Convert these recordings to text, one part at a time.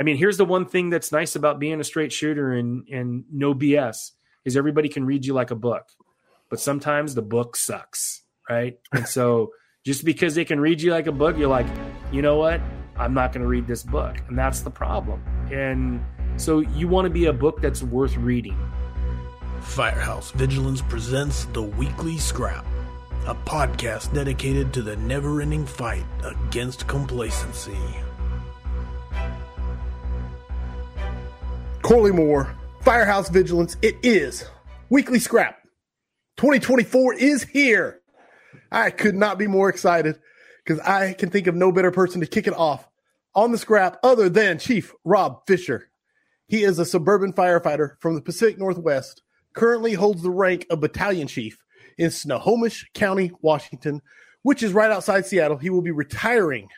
I mean, here's the one thing that's nice about being a straight shooter and and no BS is everybody can read you like a book, but sometimes the book sucks, right? And so just because they can read you like a book, you're like, you know what? I'm not going to read this book, and that's the problem. And so you want to be a book that's worth reading. Firehouse Vigilance presents the Weekly Scrap, a podcast dedicated to the never ending fight against complacency. Corley Moore, Firehouse Vigilance. It is Weekly Scrap. 2024 is here. I could not be more excited because I can think of no better person to kick it off on the scrap other than Chief Rob Fisher. He is a suburban firefighter from the Pacific Northwest, currently holds the rank of battalion chief in Snohomish County, Washington, which is right outside Seattle. He will be retiring,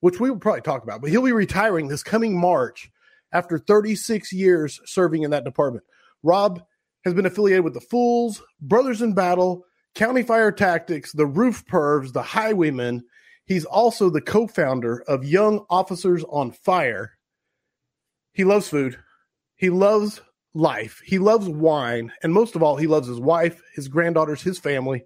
which we will probably talk about, but he'll be retiring this coming March after 36 years serving in that department. Rob has been affiliated with the Fools, Brothers in Battle, County Fire Tactics, the Roof Pervs, the Highwaymen. He's also the co founder of Young Officers on Fire. He loves food. He loves life. He loves wine. And most of all, he loves his wife, his granddaughters, his family.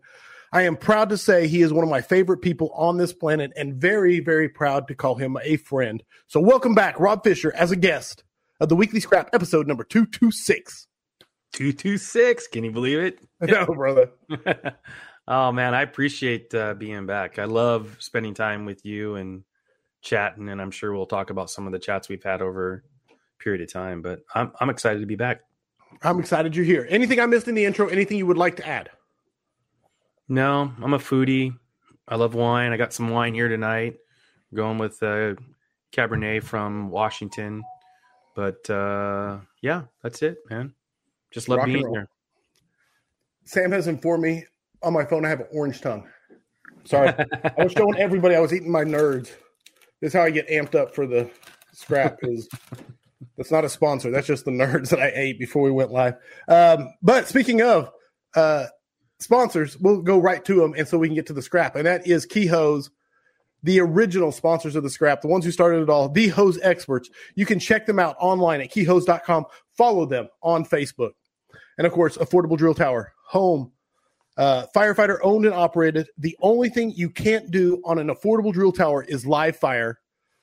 I am proud to say he is one of my favorite people on this planet and very, very proud to call him a friend. So, welcome back, Rob Fisher, as a guest of the Weekly Scrap episode number 226. 226. Can you believe it? No, brother. oh, man. I appreciate uh, being back. I love spending time with you and chatting. And I'm sure we'll talk about some of the chats we've had over a period of time. But I'm, I'm excited to be back. I'm excited you're here. Anything I missed in the intro? Anything you would like to add? No, I'm a foodie. I love wine. I got some wine here tonight. going with uh, Cabernet from Washington. But uh, yeah, that's it, man. Just love Rock being here. Sam has informed me on my phone I have an orange tongue. Sorry. I was showing everybody I was eating my nerds. This is how I get amped up for the scrap is that's not a sponsor. That's just the nerds that I ate before we went live. Um, but speaking of uh, sponsors, we'll go right to them and so we can get to the scrap. And that is Key Hose, the original sponsors of the scrap, the ones who started it all, the hose experts. You can check them out online at keyhose.com. Follow them on Facebook. And of course, Affordable Drill Tower, home, uh, firefighter owned and operated. The only thing you can't do on an affordable drill tower is live fire.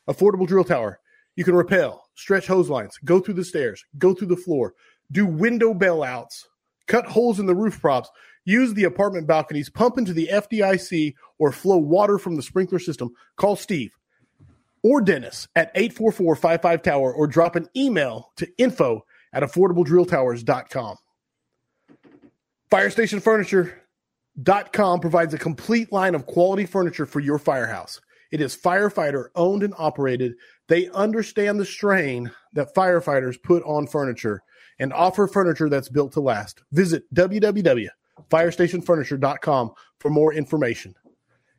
Affordable drill tower. You can rappel, stretch hose lines, go through the stairs, go through the floor, do window bailouts, cut holes in the roof props, use the apartment balconies, pump into the FDIC, or flow water from the sprinkler system. Call Steve or Dennis at 844 Tower or drop an email to info at affordabledrilltowers.com. FirestationFurniture.com provides a complete line of quality furniture for your firehouse. It is firefighter owned and operated. They understand the strain that firefighters put on furniture and offer furniture that's built to last. Visit www.firestationfurniture.com for more information.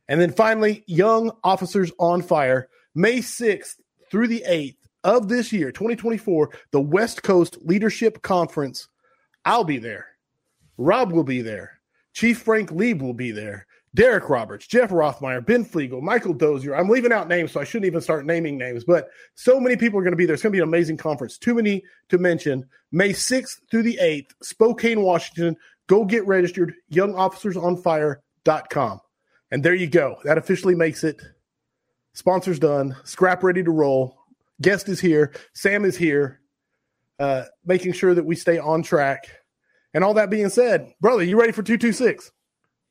And then finally, Young Officers on Fire, May 6th through the 8th of this year, 2024, the West Coast Leadership Conference. I'll be there. Rob will be there. Chief Frank Leeb will be there. Derek Roberts, Jeff Rothmeyer, Ben Flegel, Michael Dozier. I'm leaving out names, so I shouldn't even start naming names, but so many people are going to be there. It's going to be an amazing conference. Too many to mention. May 6th through the 8th, Spokane, Washington. Go get registered, youngofficersonfire.com. And there you go. That officially makes it. Sponsors done. Scrap ready to roll. Guest is here. Sam is here. Uh, making sure that we stay on track. And all that being said, brother, you ready for 226?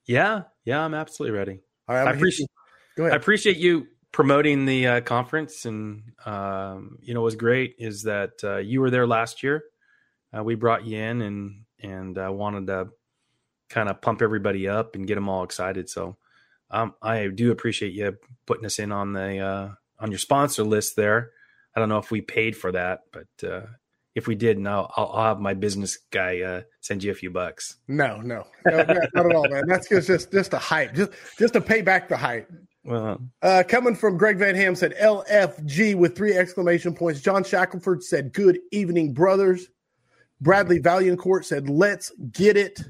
Yeah, yeah, I'm absolutely ready. All right, I appreciate Go I appreciate you promoting the uh, conference, and um, you know what was great is that uh, you were there last year. Uh, we brought you in and and I wanted to kind of pump everybody up and get them all excited. So um, I do appreciate you putting us in on the uh, on your sponsor list there. I don't know if we paid for that, but uh, if we did, no, I'll, I'll have my business guy uh, send you a few bucks. No, no, no not, not at all, man. That's just just just a hype, just just to pay back the hype. Well, Uh, coming from Greg Van Ham said LFG with three exclamation points. John Shackelford said, Good evening, brothers. Bradley Vaillancourt said, Let's get it.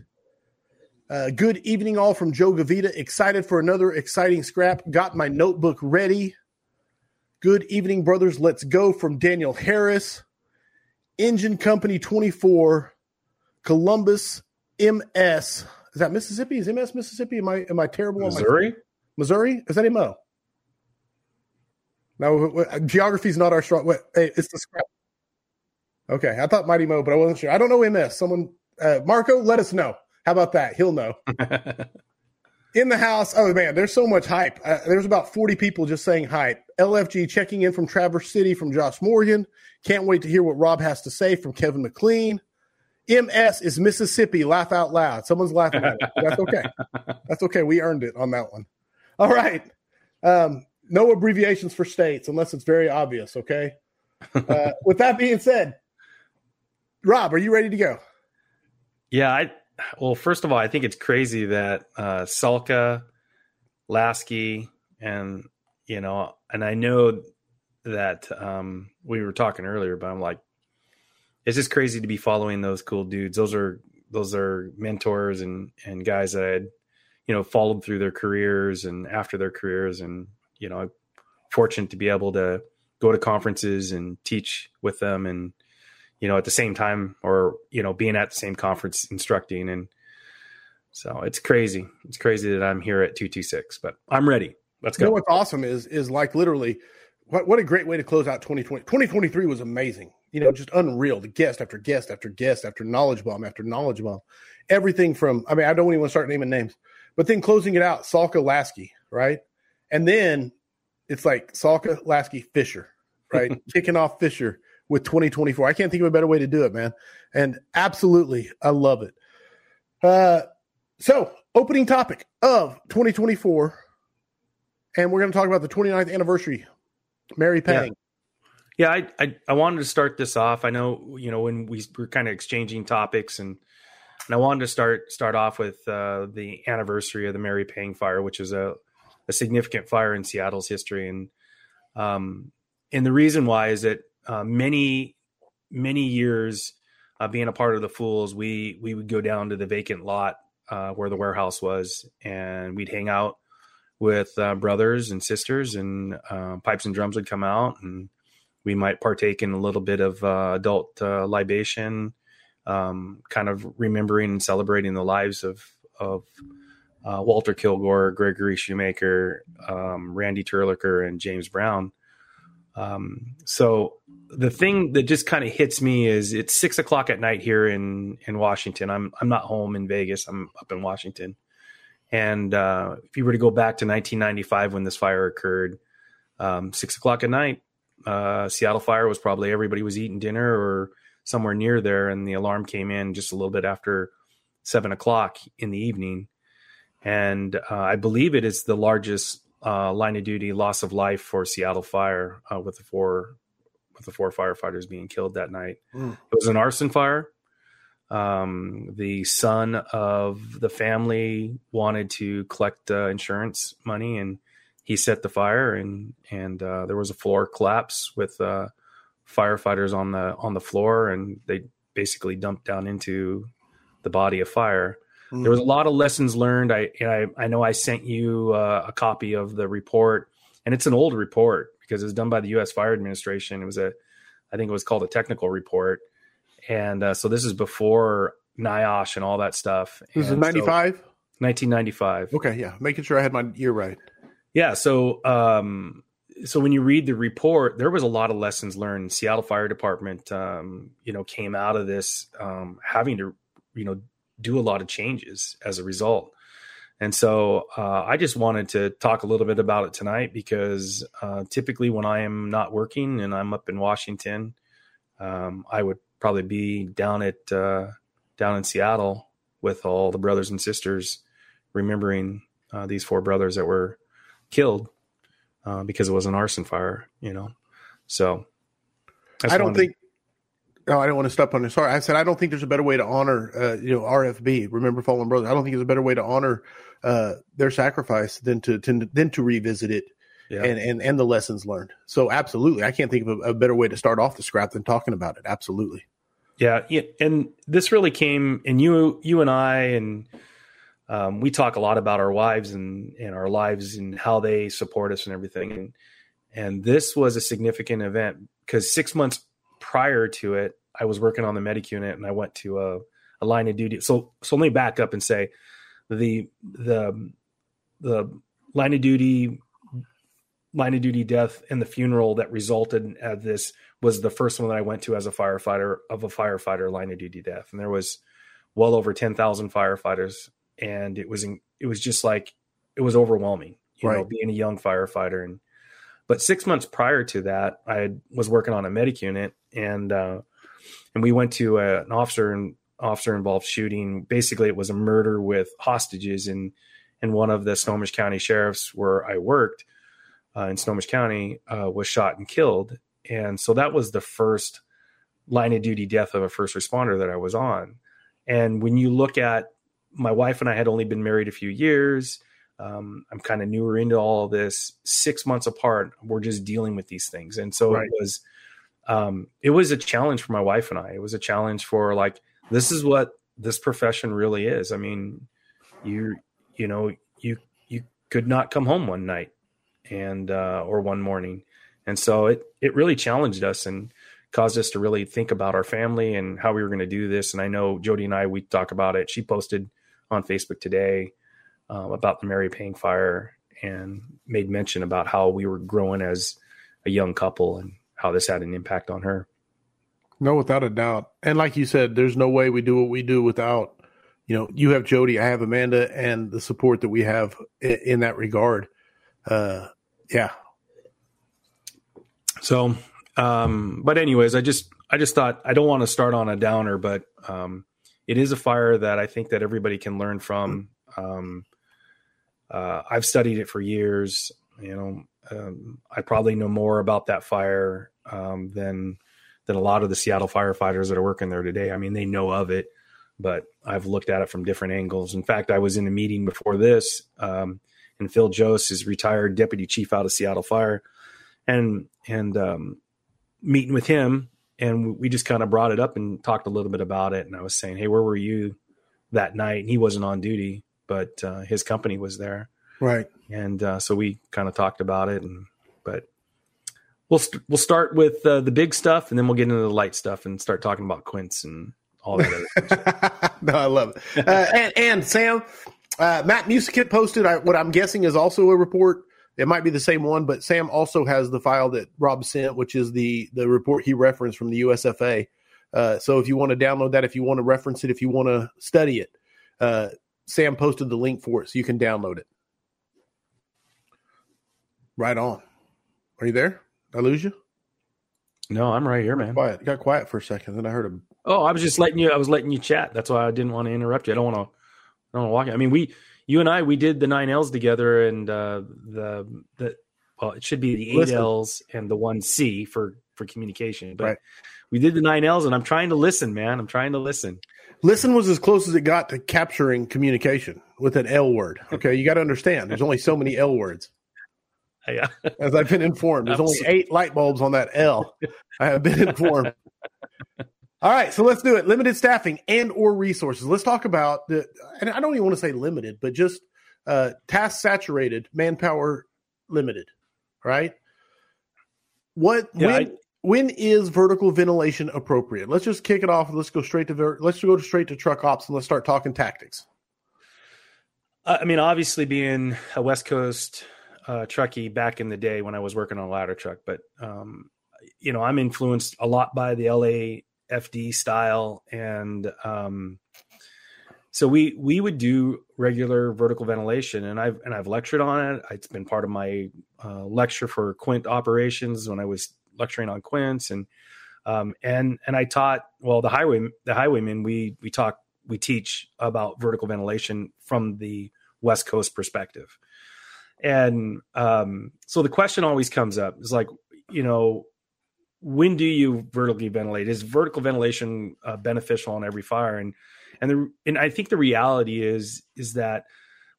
Uh, good evening, all from Joe Gavita. Excited for another exciting scrap. Got my notebook ready. Good evening, brothers. Let's go from Daniel Harris, Engine Company 24, Columbus MS. Is that Mississippi? Is MS Mississippi? Am I am I terrible? Missouri? Missouri? Is that MO? No, geography is not our strong. Wait, hey, it's the scrap. Okay, I thought Mighty Mo, but I wasn't sure. I don't know MS. Someone, uh, Marco, let us know. How about that? He'll know. in the house. Oh man, there's so much hype. Uh, there's about 40 people just saying hype. LFG checking in from Traverse City from Josh Morgan. Can't wait to hear what Rob has to say from Kevin McLean. MS is Mississippi. Laugh out loud. Someone's laughing at it. That's okay. That's okay. We earned it on that one. All right. Um, no abbreviations for states unless it's very obvious. Okay. Uh, with that being said, Rob, are you ready to go? Yeah, I well, first of all, I think it's crazy that uh, Salka, Lasky, and you know, and I know that um, we were talking earlier, but I'm like, it's just crazy to be following those cool dudes. Those are those are mentors and and guys that I had, you know, followed through their careers and after their careers, and you know, I'm fortunate to be able to go to conferences and teach with them and you know, at the same time or, you know, being at the same conference instructing. And so it's crazy. It's crazy that I'm here at 226, but I'm ready. Let's go. You know what's awesome is, is like literally what, what a great way to close out 2020. 2023 was amazing. You know, just unreal. The guest after guest after guest after knowledge bomb after knowledge bomb. Everything from, I mean, I don't even want to start naming names, but then closing it out, Salka Lasky, right? And then it's like Salka Lasky Fisher, right? Kicking off Fisher with 2024. I can't think of a better way to do it, man. And absolutely, I love it. Uh, so, opening topic of 2024, and we're going to talk about the 29th anniversary, Mary Pang. Yeah, yeah I, I, I wanted to start this off. I know you know when we were kind of exchanging topics, and and I wanted to start start off with uh, the anniversary of the Mary Pang fire, which is a a significant fire in Seattle's history, and um, and the reason why is that uh, many many years uh, being a part of the Fools, we we would go down to the vacant lot uh, where the warehouse was, and we'd hang out with uh, brothers and sisters, and uh, pipes and drums would come out, and we might partake in a little bit of uh, adult libation, um, kind of remembering and celebrating the lives of of Walter Kilgore, Gregory Shoemaker, um, Randy Terlicker, and James Brown. Um, so the thing that just kind of hits me is it's six o'clock at night here in in Washington. I'm I'm not home in Vegas. I'm up in Washington. And uh, if you were to go back to 1995 when this fire occurred, um, six o'clock at night, uh, Seattle fire was probably everybody was eating dinner or somewhere near there, and the alarm came in just a little bit after seven o'clock in the evening. And uh, I believe it is the largest uh, line of duty loss of life for Seattle fire uh, with the four with the four firefighters being killed that night. Mm. It was an arson fire. Um, the son of the family wanted to collect uh, insurance money, and he set the fire, and and uh, there was a floor collapse with uh, firefighters on the on the floor, and they basically dumped down into the body of fire. There was a lot of lessons learned. I I, I know I sent you uh, a copy of the report, and it's an old report because it was done by the U.S. Fire Administration. It was a, I think it was called a technical report, and uh, so this is before NIOSH and all that stuff. This is ninety five. So, 1995. Okay, yeah, making sure I had my year right. Yeah, so um, so when you read the report, there was a lot of lessons learned. Seattle Fire Department, um, you know, came out of this um, having to, you know, do a lot of changes as a result. And so uh, I just wanted to talk a little bit about it tonight because uh, typically when I am not working and I'm up in Washington, um, I would probably be down at uh, down in Seattle with all the brothers and sisters, remembering uh, these four brothers that were killed uh, because it was an arson fire. You know, so I, I don't think no, I don't want to step on this. Sorry, I said I don't think there's a better way to honor, uh, you know, RFB. Remember, fallen brothers. I don't think there's a better way to honor uh, their sacrifice than to, to than to revisit it yeah. and, and and the lessons learned. So, absolutely, I can't think of a, a, better way to start off the scrap than talking about it. Absolutely. Yeah, yeah, and this really came, and you you and I and um, we talk a lot about our wives and and our lives and how they support us and everything, and and this was a significant event because six months prior to it, I was working on the medic unit and I went to a, a line of duty. So, so let me back up and say the, the, the line of duty, line of duty death and the funeral that resulted at this was the first one that I went to as a firefighter of a firefighter line of duty death. And there was well over 10,000 firefighters. And it was, in, it was just like, it was overwhelming, you right. know, being a young firefighter. And, but six months prior to that, I was working on a medic unit and, uh, and we went to a, an officer and officer involved shooting. Basically, it was a murder with hostages in in one of the Snohomish County sheriffs where I worked uh, in Snohomish County uh, was shot and killed, and so that was the first line of duty death of a first responder that I was on. And when you look at my wife and I had only been married a few years. Um, I'm kind of newer into all of this. Six months apart, we're just dealing with these things, and so right. it was um, it was a challenge for my wife and I. It was a challenge for like this is what this profession really is. I mean, you you know you you could not come home one night and uh, or one morning, and so it it really challenged us and caused us to really think about our family and how we were going to do this. And I know Jody and I we talk about it. She posted on Facebook today uh, about the Mary Pang fire and made mention about how we were growing as a young couple and how this had an impact on her. No, without a doubt. And like you said, there's no way we do what we do without, you know, you have Jody, I have Amanda, and the support that we have in, in that regard. Uh, yeah. So, um, but anyways, I just, I just thought I don't want to start on a downer, but um, it is a fire that I think that everybody can learn from. Um, uh, I've studied it for years. You know, um, I probably know more about that fire um, than than a lot of the Seattle firefighters that are working there today. I mean, they know of it, but I've looked at it from different angles. In fact, I was in a meeting before this, um, and Phil Jost is retired deputy chief out of Seattle Fire, and and um, meeting with him, and we just kind of brought it up and talked a little bit about it. And I was saying, hey, where were you that night? And he wasn't on duty, but uh, his company was there, right? And uh, so we kind of talked about it, and but we'll we st- we'll start with uh, the big stuff, and then we'll get into the light stuff and start talking about Quints and all that other no, I love it. Uh, and, and, Sam, uh, Matt Musickit posted what I'm guessing is also a report. It might be the same one, but Sam also has the file that Rob sent, which is the the report he referenced from the USFA. Uh, so if you want to download that, if you want to reference it, if you want to study it, uh, Sam posted the link for it, so you can download it. Right on. Are you there? I lose you? No, I'm right here, man. Quiet. got quiet for a second, then I heard him. Oh, I was just letting you. I was letting you chat. That's why I didn't want to interrupt you. I don't want to. I don't want to walk. I mean, we, you and I, we did the nine L's together, and uh, the the well, it should be the eight listen. L's and the one C for for communication. But right. we did the nine L's, and I'm trying to listen, man. I'm trying to listen. Listen was as close as it got to capturing communication with an L word. Okay, you got to understand. There's only so many L words. Yeah. As I've been informed, there's only eight light bulbs on that L. I have been informed. All right, so let's do it. Limited staffing and or resources. Let's talk about the and I don't even want to say limited, but just uh task saturated, manpower limited, right? What yeah, when I, when is vertical ventilation appropriate? Let's just kick it off. Let's go straight to ver- let's go straight to truck ops and let's start talking tactics. I mean, obviously, being a West Coast uh, truckie back in the day when I was working on a ladder truck, but um, you know, I'm influenced a lot by the LA FD style, and um, so we we would do regular vertical ventilation, and I've and I've lectured on it. It's been part of my uh, lecture for Quint operations when I was lecturing on Quints, and um, and and I taught well the highway the highwaymen we we talk we teach about vertical ventilation from the West Coast perspective. And um, so the question always comes up is like, you know, when do you vertically ventilate? Is vertical ventilation uh, beneficial on every fire? And and the and I think the reality is is that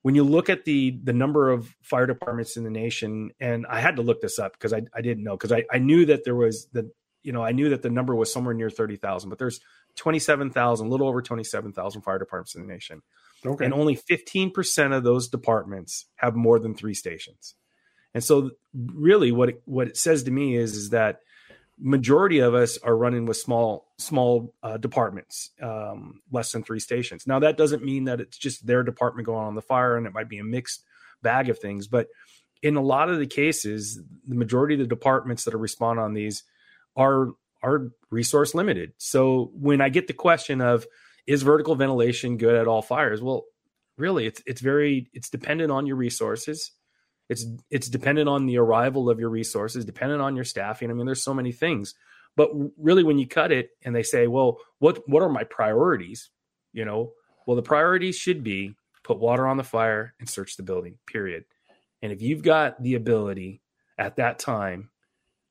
when you look at the the number of fire departments in the nation, and I had to look this up because I, I didn't know because I, I knew that there was the you know I knew that the number was somewhere near thirty thousand, but there's twenty seven thousand, a little over twenty seven thousand fire departments in the nation. Okay. And only 15% of those departments have more than three stations. And so really what it, what it says to me is is that majority of us are running with small small uh, departments um, less than three stations. Now that doesn't mean that it's just their department going on the fire and it might be a mixed bag of things but in a lot of the cases the majority of the departments that are respond on these are are resource limited. So when i get the question of is vertical ventilation good at all fires? Well really it's it's very it's dependent on your resources it's it's dependent on the arrival of your resources, dependent on your staffing. I mean, there's so many things. But really, when you cut it and they say, "Well, what what are my priorities?" You know, well, the priorities should be put water on the fire and search the building. Period. And if you've got the ability at that time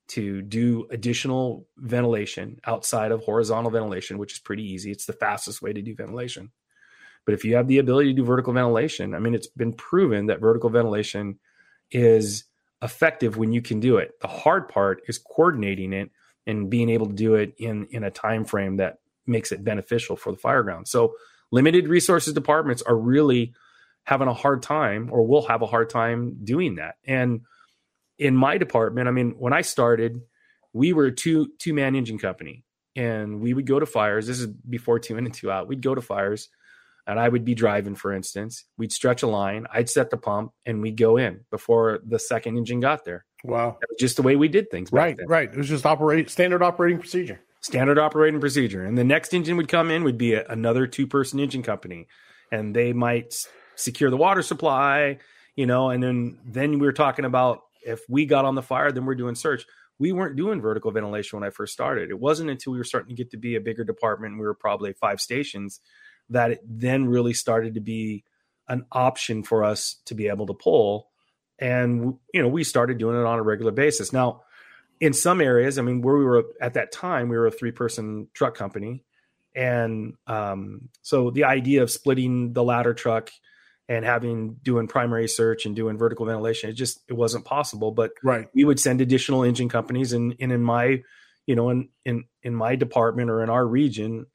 to do additional ventilation outside of horizontal ventilation, which is pretty easy, it's the fastest way to do ventilation. But if you have the ability to do vertical ventilation, I mean, it's been proven that vertical ventilation is effective when you can do it. The hard part is coordinating it and being able to do it in in a time frame that makes it beneficial for the fireground. So limited resources departments are really having a hard time or will have a hard time doing that. And in my department, I mean, when I started, we were a two two man engine company and we would go to fires. This is before two in and two out. We'd go to fires and I would be driving, for instance, we'd stretch a line, I'd set the pump, and we'd go in before the second engine got there. Wow, just the way we did things. right, then. right. It was just operate standard operating procedure. Standard operating procedure, and the next engine would come in would be a, another two person engine company, and they might secure the water supply, you know, and then then we were talking about if we got on the fire, then we're doing search. We weren't doing vertical ventilation when I first started. It wasn't until we were starting to get to be a bigger department. We were probably five stations that it then really started to be an option for us to be able to pull. And, you know, we started doing it on a regular basis. Now, in some areas, I mean, where we were at that time, we were a three person truck company. And um, so the idea of splitting the ladder truck and having doing primary search and doing vertical ventilation, it just it wasn't possible. But right. we would send additional engine companies and, and in my, you know, in in in my department or in our region,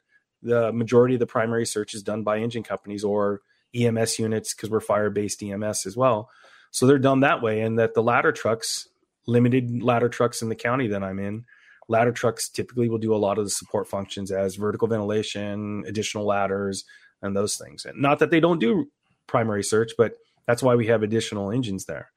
the majority of the primary search is done by engine companies or EMS units because we're fire based EMS as well. So they're done that way, and that the ladder trucks, limited ladder trucks in the county that I'm in, ladder trucks typically will do a lot of the support functions as vertical ventilation, additional ladders, and those things. And not that they don't do primary search, but that's why we have additional engines there.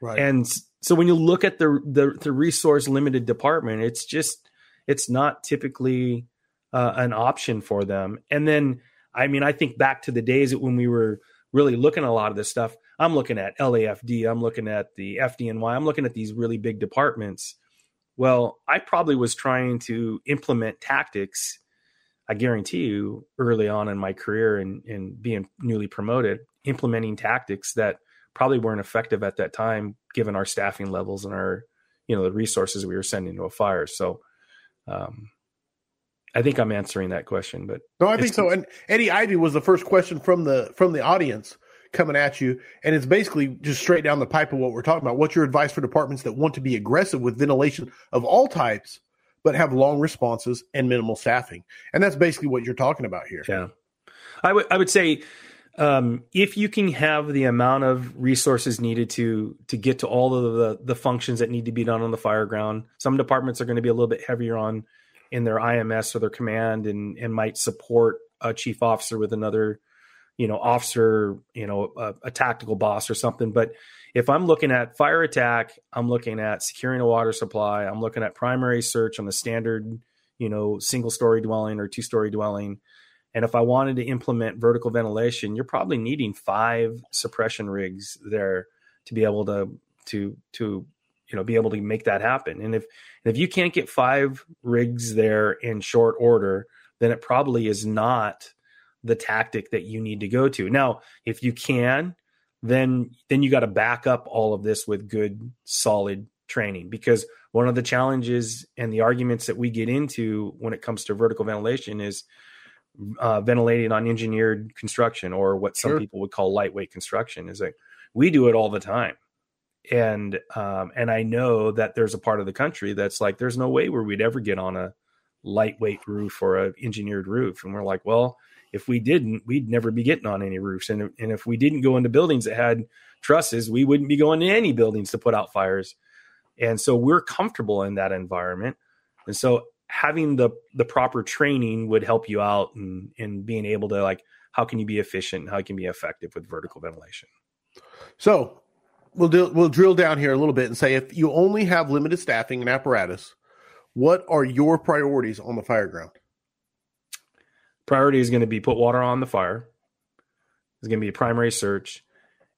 Right. And so when you look at the, the the resource limited department, it's just it's not typically uh, an option for them. And then, I mean, I think back to the days when we were really looking at a lot of this stuff. I'm looking at LAFD, I'm looking at the FDNY, I'm looking at these really big departments. Well, I probably was trying to implement tactics. I guarantee you, early on in my career and, and being newly promoted, implementing tactics that probably weren't effective at that time, given our staffing levels and our, you know, the resources we were sending to a fire. So, um, I think I'm answering that question, but no, I think so. And Eddie Ivy was the first question from the from the audience coming at you, and it's basically just straight down the pipe of what we're talking about. What's your advice for departments that want to be aggressive with ventilation of all types, but have long responses and minimal staffing? And that's basically what you're talking about here. Yeah, I would I would say um, if you can have the amount of resources needed to to get to all of the the functions that need to be done on the fire ground, some departments are going to be a little bit heavier on in their IMS or their command and and might support a chief officer with another you know officer you know a, a, tactical boss or something. But if i'm looking at fire attack i'm looking at securing a water supply i'm looking at primary search on the standard you know single story dwelling or two story dwelling. And if i wanted to implement vertical ventilation you're probably needing five suppression rigs there to be able to to to you know be able to make that happen. And if if you can't get five rigs there in short order then it probably is not the tactic that you need to go to. Now if you can then then you got to back up all of this with good solid training. Because one of the challenges and the arguments that we get into when it comes to vertical ventilation is uh, ventilating on engineered construction or what some sure. people would call lightweight construction is like we do it all the time and um, and I know that there's a part of the country that's like there's no way where we'd ever get on a lightweight roof or a engineered roof, and we're like, well, if we didn't, we'd never be getting on any roofs, and and if we didn't go into buildings that had trusses, we wouldn't be going to any buildings to put out fires. And so we're comfortable in that environment. And so having the the proper training would help you out and and being able to like how can you be efficient, how you can be effective with vertical ventilation. So we'll do, we'll drill down here a little bit and say if you only have limited staffing and apparatus, what are your priorities on the fire ground? Priority is going to be put water on the fire. It's going to be a primary search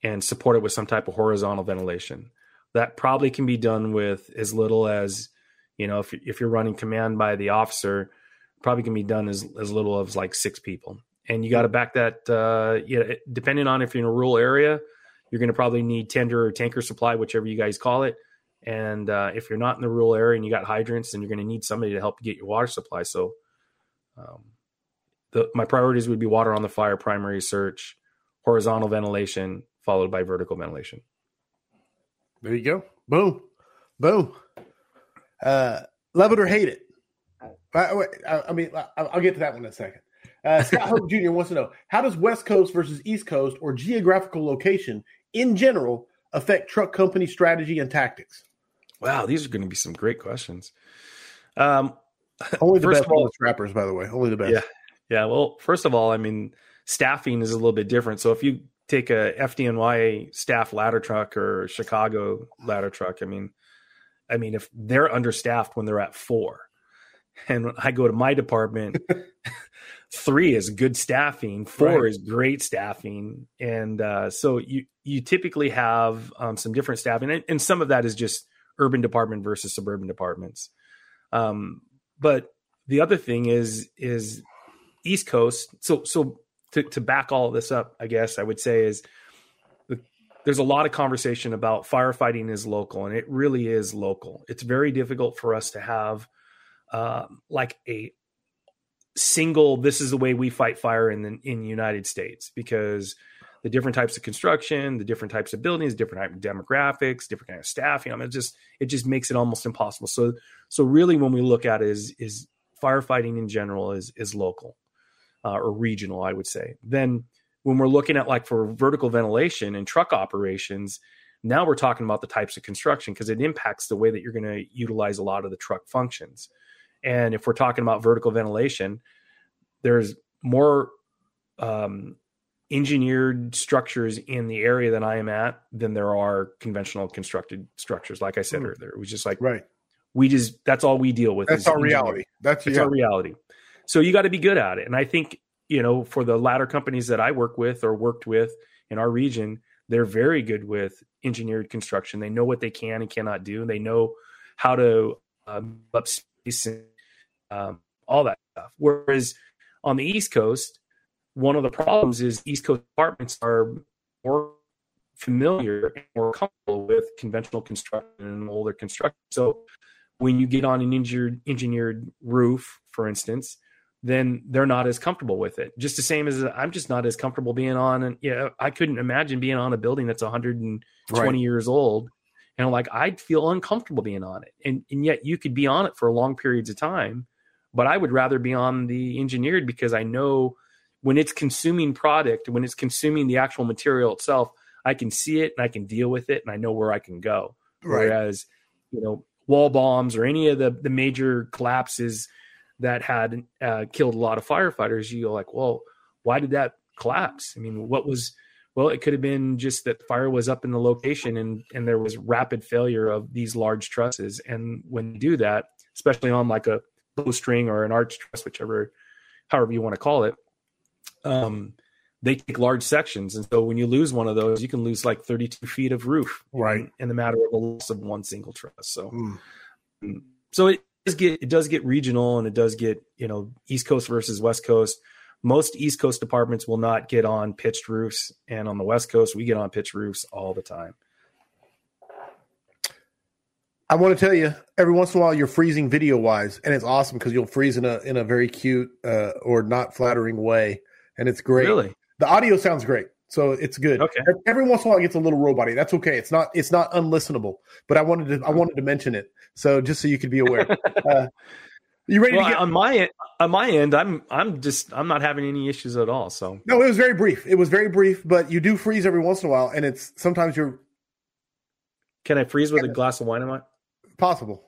and support it with some type of horizontal ventilation. That probably can be done with as little as, you know, if, if you're running command by the officer, probably can be done as, as little as like six people. And you got to back that, uh, you know, depending on if you're in a rural area, you're going to probably need tender or tanker supply, whichever you guys call it. And uh, if you're not in the rural area and you got hydrants, then you're going to need somebody to help get your water supply. So, um, the, my priorities would be water on the fire, primary search, horizontal ventilation, followed by vertical ventilation. There you go. Boom, boom. Uh, love it or hate it. I, I, I mean, I'll get to that one in a second. Uh, Scott Hope Jr. wants to know how does West Coast versus East Coast or geographical location in general affect truck company strategy and tactics? Wow, these are going to be some great questions. Um, Only the best of all, the scrappers, by the way. Only the best. Yeah, yeah. Well, first of all, I mean, staffing is a little bit different. So if you take a FDNY staff ladder truck or Chicago ladder truck, I mean, I mean, if they're understaffed when they're at four, and I go to my department, three is good staffing, four right. is great staffing, and uh, so you you typically have um, some different staffing, and, and, some of that is just urban department versus suburban departments. Um, but the other thing is is East Coast. So so to to back all of this up, I guess I would say is there's a lot of conversation about firefighting is local, and it really is local. It's very difficult for us to have uh, like a single this is the way we fight fire in the in the United States because the different types of construction, the different types of buildings, different type of demographics, different kind of staffing. I mean, it just it just makes it almost impossible. So so really, when we look at it, is is firefighting in general is is local uh, or regional, I would say. Then when we're looking at like for vertical ventilation and truck operations, now we're talking about the types of construction because it impacts the way that you're going to utilize a lot of the truck functions. And if we're talking about vertical ventilation, there's more um, engineered structures in the area that I am at than there are conventional constructed structures. Like I said mm. earlier, it was just like right. We just that's all we deal with. That's our reality. That's, our reality. So you got to be good at it. And I think you know for the ladder companies that I work with or worked with in our region, they're very good with engineered construction. They know what they can and cannot do. They know how to um, up and um, all that stuff. Whereas on the East Coast, one of the problems is East Coast apartments are more familiar and more comfortable with conventional construction and older construction. So when you get on an engineered engineered roof, for instance, then they're not as comfortable with it. Just the same as I'm just not as comfortable being on and yeah, I couldn't imagine being on a building that's 120 right. years old. And like I'd feel uncomfortable being on it. And and yet you could be on it for long periods of time but I would rather be on the engineered because I know when it's consuming product, when it's consuming the actual material itself, I can see it and I can deal with it and I know where I can go. Right. Whereas, you know, wall bombs or any of the the major collapses that had uh, killed a lot of firefighters, you go like, well, why did that collapse? I mean, what was well, it could have been just that fire was up in the location and and there was rapid failure of these large trusses. And when you do that, especially on like a bowstring or an arch truss, whichever, however you want to call it, um, they take large sections, and so when you lose one of those, you can lose like 32 feet of roof, right, in, in the matter of a loss of one single truss. So, mm. so it does get it does get regional, and it does get you know East Coast versus West Coast. Most East Coast departments will not get on pitched roofs, and on the West Coast, we get on pitched roofs all the time. I want to tell you, every once in a while you're freezing video wise, and it's awesome because you'll freeze in a in a very cute uh, or not flattering way, and it's great. Really, the audio sounds great, so it's good. Okay. Every once in a while it gets a little roboty. That's okay. It's not it's not unlistenable, but I wanted to I wanted to mention it, so just so you could be aware. uh, You ready well, to get on my end, on my end, I'm I'm just I'm not having any issues at all. So No, it was very brief. It was very brief, but you do freeze every once in a while and it's sometimes you're can I freeze with a glass of wine in my? possible.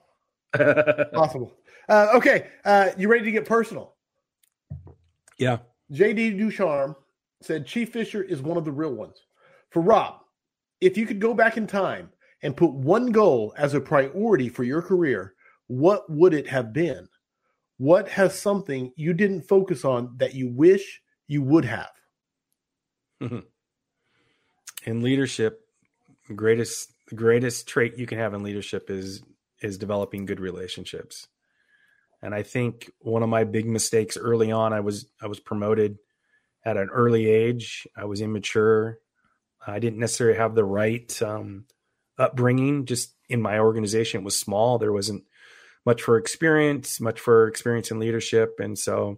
Possible. Uh, okay, uh, you ready to get personal? yeah. JD Ducharme said Chief Fisher is one of the real ones. For Rob, if you could go back in time and put one goal as a priority for your career, what would it have been? What has something you didn't focus on that you wish you would have? in leadership, greatest the greatest trait you can have in leadership is is developing good relationships. And I think one of my big mistakes early on, I was I was promoted at an early age. I was immature. I didn't necessarily have the right um, upbringing. Just in my organization, it was small. There wasn't much for experience, much for experience in leadership, and so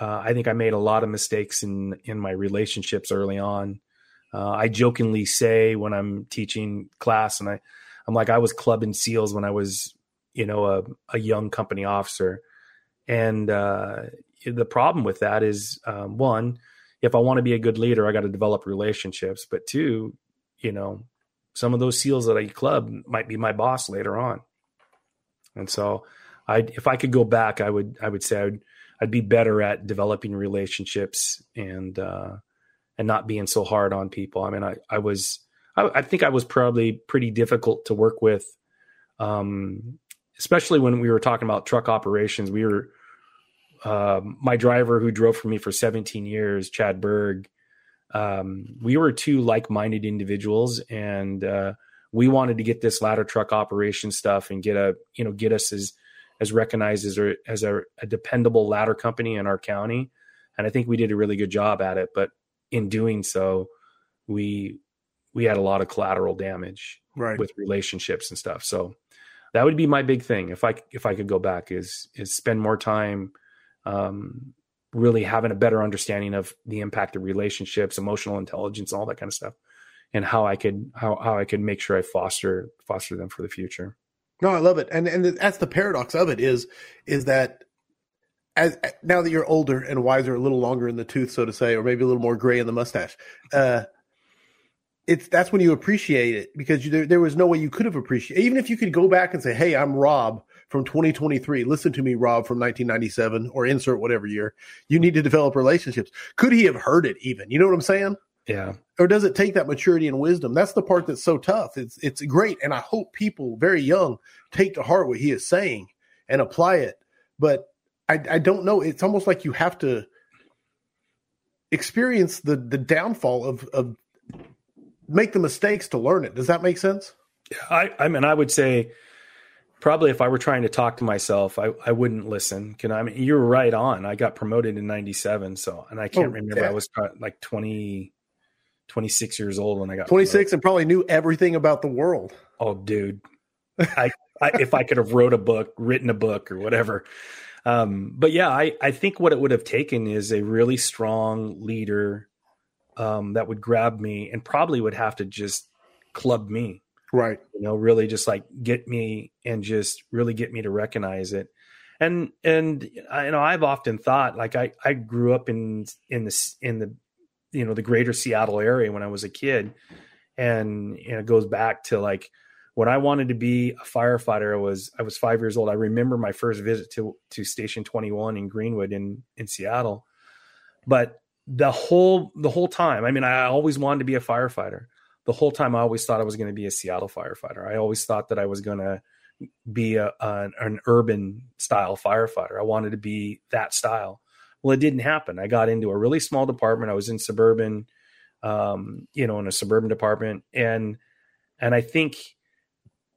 uh, I think I made a lot of mistakes in in my relationships early on. Uh, I jokingly say when I'm teaching class, and I I'm like I was clubbing seals when I was you know a, a young company officer, and uh, the problem with that is um, one, if I want to be a good leader, I got to develop relationships, but two, you know, some of those seals that I club might be my boss later on. And so I if I could go back, I would I would say I would I'd be better at developing relationships and uh and not being so hard on people. I mean I I was I, I think I was probably pretty difficult to work with. Um especially when we were talking about truck operations, we were uh, my driver who drove for me for 17 years, Chad Berg, um, we were two like-minded individuals and uh, we wanted to get this ladder truck operation stuff and get a you know get us as as recognized as a as a, a dependable ladder company in our county. And i think we did a really good job at it but in doing so we we had a lot of collateral damage Right. with relationships and stuff. So that would be my big thing. If i if i could go back is is spend more time um really having a better understanding of the impact of relationships emotional intelligence all that kind of stuff and how I could how how I could make sure I foster foster them for the future. No, I love it, and and that's the paradox of it is is that as now that you're older and wiser, a little longer in the tooth, so to say, or maybe a little more gray in the mustache, uh, it's that's when you appreciate it because you, there, there was no way you could have appreciated even if you could go back and say, "Hey, I'm Rob from 2023. Listen to me, Rob from 1997, or insert whatever year." You need to develop relationships. Could he have heard it even? You know what I'm saying? Yeah, or does it take that maturity and wisdom? That's the part that's so tough. It's it's great, and I hope people very young take to heart what he is saying and apply it. But I, I don't know. It's almost like you have to experience the the downfall of of make the mistakes to learn it. Does that make sense? Yeah, I I mean I would say probably if I were trying to talk to myself, I, I wouldn't listen. Can I mean you're right on. I got promoted in '97, so and I can't Oh, remember. yeah. I was like 20, 26 years old when I got 26 and probably knew everything about the world. oh dude. I, I if i could have wrote a book written a book or whatever. Um but yeah i i think what it would have taken is a really strong leader um that would grab me and probably would have to just club me. Right. you know really just like get me and just really get me to recognize it. And and you know i've often thought like i i grew up in in the in the you know the greater seattle area when i was a kid and it goes back to like when i wanted to be a firefighter i was i was five years old i remember my first visit to to station 21 in greenwood in in seattle but the whole the whole time i mean i always wanted to be a firefighter the whole time I always thought I was going to be a Seattle firefighter. I always thought that I was going to be a, an urban style firefighter. I wanted to be that style. Well, it didn't happen. I got into a really small department. I was in suburban, um, you know, in a suburban department, and and I think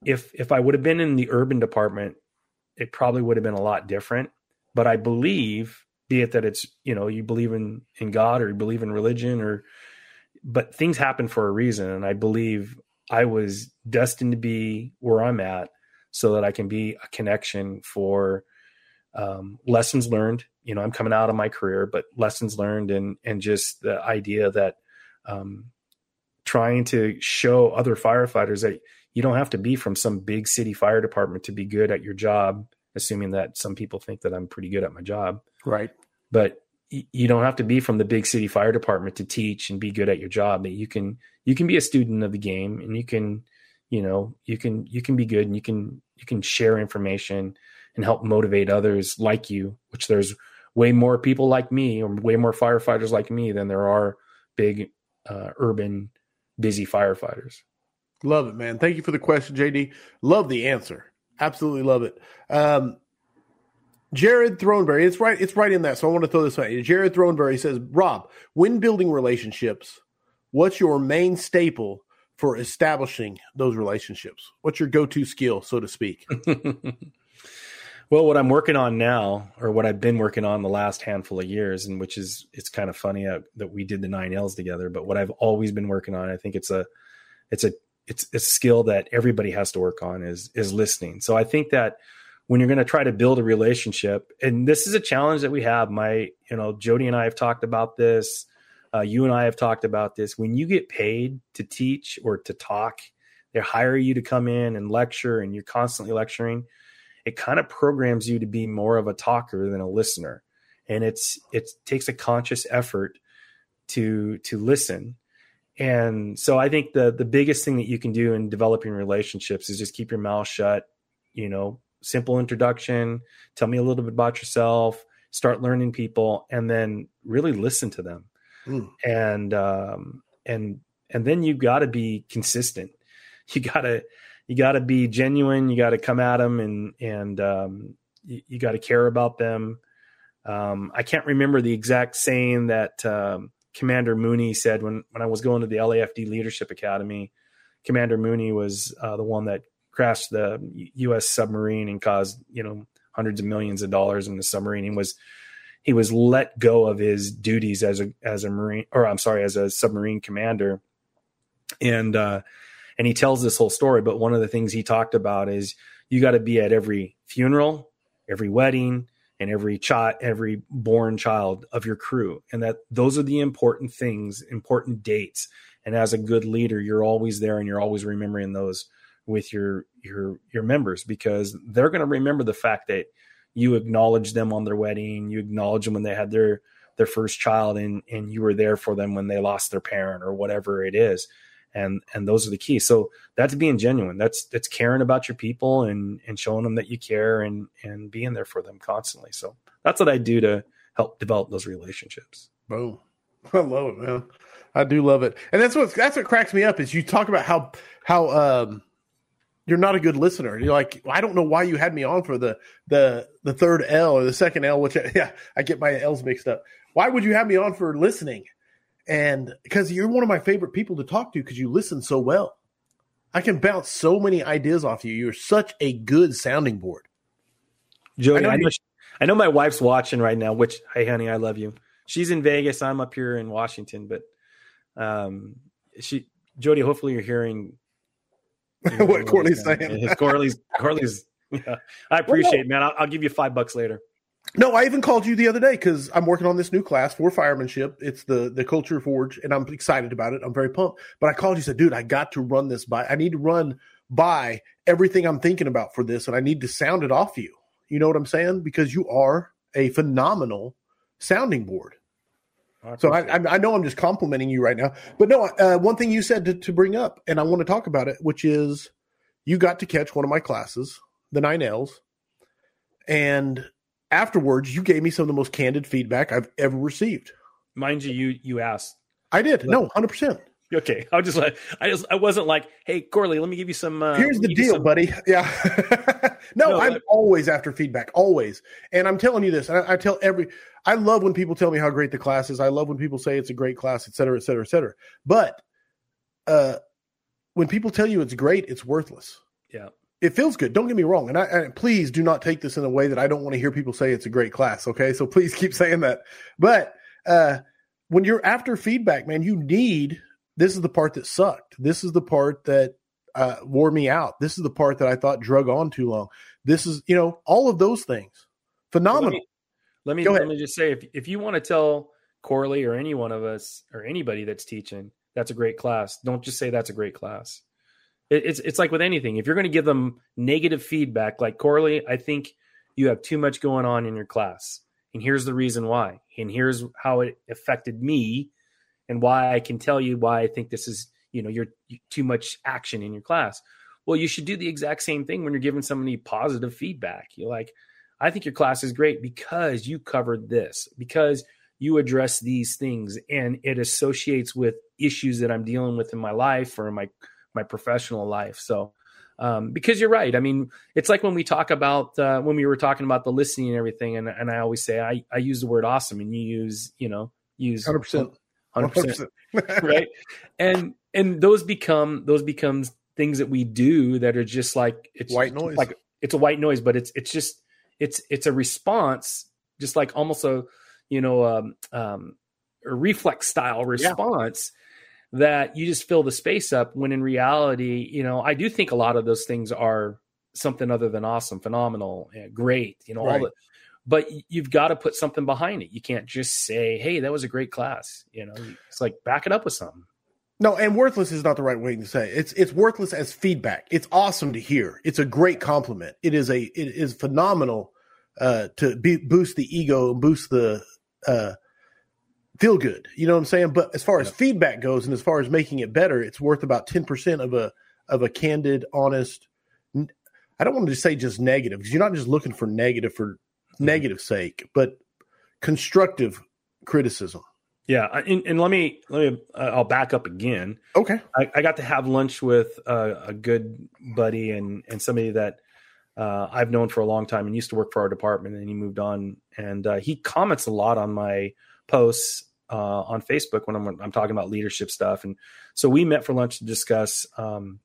if if I would have been in the urban department, it probably would have been a lot different. But I believe, be it that it's you know you believe in in God or you believe in religion or but things happen for a reason and i believe i was destined to be where i'm at so that i can be a connection for um, lessons learned you know i'm coming out of my career but lessons learned and and just the idea that um, trying to show other firefighters that you don't have to be from some big city fire department to be good at your job assuming that some people think that I'm pretty good at my job. Right. But you don't have to be from the big city fire department to teach and be good at your job. That you can you can be a student of the game and you can you know you can you can be good and you can you can share information and help motivate others like you. Which there's way more people like me or way more firefighters like me than there are big uh, urban busy firefighters. Love it, man. Thank you for the question, JD. Love the answer. Absolutely love it. Um, Jared Throneberry, it's right, it's right in that. So I want to throw this out. Jared Throneberry says, Rob, when building relationships, what's your main staple for establishing those relationships? What's your go-to skill, so to speak? well, what I'm working on now, or what I've been working on the last handful of years, and which is it's kind of funny uh, that we did the nine L's together. But what I've always been working on, I think it's a, it's a, it's a skill that everybody has to work on is is listening. So I think that when you're going to try to build a relationship and this is a challenge that we have my you know jody and i have talked about this uh, you and i have talked about this when you get paid to teach or to talk they hire you to come in and lecture and you're constantly lecturing it kind of programs you to be more of a talker than a listener and it's it takes a conscious effort to to listen and so i think the the biggest thing that you can do in developing relationships is just keep your mouth shut you know simple introduction, tell me a little bit about yourself, start learning people, and then really listen to them. Mm. And um, and and then you got to be consistent. You got to you got to be genuine. You got to come at them and and um, you, you got to care about them. Um, I can't remember the exact saying that um, Commander Mooney said when when I was going to the LAFD Leadership Academy. Commander Mooney was uh, the one that crashed the U.S. submarine and caused you know hundreds of millions of dollars in the submarine. He was he was let go of his duties as a as a marine or I'm sorry as a submarine commander, and uh, and he tells this whole story. But one of the things he talked about is you got to be at every funeral, every wedding, and every child, every born child of your crew, and that those are the important things, important dates. And as a good leader, you're always there and you're always remembering those with your your your members because they're going to remember the fact that you acknowledge them on their wedding, you acknowledge them when they had their their first child, and and you were there for them when they lost their parent or whatever it is, and and those are the keys. So that's being genuine. That's that's caring about your people and and showing them that you care and and being there for them constantly. So that's what I do to help develop those relationships. Boom, I love it, man. I do love it, and that's what that's what cracks me up is you talk about how how um you're not a good listener. You're like, I don't know why you had me on for the the the third L or the second L, which I, yeah, I get my L's mixed up. Why would you have me on for listening? And because you're one of my favorite people to talk to because you listen so well. I can bounce so many ideas off you. You're such a good sounding board. Jody, I know, I know, I know my wife's watching right now, which hey honey, I love you. She's in Vegas, I'm up here in Washington, but um she Jody, hopefully you're hearing what Corley's saying. Corley's Corley's. Yeah, I appreciate, well, man. I'll, I'll, give you five bucks later. No, I even called you the other day because I'm working on this new class for firemanship. It's the the Culture Forge, and I'm excited about it. I'm very pumped. But I called you, said, "Dude, I got to run this by. I need to run by everything I'm thinking about for this, and I need to sound it off you. You know what I'm saying? Because you are a phenomenal sounding board. I so I, I, know I'm just complimenting you right now, but no. Uh, one thing you said to, to bring up, and I want to talk about it, which is you got to catch one of my classes, the nine L's, and afterwards you gave me some of the most candid feedback I've ever received. Mind you, you you asked. I did. No, hundred percent. Okay, I was just like, I just, I wasn't like, hey, Corley, let me give you some. Uh, Here's the deal, some... buddy. Yeah. no, no, I'm always after feedback, always. And I'm telling you this, and I, I, tell every, I love when people tell me how great the class is. I love when people say it's a great class, et cetera, et cetera, et cetera. But uh, when people tell you it's great, it's worthless. Yeah. It feels good. Don't get me wrong. And, I, and please do not take this in a way that I don't want to hear people say it's a great class. Okay. So please keep saying that. But uh, when you're after feedback, man, you need this is the part that sucked. This is the part that uh, wore me out. This is the part that I thought drug on too long. This is, you know, all of those things. Phenomenal. Let me let me, let me just say if if you want to tell Corley or any one of us or anybody that's teaching that's a great class, don't just say that's a great class. It, it's it's like with anything. If you're going to give them negative feedback, like Corley, I think you have too much going on in your class. And here's the reason why. And here's how it affected me and why I can tell you why I think this is, you know, you're too much action in your class. Well, you should do the exact same thing when you're giving somebody positive feedback. You're like, I think your class is great because you covered this, because you address these things and it associates with issues that I'm dealing with in my life or in my my professional life. So um, because you're right. I mean, it's like when we talk about uh, when we were talking about the listening and everything, and, and I always say I, I use the word awesome, and you use you know use hundred percent, hundred percent, right? And and those become those becomes things that we do that are just like it's white noise, like it's a white noise, but it's it's just it's it's a response, just like almost a you know um, um, a reflex style response. Yeah that you just fill the space up when in reality, you know, I do think a lot of those things are something other than awesome, phenomenal, great, you know, right. all the but you've got to put something behind it. You can't just say, "Hey, that was a great class." You know, it's like back it up with something. No, and worthless is not the right way to say. It. It's it's worthless as feedback. It's awesome to hear. It's a great compliment. It is a it is phenomenal uh, to be, boost the ego and boost the uh, feel good. You know what I'm saying? But as far as feedback goes, and as far as making it better, it's worth about ten percent of a of a candid, honest. I don't want to say just negative because you're not just looking for negative for mm-hmm. negative sake, but constructive criticism. Yeah, and, and, let me let me uh, I'll back up again. Okay, I, I got to have lunch with a, a good buddy and and somebody that uh, I've known for a long time and used to work for our department, and he moved on. And uh, he comments a lot on my posts uh, on Facebook when I'm, I'm talking about leadership stuff. And so we met for lunch to discuss um,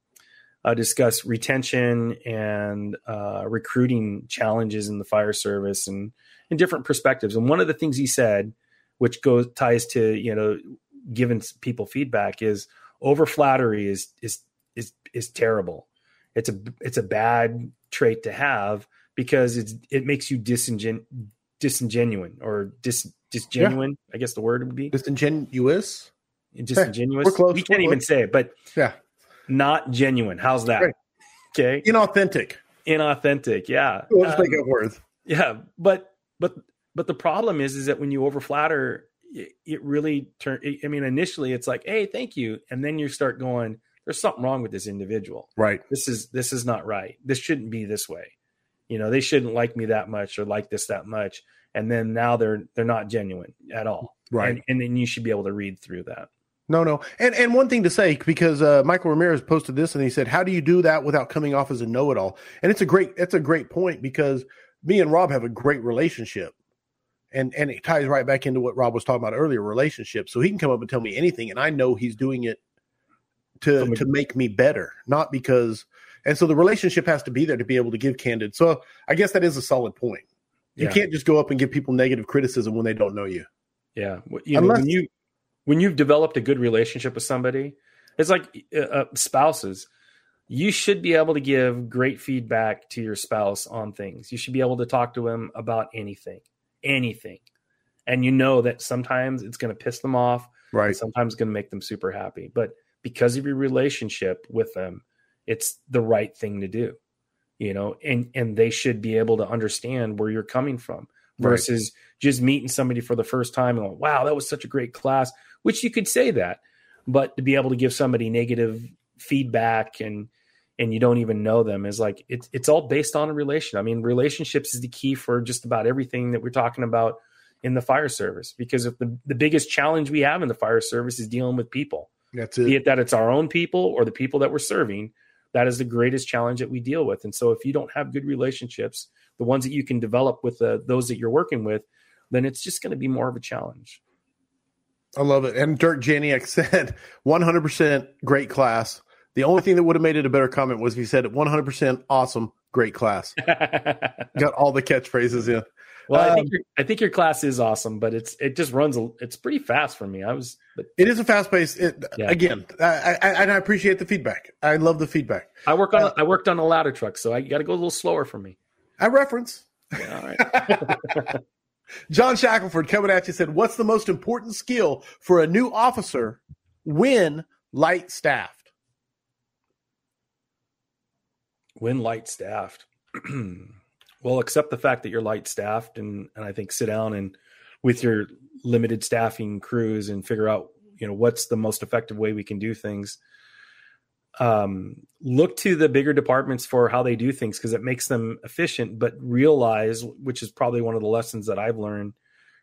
uh, discuss retention and uh, recruiting challenges in the fire service and in different perspectives. And one of the things he said, which goes ties to you know giving people feedback, is over flattery is is is is terrible. It's a it's a bad trait to have because it's it makes you disingen disingen or dis disgenuine. Yeah. I guess the word would be disingenuous. Disingenuous. We're close. We can't even say it, but yeah, not genuine. How's that? Right. Okay, inauthentic. Inauthentic. Yeah. Let's um, make it worth. Yeah, but but but the problem is is that when you overflatter, it, it really turn. I mean, initially it's like, hey, thank you, and then you start going, there's something wrong with this individual. Right. This is this is not right. This shouldn't be this way. You know, they shouldn't like me that much or like this that much and then now they're they're not genuine at all. Right. and, and then you should be able to read through that. No no. And and one thing to say because uh, michael ramirez posted this and he said how do you do that without coming off as a know-it-all? And it's a great it's a great point because me and rob have a great relationship. And and it ties right back into what rob was talking about earlier relationships. so he can come up and tell me anything and i know he's doing it to to make me better not because and so the relationship has to be there to be able to give candid so i guess that is a solid point you yeah. can't just go up and give people negative criticism when they don't know you. Yeah, you know, when you when you've developed a good relationship with somebody, it's like uh, uh, spouses. You should be able to give great feedback to your spouse on things. You should be able to talk to him about anything, anything, and you know that sometimes it's going to piss them off. Right. Sometimes it's going to make them super happy, but because of your relationship with them, it's the right thing to do you know and and they should be able to understand where you're coming from versus right. just meeting somebody for the first time and going, wow that was such a great class which you could say that but to be able to give somebody negative feedback and and you don't even know them is like it's it's all based on a relation i mean relationships is the key for just about everything that we're talking about in the fire service because if the, the biggest challenge we have in the fire service is dealing with people that's it be it that it's our own people or the people that we're serving that is the greatest challenge that we deal with. And so if you don't have good relationships, the ones that you can develop with the, those that you're working with, then it's just going to be more of a challenge. I love it. And Dirk Janiak said 100% great class. The only thing that would have made it a better comment was if he said 100% awesome, great class. Got all the catchphrases in. Well, um, I, think um, your, I think your class is awesome, but it's it just runs. It's pretty fast for me. I was. But, it is a fast pace. Yeah. Again, I, I, and I appreciate the feedback. I love the feedback. I work on. Uh, I worked on a ladder truck, so I got to go a little slower for me. I reference. Yeah, all right. John Shackelford coming at you said, "What's the most important skill for a new officer when light staffed?" When light staffed. Well, accept the fact that you're light staffed, and and I think sit down and with your limited staffing crews and figure out you know what's the most effective way we can do things. Um, look to the bigger departments for how they do things because it makes them efficient. But realize, which is probably one of the lessons that I've learned,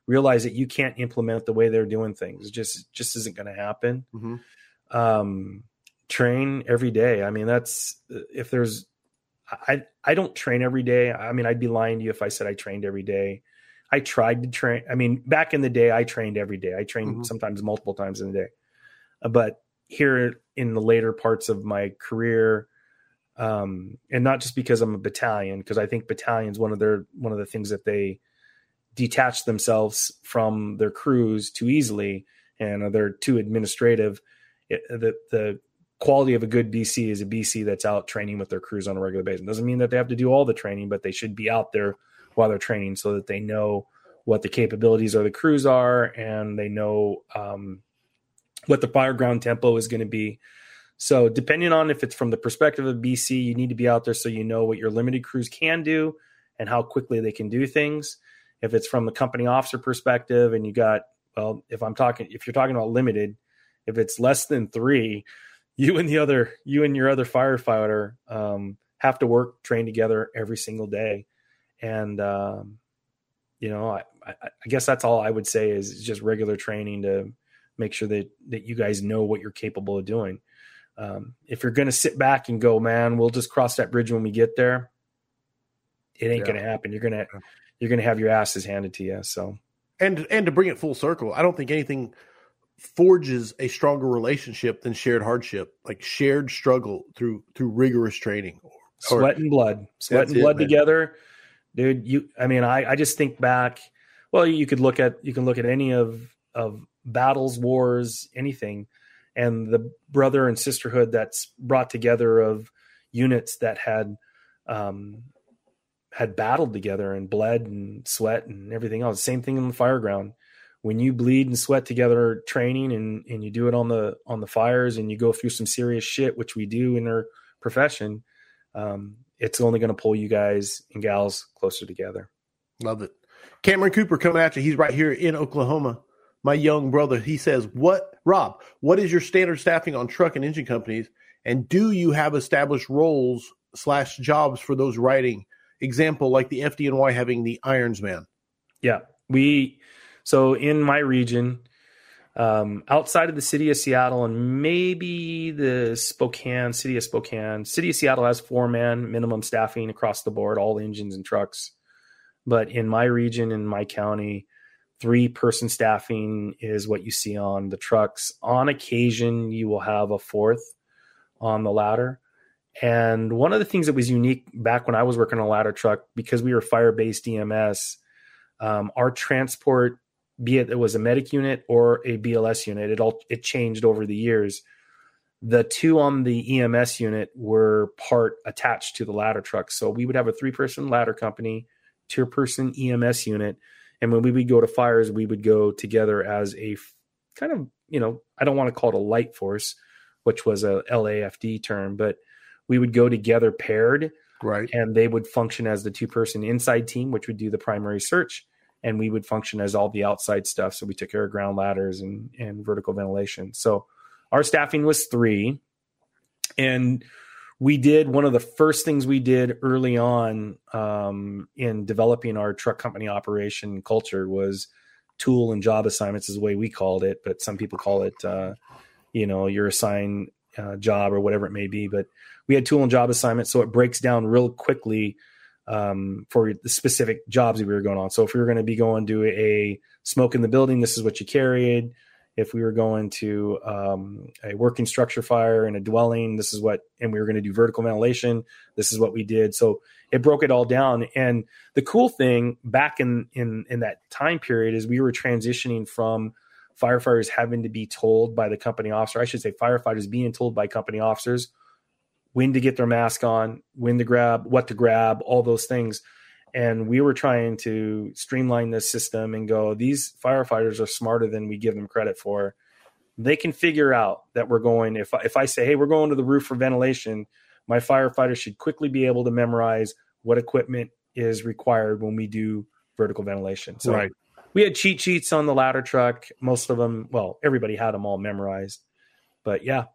realize that you can't implement the way they're doing things. It just just isn't going to happen. Mm-hmm. Um, train every day. I mean, that's if there's I I don't train every day. I mean, I'd be lying to you if I said I trained every day. I tried to train. I mean, back in the day, I trained every day. I trained mm-hmm. sometimes multiple times in the day. Uh, but here in the later parts of my career, um, and not just because I'm a battalion, because I think battalions one of their one of the things that they detach themselves from their crews too easily, and they're too administrative. It, the the quality of a good BC is a BC that's out training with their crews on a regular basis. It doesn't mean that they have to do all the training, but they should be out there while they're training so that they know what the capabilities of the crews are and they know um, what the fire ground tempo is going to be. So, depending on if it's from the perspective of BC, you need to be out there so you know what your limited crews can do and how quickly they can do things. If it's from the company officer perspective, and you got, well, if I'm talking, if you're talking about limited, if it's less than three, you and the other, you and your other firefighter um, have to work, train together every single day and um, you know, I, I, I, guess that's all I would say is just regular training to make sure that that you guys know what you're capable of doing. Um, if you're going to sit back and go, man, we'll just cross that bridge when we get there. It ain't yeah. going to happen. You're gonna you're gonna have your asses handed to you. So, and and to bring it full circle, I don't think anything forges a stronger relationship than shared hardship, like shared struggle through through rigorous training, Or, sweat and blood, sweat and blood it, together dude. You, I mean, I, I just think back. Well, you could look at you can look at any of of battles, wars, anything, and the brother and sisterhood that's brought together of units that had um, had battled together and bled and sweat and everything else. Same thing in the fire ground. When you bleed and sweat together training and, and you do it on the on the fires and you go through some serious shit, which we do in our profession, um, it's only going to pull you guys and gals closer together. Love it. Cameron Cooper coming at you. He's right here in Oklahoma. My young brother, he says, What, Rob, what is your standard staffing on truck and engine companies? And do you have established roles slash jobs for those writing? Example, like the FDNY having the Ironsman. Yeah. We, so in my region, um, outside of the city of Seattle and maybe the Spokane, city of Spokane. City of Seattle has four man minimum staffing across the board, all engines and trucks. But in my region, in my county, three person staffing is what you see on the trucks. On occasion, you will have a fourth on the ladder. And one of the things that was unique back when I was working on a ladder truck, because we were fire based EMS, um, our transport be it it was a medic unit or a BLS unit. It all it changed over the years. The two on the EMS unit were part attached to the ladder truck. So we would have a three person ladder company, two person EMS unit. And when we would go to fires, we would go together as a kind of, you know, I don't want to call it a light force, which was a LAFD term, but we would go together paired. Right. And they would function as the two person inside team, which would do the primary search and we would function as all the outside stuff. So we took care of ground ladders and, and vertical ventilation. So our staffing was three. And we did one of the first things we did early on um, in developing our truck company operation culture was tool and job assignments is the way we called it, but some people call it, uh, you know, your assigned uh, job or whatever it may be. But we had tool and job assignments, so it breaks down real quickly um, for the specific jobs that we were going on. So if we were going to be going to a smoke in the building, this is what you carried. If we were going to um, a working structure fire in a dwelling, this is what, and we were going to do vertical ventilation, this is what we did. So it broke it all down. And the cool thing back in in in that time period is we were transitioning from firefighters having to be told by the company officer, I should say firefighters being told by company officers when to get their mask on, when to grab, what to grab, all those things. And we were trying to streamline this system and go, these firefighters are smarter than we give them credit for. They can figure out that we're going, if I, if I say, hey, we're going to the roof for ventilation, my firefighter should quickly be able to memorize what equipment is required when we do vertical ventilation. So Right. we had cheat sheets on the ladder truck. Most of them, well, everybody had them all memorized. But yeah,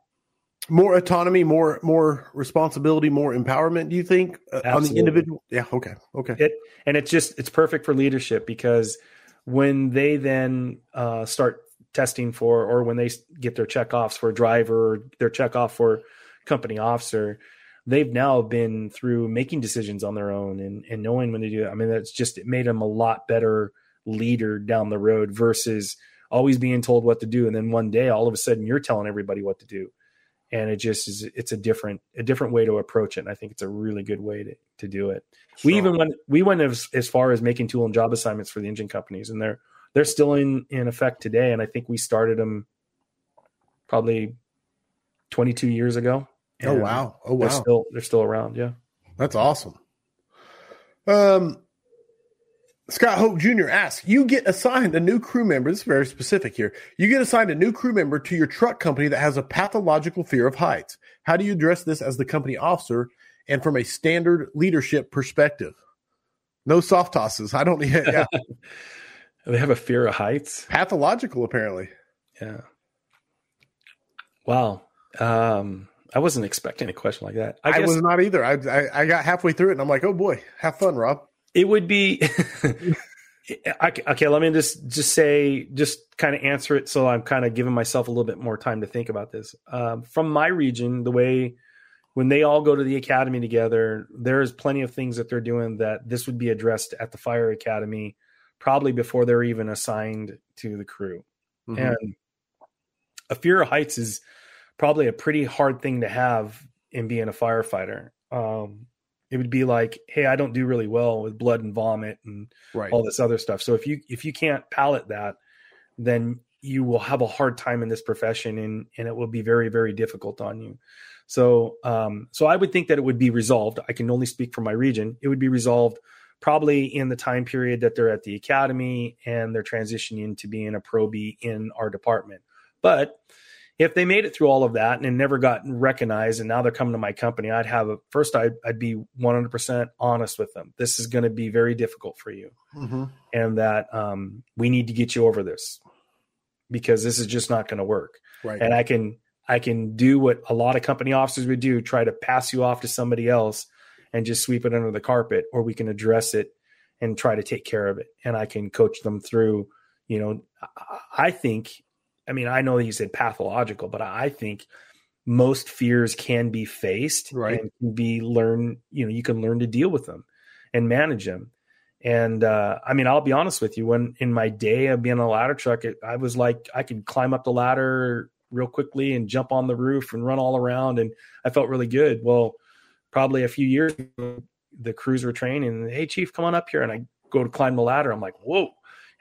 More autonomy, more more responsibility, more empowerment. Do you think uh, on the individual? Yeah. Okay. Okay. it and it's just it's perfect for leadership because when they then uh, start testing for or when they get their check offs for driver or their check off for company officer they've now been through making decisions on their own and, and knowing when to do it i mean that's just it made them a lot better leader down the road versus always being told what to do and then one day all of a sudden you're telling everybody what to do and it just is it's a different a different way to approach it and i think it's a really good way to, to do it we even went we went as, as far as making tool and job assignments for the engine companies and they're they're still in in effect today and i think we started them probably 22 years ago Oh wow. Oh they're wow. still they're still around yeah That's awesome. Um, Scott Hope Jr. asks, you get assigned a new crew member. This is very specific here. You get assigned a new crew member to your truck company that has a pathological fear of heights. How do you address this as the company officer and from a standard leadership perspective? No soft tosses. I don't. Yeah, yeah. they have a fear of heights pathological apparently. yeah wow um i wasn't expecting a question like that i, I, guess was not either. I, I I got halfway through it and I'm like, oh boy, have fun, Rob. It would be okay let me just just say just kind of answer it so i'm kind of giving myself a little bit more time to think about this. Um, from my region the way when they all go to the academy together there's plenty of things that they're doing that this would be addressed at the fire academy probably before they're even assigned to the crew. Mhm. and a fear of heights is probably a pretty hard thing to have in being a firefighter. Um, it would be like hey i don't do really well with blood and vomit and right. all this other stuff. So if you if you can't palate that then you will have a hard time in this profession and and it will be very very difficult on you. So um so i would think that it would be resolved. I can only speak for my region. It would be resolved probably in the time period that they're at the academy and they're transitioning to being a pro B in our department. But if they made it through all of that and never got recognized and now they're coming to my company i'd have a first i'd, I'd be 100% honest with them this is going to be very difficult for you Mhm. and that um, we need to get you over this because this is just not going to work Right. and i can i can do what a lot of company officers would do try to pass you off to somebody else and just sweep it under the carpet or we can address it and try to take care of it and i can coach them through you know I think i mean i know that you said pathological but i think most fears can be faced Right. and can be learned you know you can learn to deal with them and manage them and uh, I mean, I'll be honest with you. When in my day of being a ladder truck, it, I was like, I could climb up the ladder real quickly and jump on the roof and run all around, and I felt really good. Well, probably a few years ago, the crews were training. Hey, chief, come on up here, and I go to climb the ladder. I'm like, whoa,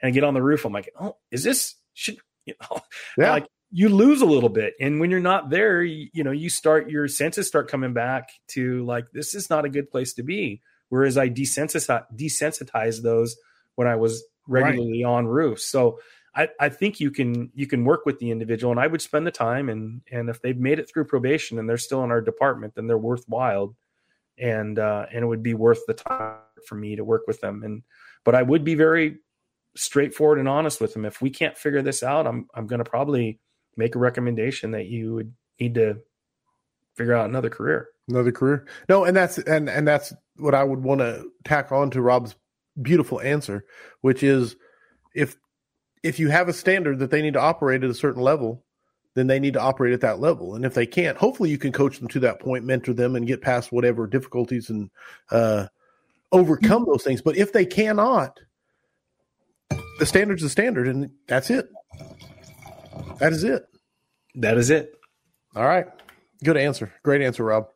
and I get on the roof. I'm like, oh, is this should you know? Yeah. Like you lose a little bit, and when you're not there, you, you know, you start your senses start coming back to like this is not a good place to be whereas I desensitize desensitized those when I was regularly on roofs. So I, I think you can you can work with the individual, and I would spend the time, and and if they've made it through probation and they're still in our department, then they're worthwhile, and uh, and it would be worth the time for me to work with them. And but I would be very straightforward and honest with them. If we can't figure this out, I'm I'm going to probably make a recommendation that you would need to figure out another career. another career. No, and that's and and that's what I would want to tack on to Rob's beautiful answer, which is if if you have a standard that they need to operate at a certain level, then they need to operate at that level. And if they can't, hopefully you can coach them to that point, mentor them, and get past whatever difficulties and uh, overcome those things. But if they cannot, the standard's the standard, and that's it. That is it. That is it. All right. Good answer. Great answer, Rob.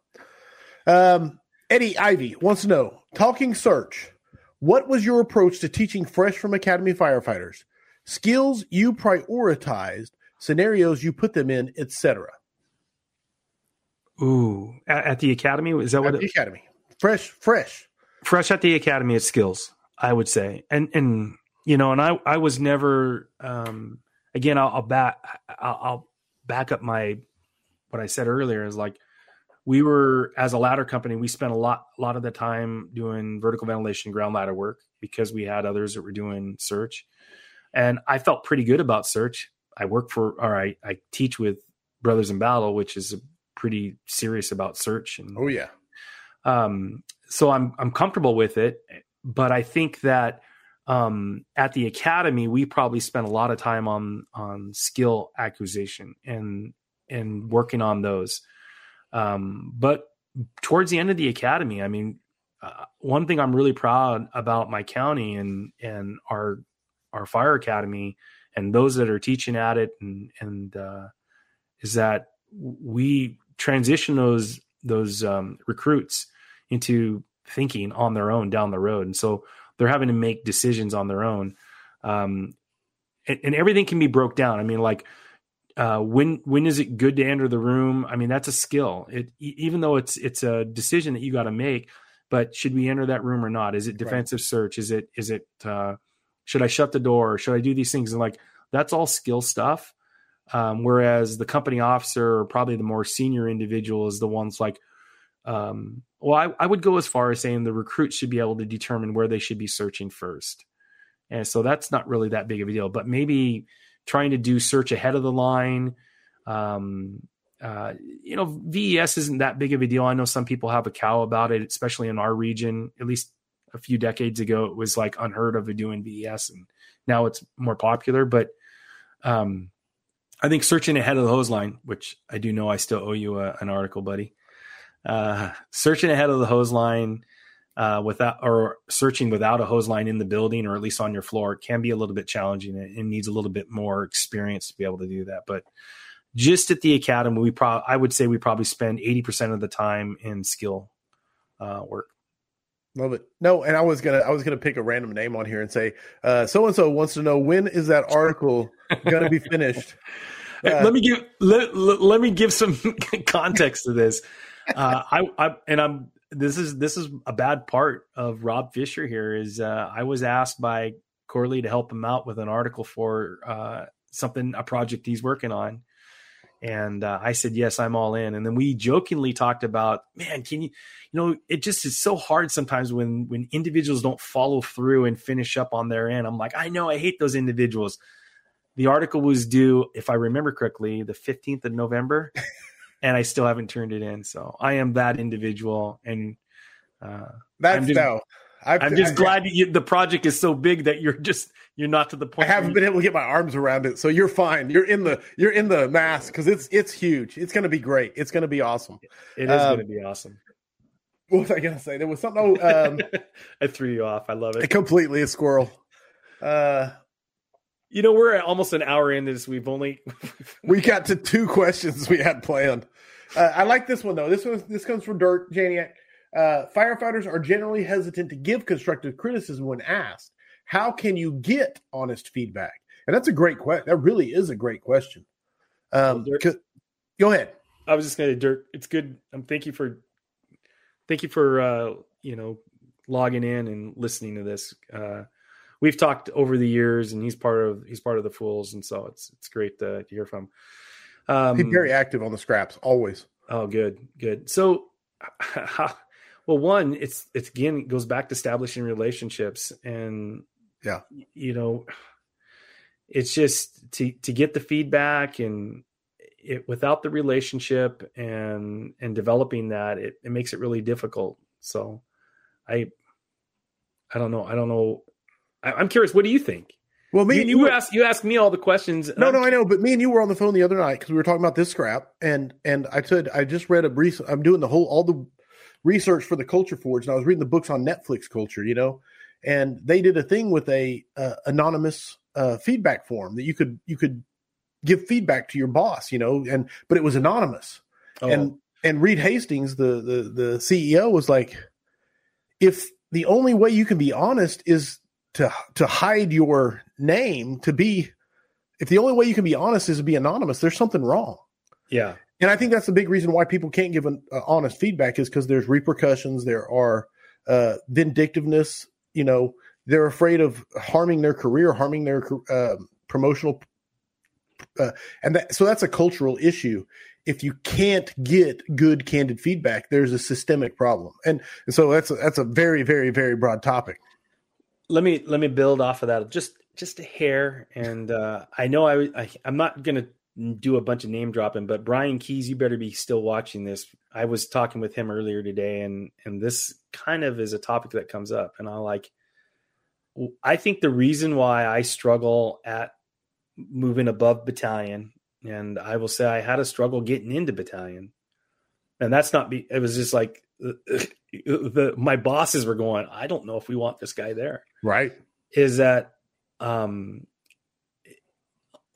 Um, Eddie Ivy wants to know talking search. What was your approach to teaching fresh from Academy firefighters? Skills you prioritized, scenarios you put them in, etc. Ooh, at, at the academy is that At what? the It, Academy. Fresh, fresh. fresh at the academy is skills, I would say, and and you know, and I I was never. Um, again, I'll, I'll back I'll, I'll back up my what I said earlier is like we were as a ladder company, we spent a lot a lot of the time doing vertical ventilation ground ladder work because we had others that were doing search. And I felt pretty good about search. I work for or I, I teach with Brothers in Battle, which is pretty serious about search and Oh yeah. um, so I'm I'm comfortable with it, but I think that um, at the academy we probably spent a lot of time on on skill acquisition and and working on those. Um, but towards the end of the academy, I mean, uh, one thing I'm really proud about my county and and our our fire academy and those that are teaching at it and and uh, is that we transition those those um, recruits into thinking on their own down the road. And so they're having to make decisions on their own. Um, and, and, everything can be broke down. I mean, like, uh, when, when is it good to enter the room? I mean, that's a skill. It, even though it's, it's a decision that you got to make, but should we enter that room or not? Is it defensive right. search? Is it, is it, uh, should I shut the door? Should I do these things? And like, that's all skill stuff. Um, whereas the company officer or probably the more senior individual is the ones like, um, well, I, I, would go as far as saying the recruit should be able to determine where they should be searching first. And so that's not really that big of a deal, but maybe trying to do search ahead of the line. Um, uh, you know, VES isn't that big of a deal. I know some people have a cow about it, especially in our region. At least a few decades ago, it was like unheard of doing VES, and now it's more popular. But um, I think searching ahead of the hose line, which I do know I still owe you a, an article, buddy uh, searching ahead of the hose line uh, without or searching without a hose line in the building or at least on your floor can be a little bit challenging and needs a little bit more experience to be able to do that. But just at the academy, we probably I would say we probably spend eighty percent of the time in skill uh, work. Love it. No, and I was gonna I was gonna pick a random name on here and say so and so wants to know when is that article gonna be finished. Uh, let me give let, let me give some context to this uh, I, I and I'm this is this is a bad part of Rob Fisher here is uh, I was asked by Corley to help him out with an article for uh, something a project he's working on, and uh, I said yes, I'm all in. And then we jokingly talked about, man, can you, you know, it just is so hard sometimes when when individuals don't follow through and finish up on their end. I'm like, I know, I hate those individuals. The article was due, if I remember correctly, the 15th of November. And I still haven't turned it in. So I am that individual, and uh, that's I'm just, no. I've, I'm just I've, glad you, the project is so big that you're just you're not to the point. I haven't been able to get my arms around it, so you're fine. You're in the you're in the mass because it's it's huge. It's going to be great. It's going to be awesome. It is um, going to be awesome. What was I going to say? There was something. Oh, um, I threw you off. I love it. Completely a squirrel. Uh, you know, we're at almost an hour in this. We've only we got to two questions we had planned. Uh, I like this one though. This one this comes from Dirk Janiak. Uh, firefighters are generally hesitant to give constructive criticism when asked. How can you get honest feedback? And that's a great question. That really is a great question. Um, well, go ahead. I was just going to Dirk. It's good. Um, thank you for thank you for uh, you know logging in and listening to this. Uh, we've talked over the years, and he's part of he's part of the Fools, and so it's it's great to, to hear from. Um, he's very active on the scraps, always. Oh, good, good. So, well, one, it's it's again it goes back to establishing relationships, and yeah, you know, it's just to to get the feedback and it without the relationship and and developing that it, it makes it really difficult so i i don't know i don't know I, am curious. What do you think? Well, me you, and you, you ask you ask me all the questions. No, I'm, no, I know, but me and you were on the phone the other night because we were talking about this scrap, and and I said I just read a brief. I'm doing the whole all the research for the Culture Forge, and I was reading the books on Netflix culture, you know, and they did a thing with a uh, anonymous uh, feedback form that you could you could give feedback to your boss, you know, and but it was anonymous, oh. and and Reed Hastings, the the the CEO, was like, if the only way you can be honest is to to hide your name to be if the only way you can be honest is to be anonymous there's something wrong yeah and i think that's the big reason why people can't give an uh, honest feedback is because there's repercussions there are uh, vindictiveness you know they're afraid of harming their career harming their uh, promotional uh, and that, so that's a cultural issue if you can't get good candid feedback, there's a systemic problem. And, and so that's a, that's a very, very, very broad topic. Let me let me build off of that just just a hair. And uh, I know I, I I'm not gonna do a bunch of name dropping, but Brian Keys, you better be still watching this. I was talking with him earlier today, and and this kind of is a topic that comes up, and I like. I think the reason why I struggle at moving above battalion and I will say I had a struggle getting into battalion, and that's not be. It was just like the my bosses were going. I don't know if we want this guy there. Right? Is that um,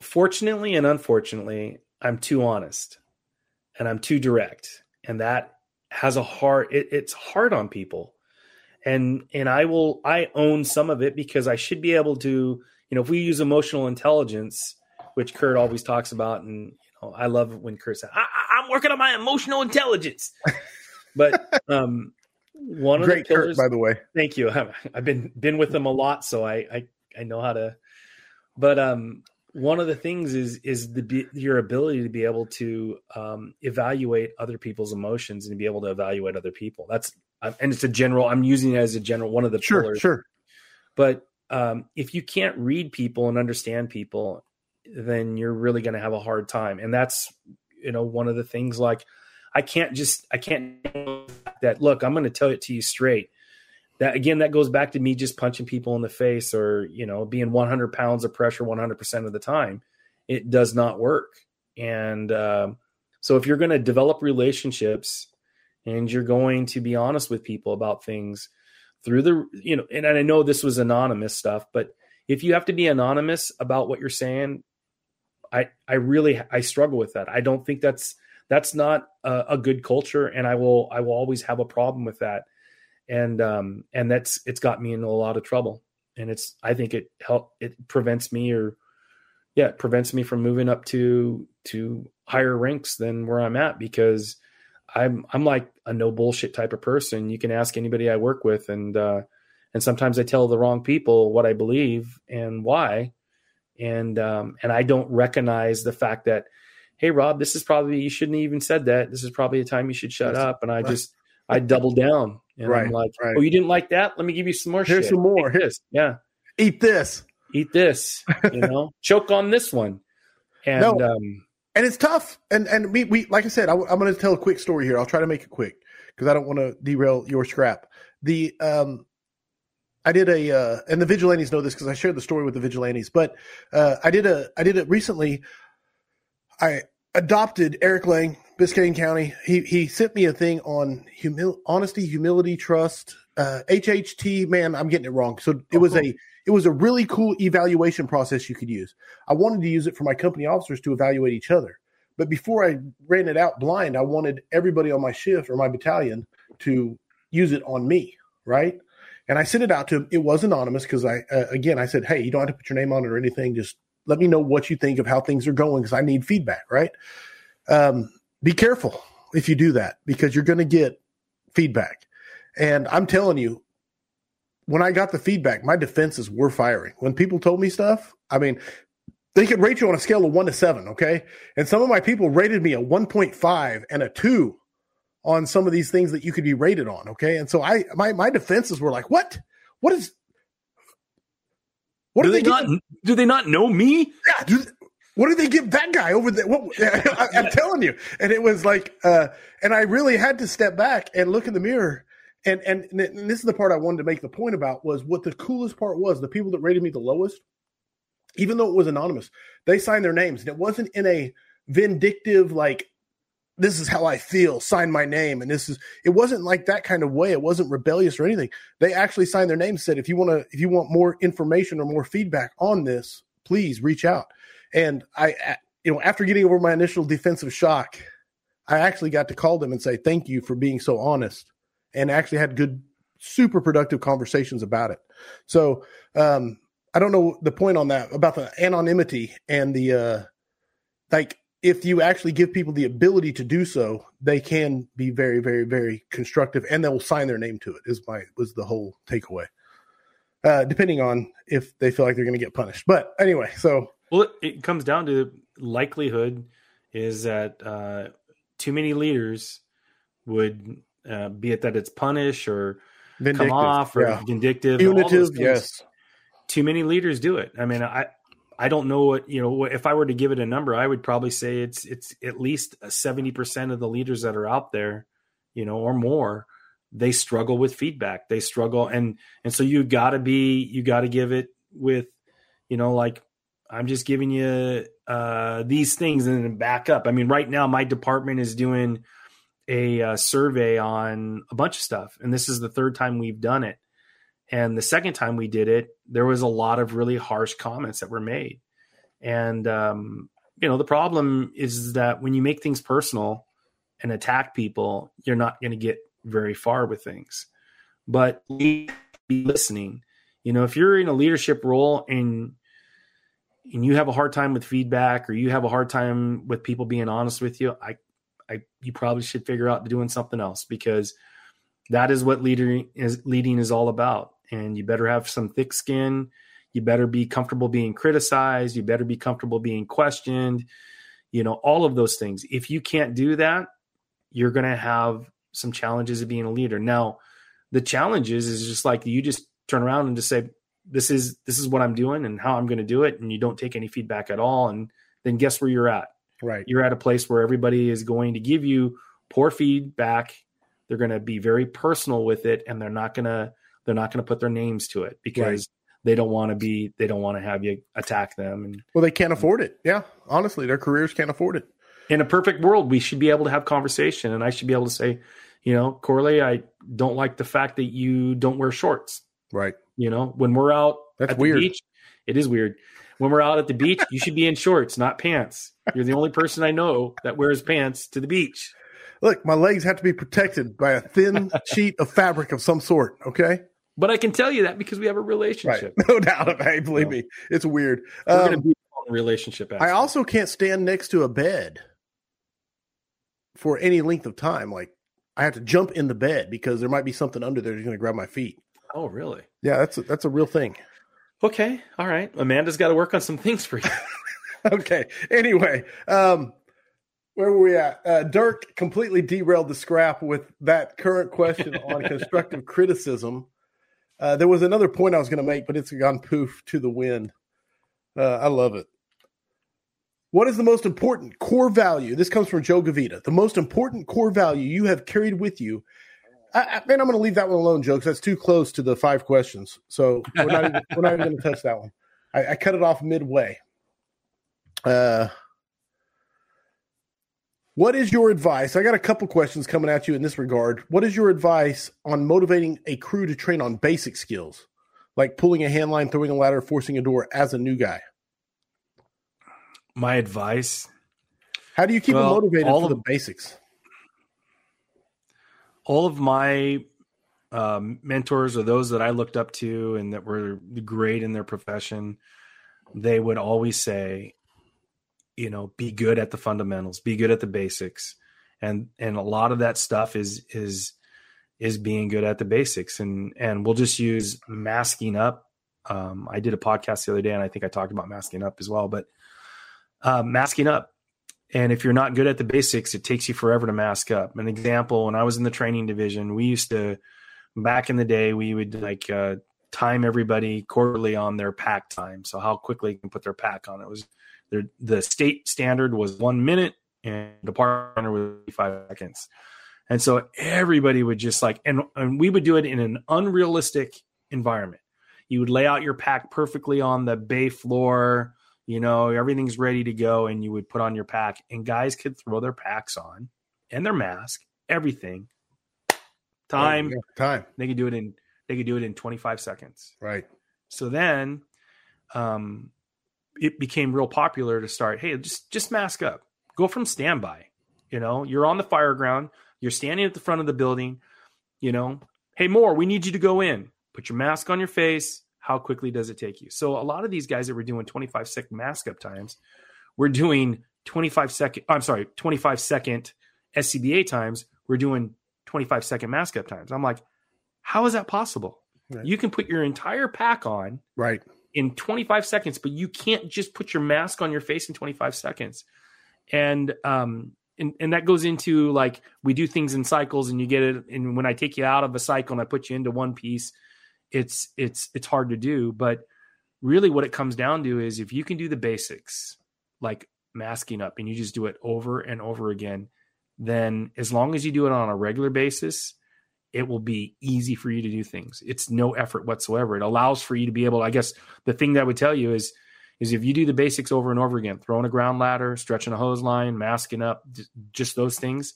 fortunately and unfortunately, I'm too honest, and I'm too direct, and that has a hard. It, it's hard on people, and and I will. I own some of it because I should be able to. You know, if we use emotional intelligence which Kurt always talks about. And you know, I love when Kurt says, I- am working on my emotional intelligence." but um, one Great of the pillars, Kurt, by the way. Thank you. I've been been with them a lot, so I I, I know how to. But um, one of the things is is the your ability to be able to um, evaluate other people's emotions and to be able to evaluate other people. That's and it's a general. I'm using it as a general one of the sure, pillars. Sure. But um, if you can't read people and understand people then you're really going to have a hard time. And that's, you know, one of the things like I can't just, I can't that look, I'm going to tell it to you straight. That again, that goes back to me just punching people in the face or, you know, being 100 pounds of pressure 100% of the time. It does not work. And um, so if you're going to develop relationships and you're going to be honest with people about things through the, you know, and I know this was anonymous stuff, but if you have to be anonymous about what you're saying I I really I struggle with that. I don't think that's that's not a, a, good culture, and I will I will always have a problem with that. And um and that's it's got me in a lot of trouble, and it's I think it help it prevents me or yeah it prevents me from moving up to to higher ranks than where I'm at because I'm I'm like a no bullshit type of person. You can ask anybody I work with, and uh, and sometimes I tell the wrong people what I believe and why, and um, and I don't recognize the fact that, hey Rob, this is probably you shouldn't even said that. This is probably a time you should shut That's, up. And I right. just I double down and right, I'm like, right. oh, you didn't like that? Let me give you some more. Here's shit. some more. Eat this, yeah. Eat this. Eat this. You know, choke on this one. And no. um, and it's tough. And and we we like I said, I, am going to tell a quick story here. I'll try to make it quick because I don't want to derail your scrap. The um I did a, uh, and the vigilantes know this because I shared the story with the vigilantes. But uh, I did a, I did it recently. I adopted Eric Lang, Biscayne County. He he sent me a thing on humil- honesty, humility, trust, uh, HHT. Man, I'm getting it wrong. So it was a it was a really cool evaluation process you could use. I wanted to use it for my company officers to evaluate each other. But before I ran it out blind, I wanted everybody on my shift or my battalion to use it on me, right? And I sent it out to him. It was anonymous because I, uh, again, I said, hey, you don't have to put your name on it or anything. Just let me know what you think of how things are going because I need feedback, right? Um, be careful if you do that because you're going to get feedback. And I'm telling you, when I got the feedback, my defenses were firing. When people told me stuff, I mean, they could rate you on a scale of one to seven, okay? And some of my people rated me a 1.5 and a two on some of these things that you could be rated on. Okay. And so I, my, my defenses were like, what, what is, what do, they, they not, do they not know me? Yeah. Do, what did they give that guy over there? What, I, am telling you. And it was like, uh, and I really had to step back and look in the mirror. And, and, and this is the part I wanted to make the point about was what the coolest part was the people that rated me the lowest, even though it was anonymous, they signed their names and it wasn't in a vindictive, like, this is how I feel, sign my name. And this is, it wasn't like that kind of way. It wasn't rebellious or anything. They actually signed their name, said, if you want to, if you want more information or more feedback on this, please reach out. And I, you know, after getting over my initial defensive shock, I actually got to call them and say, thank you for being so honest and actually had good, super productive conversations about it. So, um, I don't know the point on that about the anonymity and the, uh, like, if you actually give people the ability to do so, they can be very, very, very constructive, and they will sign their name to it. Is my was the whole takeaway. Uh, depending on if they feel like they're going to get punished, but anyway, so well, it, comes down to likelihood is that uh, too many leaders would uh, be it that it's punish or Vindictive, come off or yeah. vindictive, Punitive, yes. Too many leaders do it. I mean, I I don't know what you know. If I were to give it a number, I would probably say it's it's at least seventy percent of the leaders that are out there, you know, or more. They struggle with feedback. They struggle, and and so you got to be you got to give it with, you know, like I'm just giving you uh, these things and then back up. I mean, right now my department is doing a uh, survey on a bunch of stuff, and this is the third time we've done it. And the second time we did it, there was a lot of really harsh comments that were made. And um, you know, the problem is that when you make things personal and attack people, you're not going to get very far with things. But be listening. You know, if you're in a leadership role and and you have a hard time with feedback or you have a hard time with people being honest with you, I, I you probably should figure out doing something else because that is what leading is leading is all about. And you better have some thick skin. You better be comfortable being criticized. You better be comfortable being questioned. You know, all of those things. If you can't do that, you're going to have some challenges of being a leader. Now, the challenges is just like you just turn around and just say, this is this is what I'm doing and how I'm going to do it and you don't take any feedback at all and then guess where you're at Right. you're at a place where everybody is going to give you poor feedback they're going to be very personal with it and they're not going to they're not going to put their names to it because they don't want to be they don't want to have you attack them and Well, they can't afford it. Yeah. Honestly, their careers can't afford it. in a perfect world we should be able to have conversation and i should be able to say you know corley i don't like the fact that you don't wear shorts Right. you know when we're out That's at the beach it is weird when we're out at the beach you should be in shorts not pants you're the only person i know that wears pants to the beach Look, my legs have to be protected by a thin sheet of fabric of some sort. Okay. But I can tell you that because we have a Right. relationship. No doubt. Hey, believe me, it's weird. We're going Um, to be a relationship. I also can't stand next to a bed for any length of time. Like I have to jump in the bed because there might be something under there that's going to grab my feet. Oh, really? Yeah, that's a, that's a real thing. Okay. All right. Amanda's got to work on some things for you. okay. Anyway, um, where were we at? Uh, Dirk completely derailed the scrap with that current question on constructive criticism. Uh, there was another point I was going to make, but it's gone poof to the wind. Uh, I love it. What is the most important core value? This comes from Joe Gavita. The most important core value you have carried with you. I, I, man, I'm going to leave that one alone, Joe, 'cause that's too close to the five questions. So we're not even, even going to touch that one. I, I cut it off midway. Uh, what is your advice? I got a couple questions coming at you in this regard. What is your advice on motivating a crew to train on basic skills, like pulling a hand line, throwing a ladder, forcing a door as a new guy? My advice How do you keep Well, them motivated all for of- the basics? all of my um, mentors or those that I looked up to and that were great in their profession, they would always say, you know, be good at the fundamentals, be good at the basics, and and a lot of that stuff is is is being good at the basics, and and we'll just use masking up. Um, I did a podcast the other day, and I think I talked about masking up as well, but uh, masking up and if you're not good at the basics, it takes you forever to mask up. An example, when I was in the training division, we used to, back in the day, we would like uh, time everybody quarterly on their pack time. So how quickly they can put their pack on. It was their, the state standard was one minute and the partner was five seconds. And so everybody would just like, and, and we would do it in an unrealistic environment. You would lay out your pack perfectly on the bay floor you know everything's ready to go and you would put on your pack and guys could throw their packs on and their mask everything time Yeah, time. they could do it in they could do it in 25 seconds Right. so then um it became real popular to start hey just just mask up. Go from standby you know? You're on the fire ground. You're standing at the front of the building you know? Hey more we need you to go in. Put your mask on your face. How quickly does it take you? So a lot of these guys that were doing 25 second mask up times we're doing 25 second i'm sorry 25 second scba times we're doing 25 second mask up times. I'm like how is that possible? Right. you can put your entire pack on Right. In 25 seconds, but you can't just put your mask on your face in 25 seconds. and um, and, and that goes into like we do things in cycles and you get it and when i take you out of a cycle and i put you into one piece it's it's it's hard to do but really what it comes down to is if you can do the basics like masking up and you just do it over and over again then as long as you do it on a regular basis it will be easy for you to do things it's no effort whatsoever it allows for you to be able i guess the thing that I would tell you is is if you do the basics over and over again, throwing a ground ladder, stretching a hose line, masking up, just those things,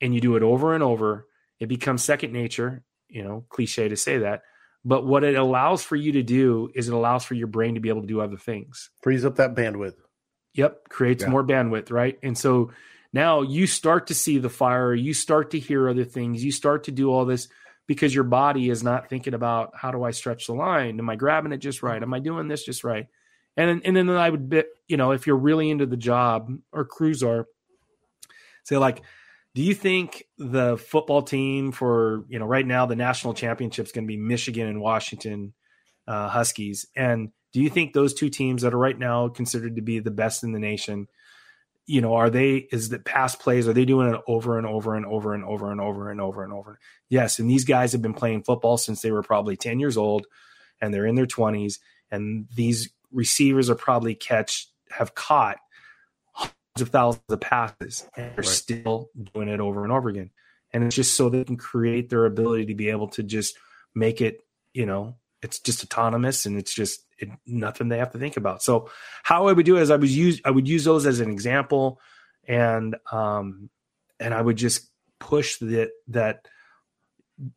and you do it over and over, it becomes second nature. You know, cliche to say that. But what it allows for you to do is it allows for your brain to be able to do other things. Frees up that bandwidth. Yep. Creates yeah. more bandwidth, right? And so now you start to see the fire, you start to hear other things, you start to do all this because your body is not thinking about how do I stretch the line? Am I grabbing it just right? Am I doing this just right? And and then I would bet, you know, if you're really into the job or crews are, say like, do you think the football team for you know right now the national championship is going to be Michigan and Washington uh, Huskies, and do you think those two teams that are right now considered to be the best in the nation? You know, are they is the past plays, are they doing it over and over and over and over and over and over and over? Yes. And these guys have been playing football since they were probably 10 years old and they're in their 20s. And these receivers are probably catch have caught hundreds of thousands of passes and they're right. still doing it over and over again. And it's just so they can create their ability to be able to just make it, you know, it's just autonomous and it's just it, nothing they have to think about. So how I would do it is I would use I would use those as an example, and um, and I would just push that that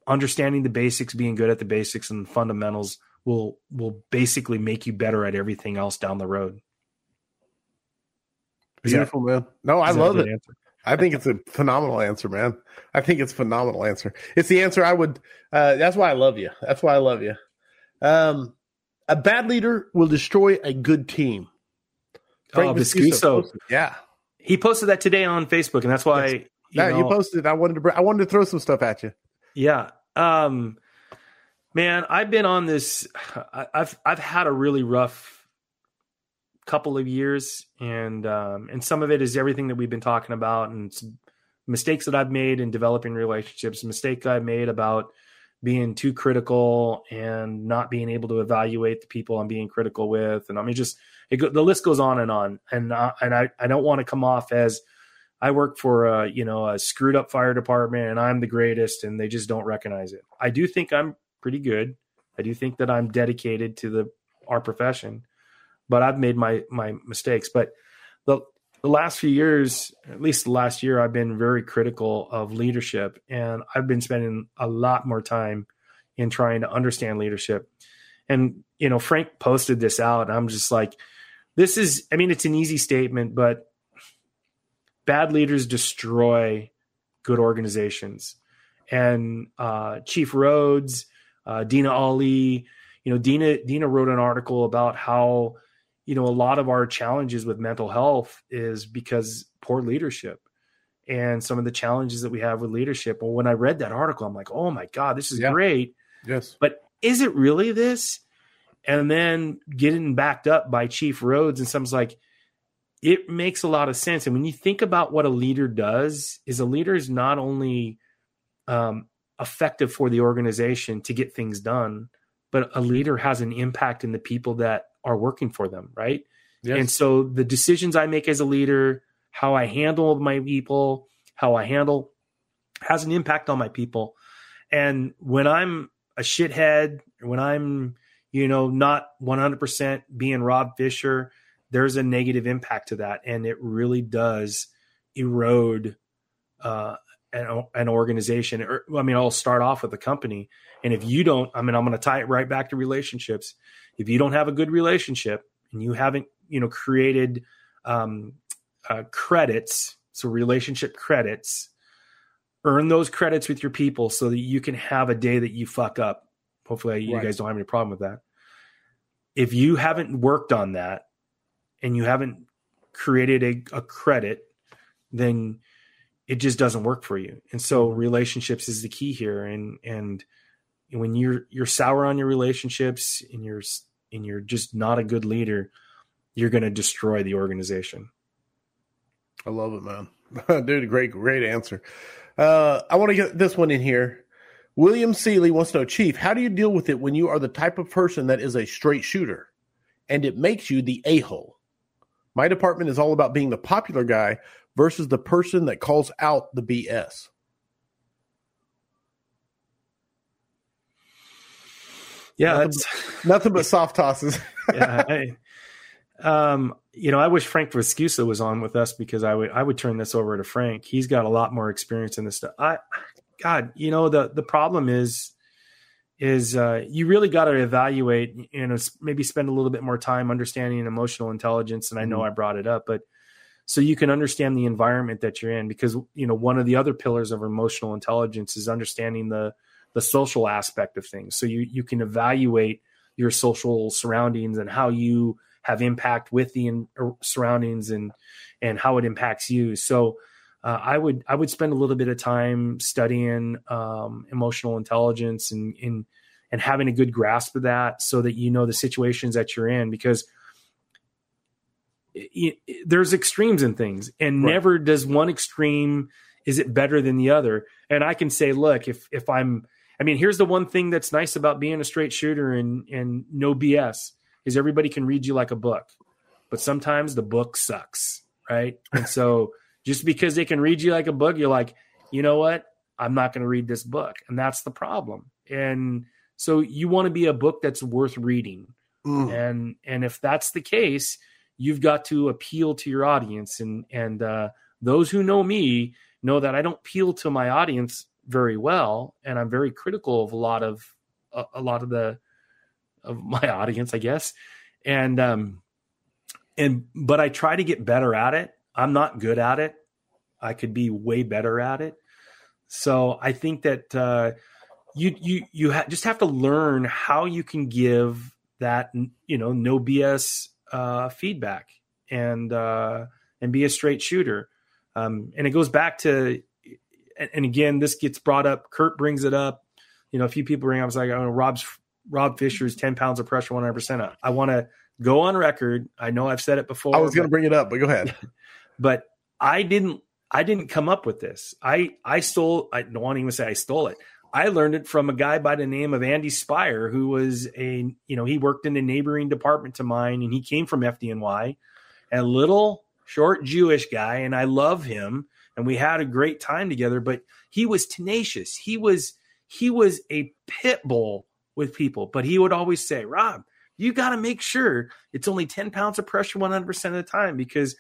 understanding the basics, being good at the basics and fundamentals will will basically make you better at everything else down the road. Beautiful, yeah. man. No, I love it. Answer? I think it's a phenomenal answer, man. I think it's phenomenal answer. It's the answer I would. Uh, that's why I love you. That's why I love you. Um, a bad leader will destroy a good team. Frank oh, Viscuso. Yeah. He posted that today on Facebook, and that's why. Yes. You, yeah, know, you posted. I wanted to. I wanted to throw some stuff at you. Yeah. Um, man, I've been on this. I've I've had a really rough couple of years, and um, and some of it is everything that we've been talking about, and mistakes that I've made in developing relationships, mistake I've made about being too critical and not being able to evaluate the people I'm being critical with. And I mean, just the list goes on and on. And and I, I don't want to come off as I work for a you know a screwed up fire department and I'm the greatest and they just don't recognize it. I do think I'm pretty good. I do think that I'm dedicated to the our profession, but I've made my my mistakes. But the the last few years, at least the last year, I've been very critical of leadership, and I've been spending a lot more time in trying to understand leadership. And you know, Frank posted this out, I'm just like, this is. I mean, it's an easy statement, but bad leaders destroy good organizations. And uh, Chief Rhodes, uh, Dena Ali, you know, Dena Dena wrote an article about how you know, a lot of our challenges with mental health is because poor leadership and some of the challenges that we have with leadership. Well, when I read that article, I'm like, oh my God, this is yeah. great. Yes. But is it really this? And then getting backed up by Chief Rhodes and someone's like, it makes a lot of sense. And when you think about what a leader does, is a leader is not only um, effective for the organization to get things done, but a leader has an impact in the people that are working for them, right? Yes. And so the decisions I make as a leader, how I handle my people, how I handle has an impact on my people. And when I'm a shithead, when I'm, you know, not 100% being Rob Fisher, there's a negative impact to that. And it really does erode uh, an, an organization. Or, I mean, I'll start off with a company. And if you don't, I mean, I'm going to tie it right back to relationships if you don't have a good relationship and you haven't you know created um, uh, credits so relationship credits earn those credits with your people so that you can have a day that you fuck up. Hopefully you guys don't have any problem with that. If you haven't worked on that and you haven't created a, a credit then it just doesn't work for you. And so relationships is the key here. And and when you're you're sour on your relationships and you're and you're just not a good leader, you're going to destroy the organization. I love it, man. Dude, great, great answer. Uh, I want to get this one in here. William Seeley wants to know, Chief, how do you deal with it when you are the type of person that is a straight shooter and it makes you the a hole? My department is all about being the popular guy versus the person that calls out the BS. Yeah, nothing, that's nothing but soft tosses. yeah, I, um, you know, I wish Frank Viscuso was on with us because I would I would turn this over to Frank. He's got a lot more experience in this stuff. I, God, you know the the problem is is uh, you really got to evaluate. You know, maybe spend a little bit more time understanding emotional intelligence. And I know mm-hmm. I brought it up, but so you can understand the environment that you're in because you know one of the other pillars of emotional intelligence is understanding the the social aspect of things. So you you can evaluate your social surroundings and how you have impact with the in, er, surroundings and and how it impacts you. So uh, I would I would spend a little bit of time studying um, emotional intelligence and in and having a good grasp of that, so that you know the situations that you're in because. It, it, there's extremes in things and right. never does one extreme is it better than the other and i can say look if if i'm I mean, here's the one thing that's nice about being a straight shooter and and no BS is everybody can read you like a book, but sometimes the book sucks, right? And so just because they can read you like a book, you're like, you know what? I'm not going to read this book, and that's the problem. And so you want to be a book that's worth reading, mm. and and if that's the case, you've got to appeal to your audience, and and uh, those who know me know that I don't appeal to my audience very well, and I'm very critical of a lot of a, a lot of the of my audience, I guess. And um, and but I try to get better at it. I'm not good at it. I could be way better at it. So I think that uh, you you you ha- just have to learn how you can give that you know no BS uh, feedback and uh, and be a straight shooter. Um, and it goes back to and again, this gets brought up. Kurt brings it up. You know, a few people bring up. I was like, oh, Rob's Rob Fisher's ten pounds of pressure, one hundred percent. I want to go on record. I know I've said it before. I was going to bring it up, but go ahead. but I didn't. I didn't come up with this. I I stole. I don't want to even say I stole it. I learned it from a guy by the name of Andy Spire, who was a you know he worked in a neighboring department to mine, and he came from FDNY, a little short Jewish guy, and I love him and we had a great time together. But he was tenacious. He was he was a pit bull with people. But he would always say, Rob, you got to make sure it's only 10 pounds of pressure 100% of the time because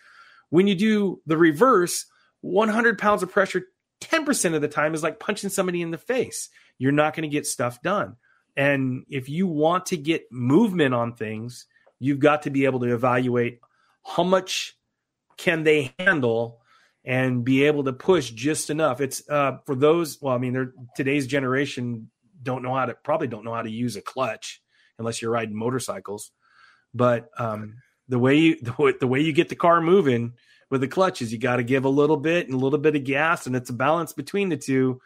when you do the reverse, 100 pounds of pressure 10% of the time is like punching somebody in the face. You're not going to get stuff done. And if you want to get movement on things, you've got to be able to evaluate how much can they handle and be able to push just enough. It's uh, for those. Well, I mean, today's generation don't know how to probably don't know how to use a clutch unless you're riding motorcycles. But um, the way you the the way you get the car moving with the clutch is you got to give a little bit and a little bit of gas, and it's a balance between the two.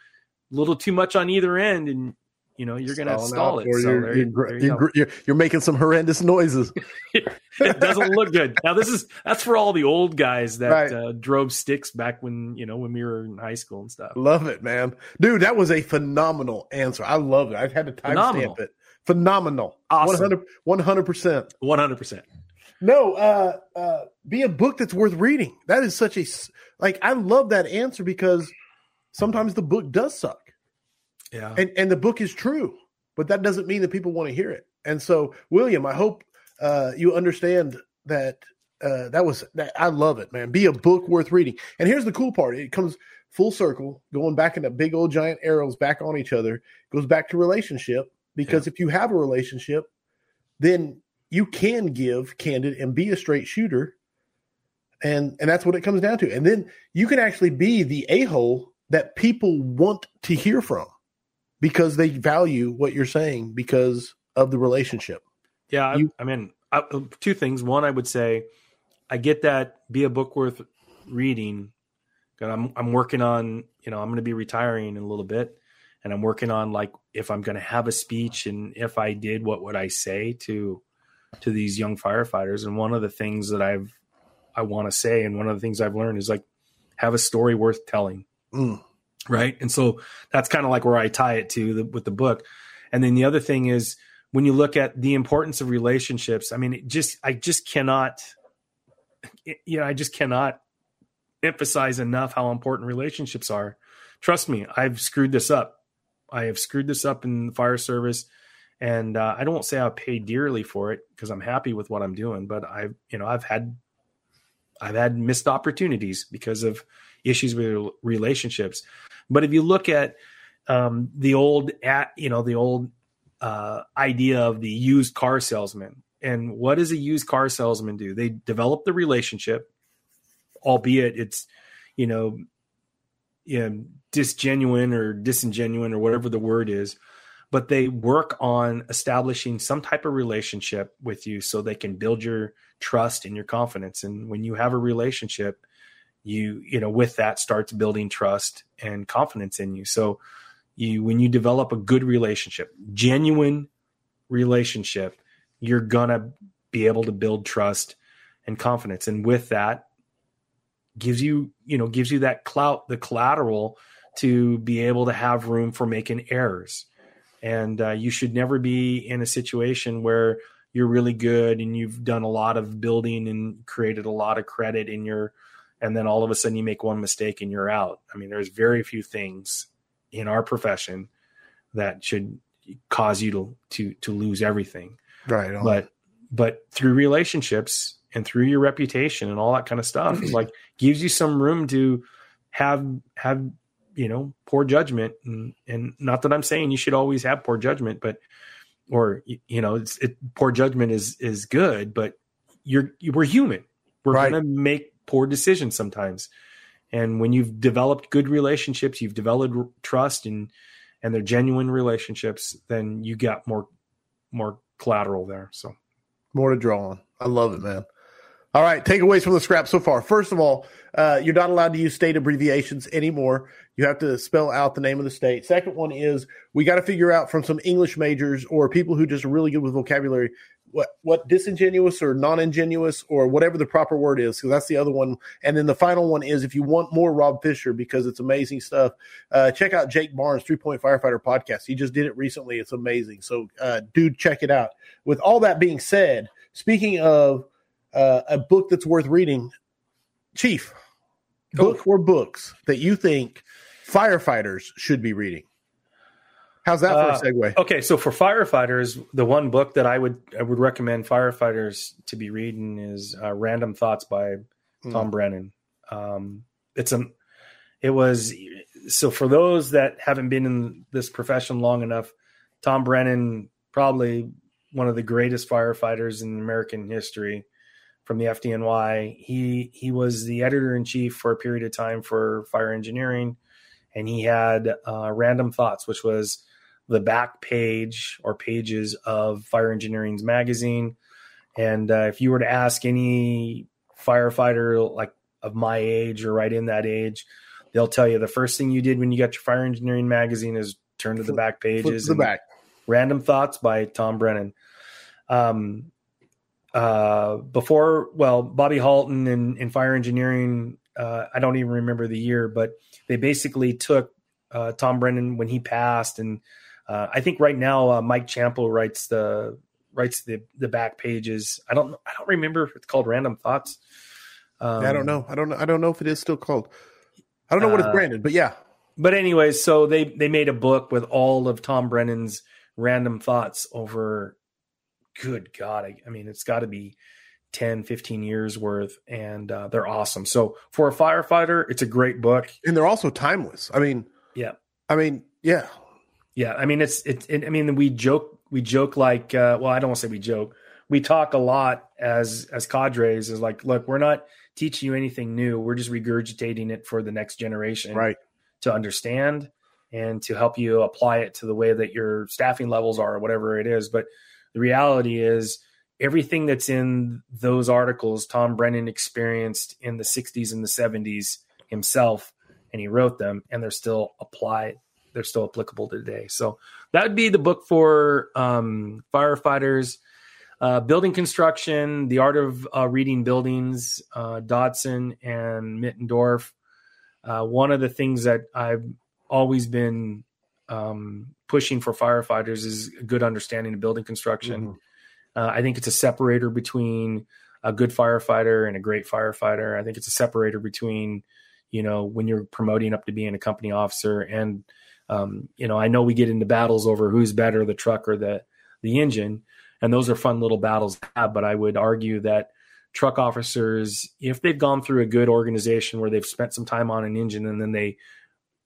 A little too much on either end, and you know you're going to stall it. So you're, you're, you you're, you're, making some horrendous noises. it doesn't look good. Now this is that's for all the old guys that right. uh, drove sticks back when you know when we were in high school and stuff. Love it, man, dude. That was a phenomenal answer. I love it. I've had to timestamp it. Phenomenal. Awesome. 100 percent. One hundred percent. No, uh, uh, be a book that's worth reading. That is such a like. I love that answer because sometimes the book does suck. Yeah. And and the book is true, but that doesn't mean that people want to hear it. And so, William, I hope uh, you understand that uh, that was that I love it, man. Be a book worth reading. And here's the cool part: it comes full circle, going back into big old giant arrows back on each other. Goes back to relationship because yeah. if you have a relationship, then you can give candid and be a straight shooter, and and that's what it comes down to. And then you can actually be the a hole that people want to hear from because they value what you're saying because of the relationship. Yeah, you, I, I mean, I, two things. One, I would say, I get that be a book worth reading. I'm I'm working on, you know, I'm going to be retiring in a little bit, and I'm working on like if I'm going to have a speech and if I did, what would I say to to these young firefighters? And one of the things that I've I want to say. And one of the things I've learned is like have a story worth telling. Mm. Right. And so that's kind of like where I tie it to the, with the book. And then the other thing is when you look at the importance of relationships, I mean, it just, I just cannot, you know, I just cannot emphasize enough how important relationships are. Trust me, I've screwed this up. I have screwed this up in the fire service and uh, I don't say I pay dearly for it because I'm happy with what I'm doing, but I've you know I've had I've had missed opportunities because of issues with relationships. But if you look at um, the old at you know the old uh, idea of the used car salesman, and what does a used car salesman do? They develop the relationship, albeit it's you know, you know disgenuine or disingenuine or whatever the word is but they work on establishing some type of relationship with you so they can build your trust and your confidence and when you have a relationship you you know with that starts building trust and confidence in you. So you when you develop a good relationship genuine relationship you're gonna be able to build trust and confidence. And with that gives you you know gives you that clout the collateral to be able to have room for making errors. And uh, you should never be in a situation where you're really good and you've done a lot of building and created a lot of credit in your and then all of a sudden you make one mistake and you're out i mean there's very few things in our profession that should cause you to to to lose everything right on. but but through relationships and through your reputation and all that kind of stuff like gives you some room to have have you know poor judgment and, and not that i'm saying you should always have poor judgment but or you know it's it, poor judgment is is good but you're we're human we're Right. to make poor decisions sometimes and when you've developed good relationships you've developed trust and and they're genuine relationships then you got more more collateral there so More to draw on. I love it, man. All right, takeaways from the scrap so far. First of all, uh, you're not allowed to use state abbreviations anymore. You have to spell out the name of the state. Second one is we got to figure out from some English majors or people who just are really good with vocabulary what what disingenuous or non-ingenuous or whatever the proper word is. Because that's the other one. And then the final one is if you want more Rob Fisher because it's amazing stuff, uh, check out Jake Barnes Three Point Firefighter podcast. He just did it recently. It's amazing. So, uh, dude, check it out. With all that being said, speaking of uh, a book that's worth reading, Chief, book or books that you think firefighters should be reading. How's that Uh, for a segue? Okay, so for firefighters, the one book that I would I would recommend firefighters to be reading is uh, Random Thoughts by Tom Brennan. Um, it's a it was so for those that haven't been in this profession long enough, Tom Brennan probably one of the greatest firefighters in American history from the FDNY. He he was the editor in chief for a period of time for fire engineering, and he had uh, Random Thoughts, which was the back page or pages of Fire Engineering's magazine. And uh, if you were to ask any firefighter like of my age or right in that age, they'll tell you the first thing you did when you got your Fire Engineering magazine is turn to the back pages. the back. Random Thoughts by Tom Brennan. Um, uh, before, well, Bobby Halton in, in fire engineering, uh, I don't even remember the year, but they basically took uh, Tom Brennan when he passed, and uh, I think right now uh, Mike Ciampo writes the writes the the back pages. I don't I don't remember if it's called Random Thoughts. Um, I don't know. I don't know. I don't know if it is still called. I don't know what it's Uh, branded, but yeah. but anyways, so they they made a book with all of Tom Brennan's random thoughts over good god, I, I mean it's got to be 10 15 years worth and uh, they're awesome. So for a firefighter, it's a great book. And they're also timeless. I mean, Yeah. I mean, yeah. Yeah, I mean it's it's it, I mean we joke we joke like uh, well I don't want to say we joke. We talk a lot as as cadres is like look, we're not teaching you anything new. We're just regurgitating it for the next generation. Right. to understand and to help you apply it to the way that your staffing levels are or whatever it is. But the reality is everything that's in those articles, Tom Brennan experienced in the 60s and the 70s himself, and he wrote them, and they're still applied. They're still applicable today. So that would be the book for um, firefighters. uh, building construction, the art of uh, reading buildings, uh, Dodson and Mittendorf. Uh, one of the things that I've always been um, pushing for firefighters is a good understanding of building construction. Mm-hmm. Uh, I think it's a separator between a good firefighter and a great firefighter. I think it's a separator between, you know, when you're promoting up to being a company officer and, um, you know, I know we get into battles over who's better, the truck or the the engine, and those are fun little battles to have. But I would argue that truck officers, if they've gone through a good organization where they've spent some time on an engine and then they,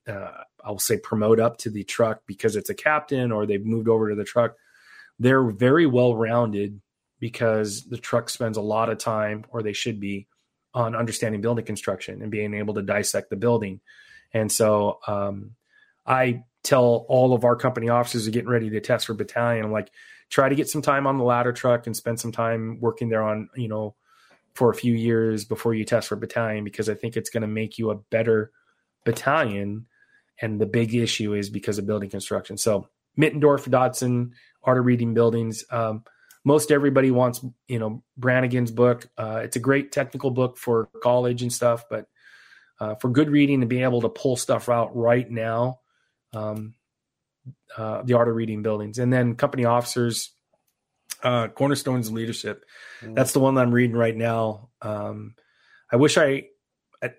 uh, I'll say, promote up to the truck because it's a captain or they've moved over to the truck, they're very well rounded because the truck spends a lot of time, or they should be, on understanding building construction and being able to dissect the building. And so um, I tell all of our company officers are getting ready to test for battalion. I'm like, try to get some time on the ladder truck and spend some time working there on, you know, for a few years before you test for battalion because I think it's going to make you a better battalion. And the big issue is because of building construction. So Mittendorf, Dodson, art of reading buildings. Um, most everybody wants, you know, Brannigan's book. Uh, it's a great technical book for college and stuff, but uh, for good reading and being able to pull stuff out right now, um, uh, the art of reading buildings, and then company officers, uh, cornerstones of leadership. Mm-hmm. That's the one that I'm reading right now. Um, I wish I, I,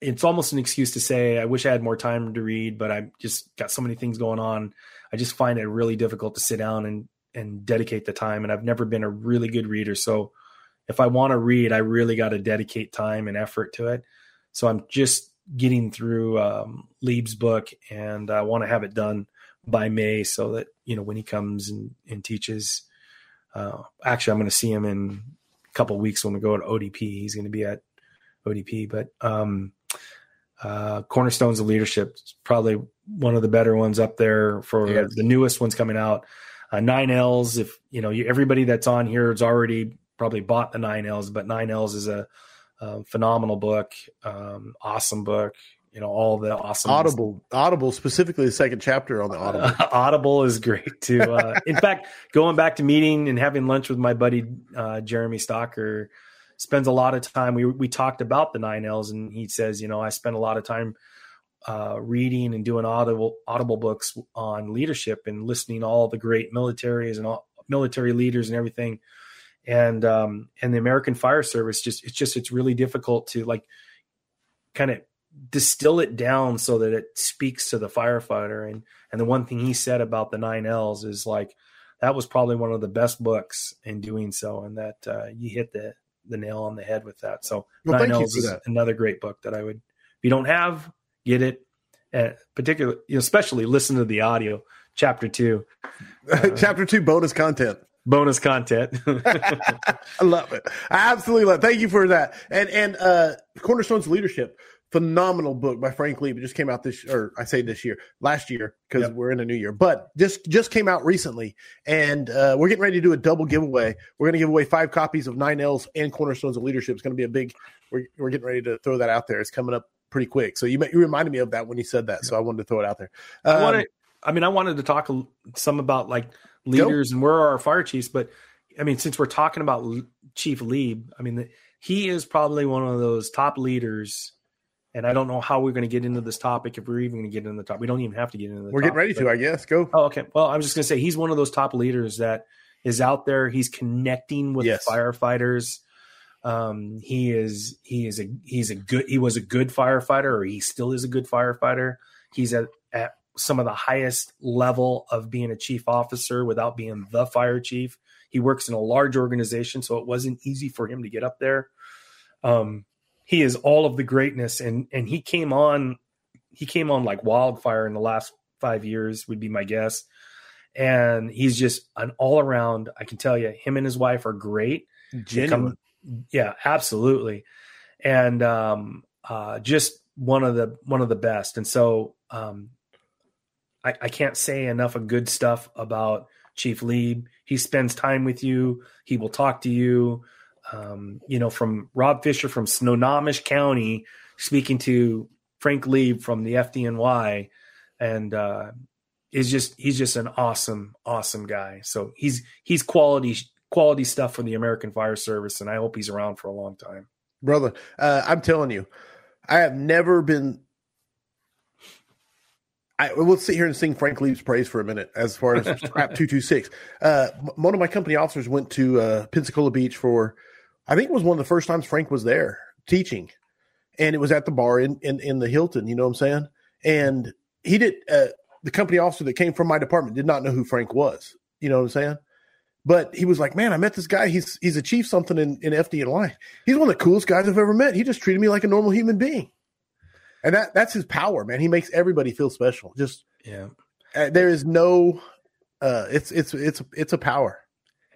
it's almost an excuse to say I wish I had more time to read, but I just got so many things going on. I just find it really difficult to sit down and and dedicate the time. And I've never been a really good reader, so if I want to read, I really got to dedicate time and effort to it. So I'm just getting through um, Leeb's book, and I want to have it done by May so that you know when he comes and, and teaches. Uh, actually, I'm going to see him in a couple weeks when we go to ODP. He's going to be at ODP, but um, uh, Cornerstones of Leadership is probably one of the better ones up there for yes. the newest ones coming out. Uh, nine L's. If you know you, everybody that's on here has already probably bought the nine L's, but nine L's is a, a phenomenal book, um, awesome book you know all the awesome audible audible specifically the second chapter on the audible. Uh, audible is great too uh, in fact going back to meeting and having lunch with my buddy uh, jeremy stocker spends a lot of time we, we talked about the nine l's and he says you know i spend a lot of time uh, reading and doing audible audible books on leadership and listening to all the great militaries and all military leaders and everything and um and the american fire service just it's just it's really difficult to like kind of distill it down so that it speaks to the firefighter. And and the one thing he said about the nine L's is like that was probably one of the best books in doing so, and that uh, you hit the the nail on the head with that. So well, nine L's is that. another great book that I would. If you don't have, get it. Uh, particularly, especially listen to the audio. Chapter two, uh, chapter two bonus content bonus content. I love it. I absolutely love. It. Thank you for that. And and uh Cornerstones Leadership phenomenal book by Frank Leeb. It just came out this, or I say this year, last year because yep. we're in a new year, but just just came out recently, and uh, we're getting ready to do a double giveaway. We're going to give away five copies of Nine L's and Cornerstones of Leadership. It's going to be a big. We're we're getting ready to throw that out there. It's coming up pretty quick. So you you reminded me of that when you said that, so I wanted to throw it out there. Um, I wanted, I mean, I wanted to talk some about like leaders go. and where are our fire chiefs, but I mean, since we're talking about Chief Leeb, I mean, the, he is probably one of those top leaders and I don't know how we're going to get into this topic if we're even going to get into the top. We don't even have to get into the. We're topic, getting ready to, I guess. Go. Oh, okay. Well, I was just going to say he's one of those top leaders that is out there. He's connecting with yes. firefighters. Um, he is he is a he's a good he was a good firefighter, or he still is a good firefighter. He's at at some of the highest level of being a chief officer without being the fire chief. He works in a large organization, so it wasn't easy for him to get up there. Um, he is all of the greatness and and he came on he came on like wildfire in the last five years would be my guess and he's just an all around i can tell you him and his wife are great Genuine. yeah absolutely and um uh just one of the one of the best and so um I, I can't say enough of good stuff about chief Leeb he spends time with you he will talk to you um, you know, from Rob Fisher from Snohomish County speaking to Frank Leeb from the FDNY, and uh, is just he's just an awesome, awesome guy. So he's he's quality quality stuff for the American Fire Service, and I hope he's around for a long time. brother. Uh, I'm telling you, I have never been. I will sit here and sing Frank Leeb's praise for a minute. As far as Scrap Two Two Six, uh, one of my company officers went to uh, Pensacola Beach for, I think it was one of the first times Frank was there teaching, and it was at the bar in in, in the Hilton. You know what I'm saying? And he did. Uh, the company officer that came from my department did not know who Frank was. You know what I'm saying? But he was like, "Man, I met this guy. He's he's achieved something in in FDNY. He's one of the coolest guys I've ever met. He just treated me like a normal human being." And that that's his power, man. He makes everybody feel special. Just Yeah. uh, there is no uh it's it's it's it's a power.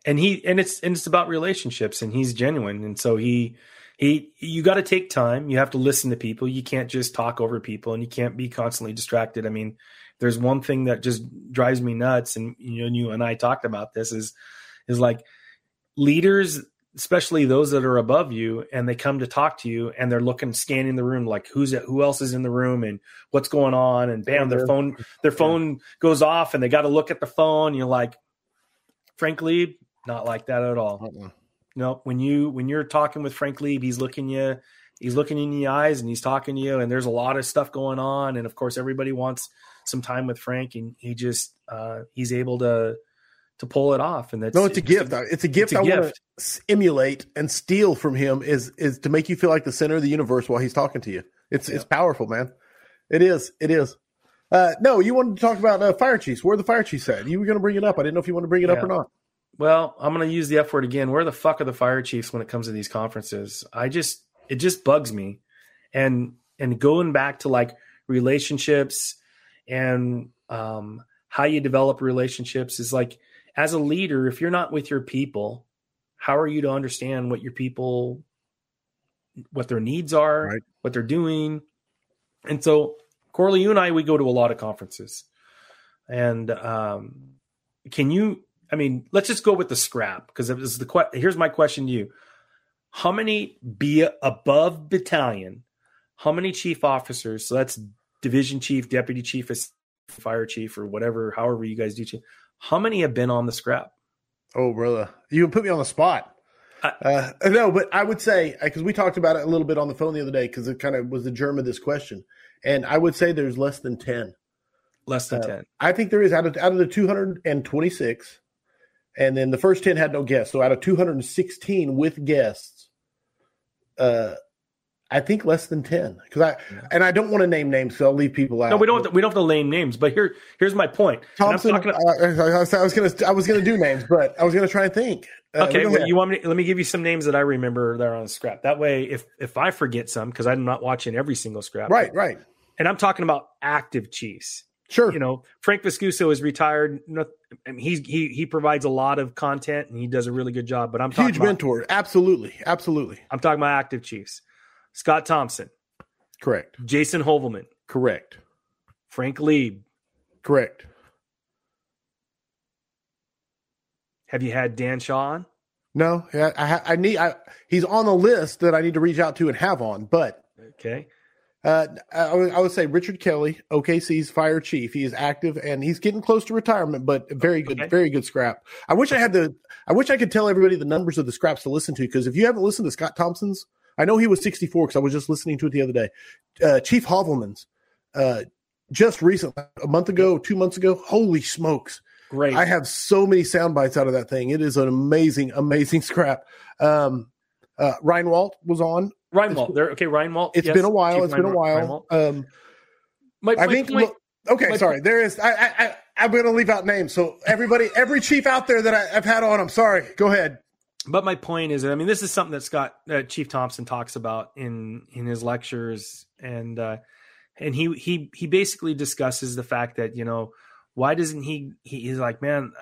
and he and it's and it's about relationships and he's genuine and so he he you got to take time you have to listen to people you can't just talk over people and you can't be constantly distracted i mean there's one thing that just drives me nuts and you know you and i talked about this is is like leaders especially those that are above you and they come to talk to you and they're looking scanning the room like who's it who else is in the room and what's going on and bam their phone their phone goes off and they got to look at the phone you're like frankly not like that at all. Uh-uh. no when you when you're talking with frank Leeb, he's looking you he's looking in the eyes and he's talking to you and there's a lot of stuff going on and of course everybody wants some time with frank and he just uh he's able to to pull it off and that's No, it's a gift. It's a gift it's a I want to emulate and steal from him is is to make you feel like the center of the universe while he's talking to you. It's it's powerful, man. It is. It is. Uh, no, you wanted to talk about uh, fire chiefs. Where are the fire chiefs at? You were going to bring it up. I didn't know if you want to bring it up or not. Well, I'm going to use the F word again. Where the fuck are the fire chiefs when it comes to these conferences? I just it just bugs me. And and going back to like relationships and um how you develop relationships is like as a leader, if you're not with your people, how are you to understand what your people what their needs are, Right. what they're doing? And so Corley, you and I we go to a lot of conferences. And um can you I mean, let's just go with the scrap because this is the que- here's my question to you. How many be above battalion? How many chief officers? So that's division chief, deputy chief, fire chief, or whatever, however you guys do. Chief, how many have been on the scrap? Oh, brother, you put me on the spot. Uh, no, but I would say because we talked about it a little bit on the phone the other day because it kind of was the germ of this question, and I would say there's less than ten. Less than Uh, ten. I think there is out of out of the 226, and then the first 10 had no guests. So out of 216 with guests, uh, I think less than 10. Because I and I don't want to name names, so I'll leave people out. No, we don't. Have to, we don't have to name names. But here, here's my point. Thompson. talking- I, was, I was gonna I was gonna do names, but I was gonna try and think. Uh, okay, well, you want me? To, let me give you some names that I remember that are on the scrap. That way, if if I forget some, because I'm not watching every single scrap, right, right, And I'm talking about active chiefs. sure. you know, Frank Viscuso is retired. No, I mean, he's he he provides a lot of content and he does a really good job. But I'm talking Huge about mentor. Absolutely, absolutely. I'm talking about active chiefs. Scott Thompson, Correct, Jason Hoevelmann, correct, Frank Leeb. correct. Have you had Dan Shaw on? No, I, I, I need. I, he's on the list that I need to reach out to and have on, but Okay. Uh, I would, I would say Richard Kelley, OKC's fire chief. He is active and he's getting close to retirement, but very good, Okay. very good scrap. I wish I had the, I wish I could tell everybody the numbers of the scraps to listen to because if you haven't listened to Scott Thompson's, I know he was 64 because I was just listening to it the other day. Uh, chief Hoevelmann's, uh, just recently, a month ago, two months ago. Holy smokes! Great. I have so many sound bites out of that thing. It is an amazing, amazing scrap. Um, uh, Ryan Walt was on. Reinwald. There. Okay, Reinwald. It's yes, been a while. Chief It's been a while. Um, My, I think. okay, my sorry. There is. I, I, I I'm going to leave out names. So everybody, every chief out there that I, I've had on, I'm sorry. Go ahead. But my point is, I mean, this is something that Scott uh, Chief Thompson talks about in in his lectures, and uh, and he he he basically discusses the fact that you know why doesn't he, he he's like, man,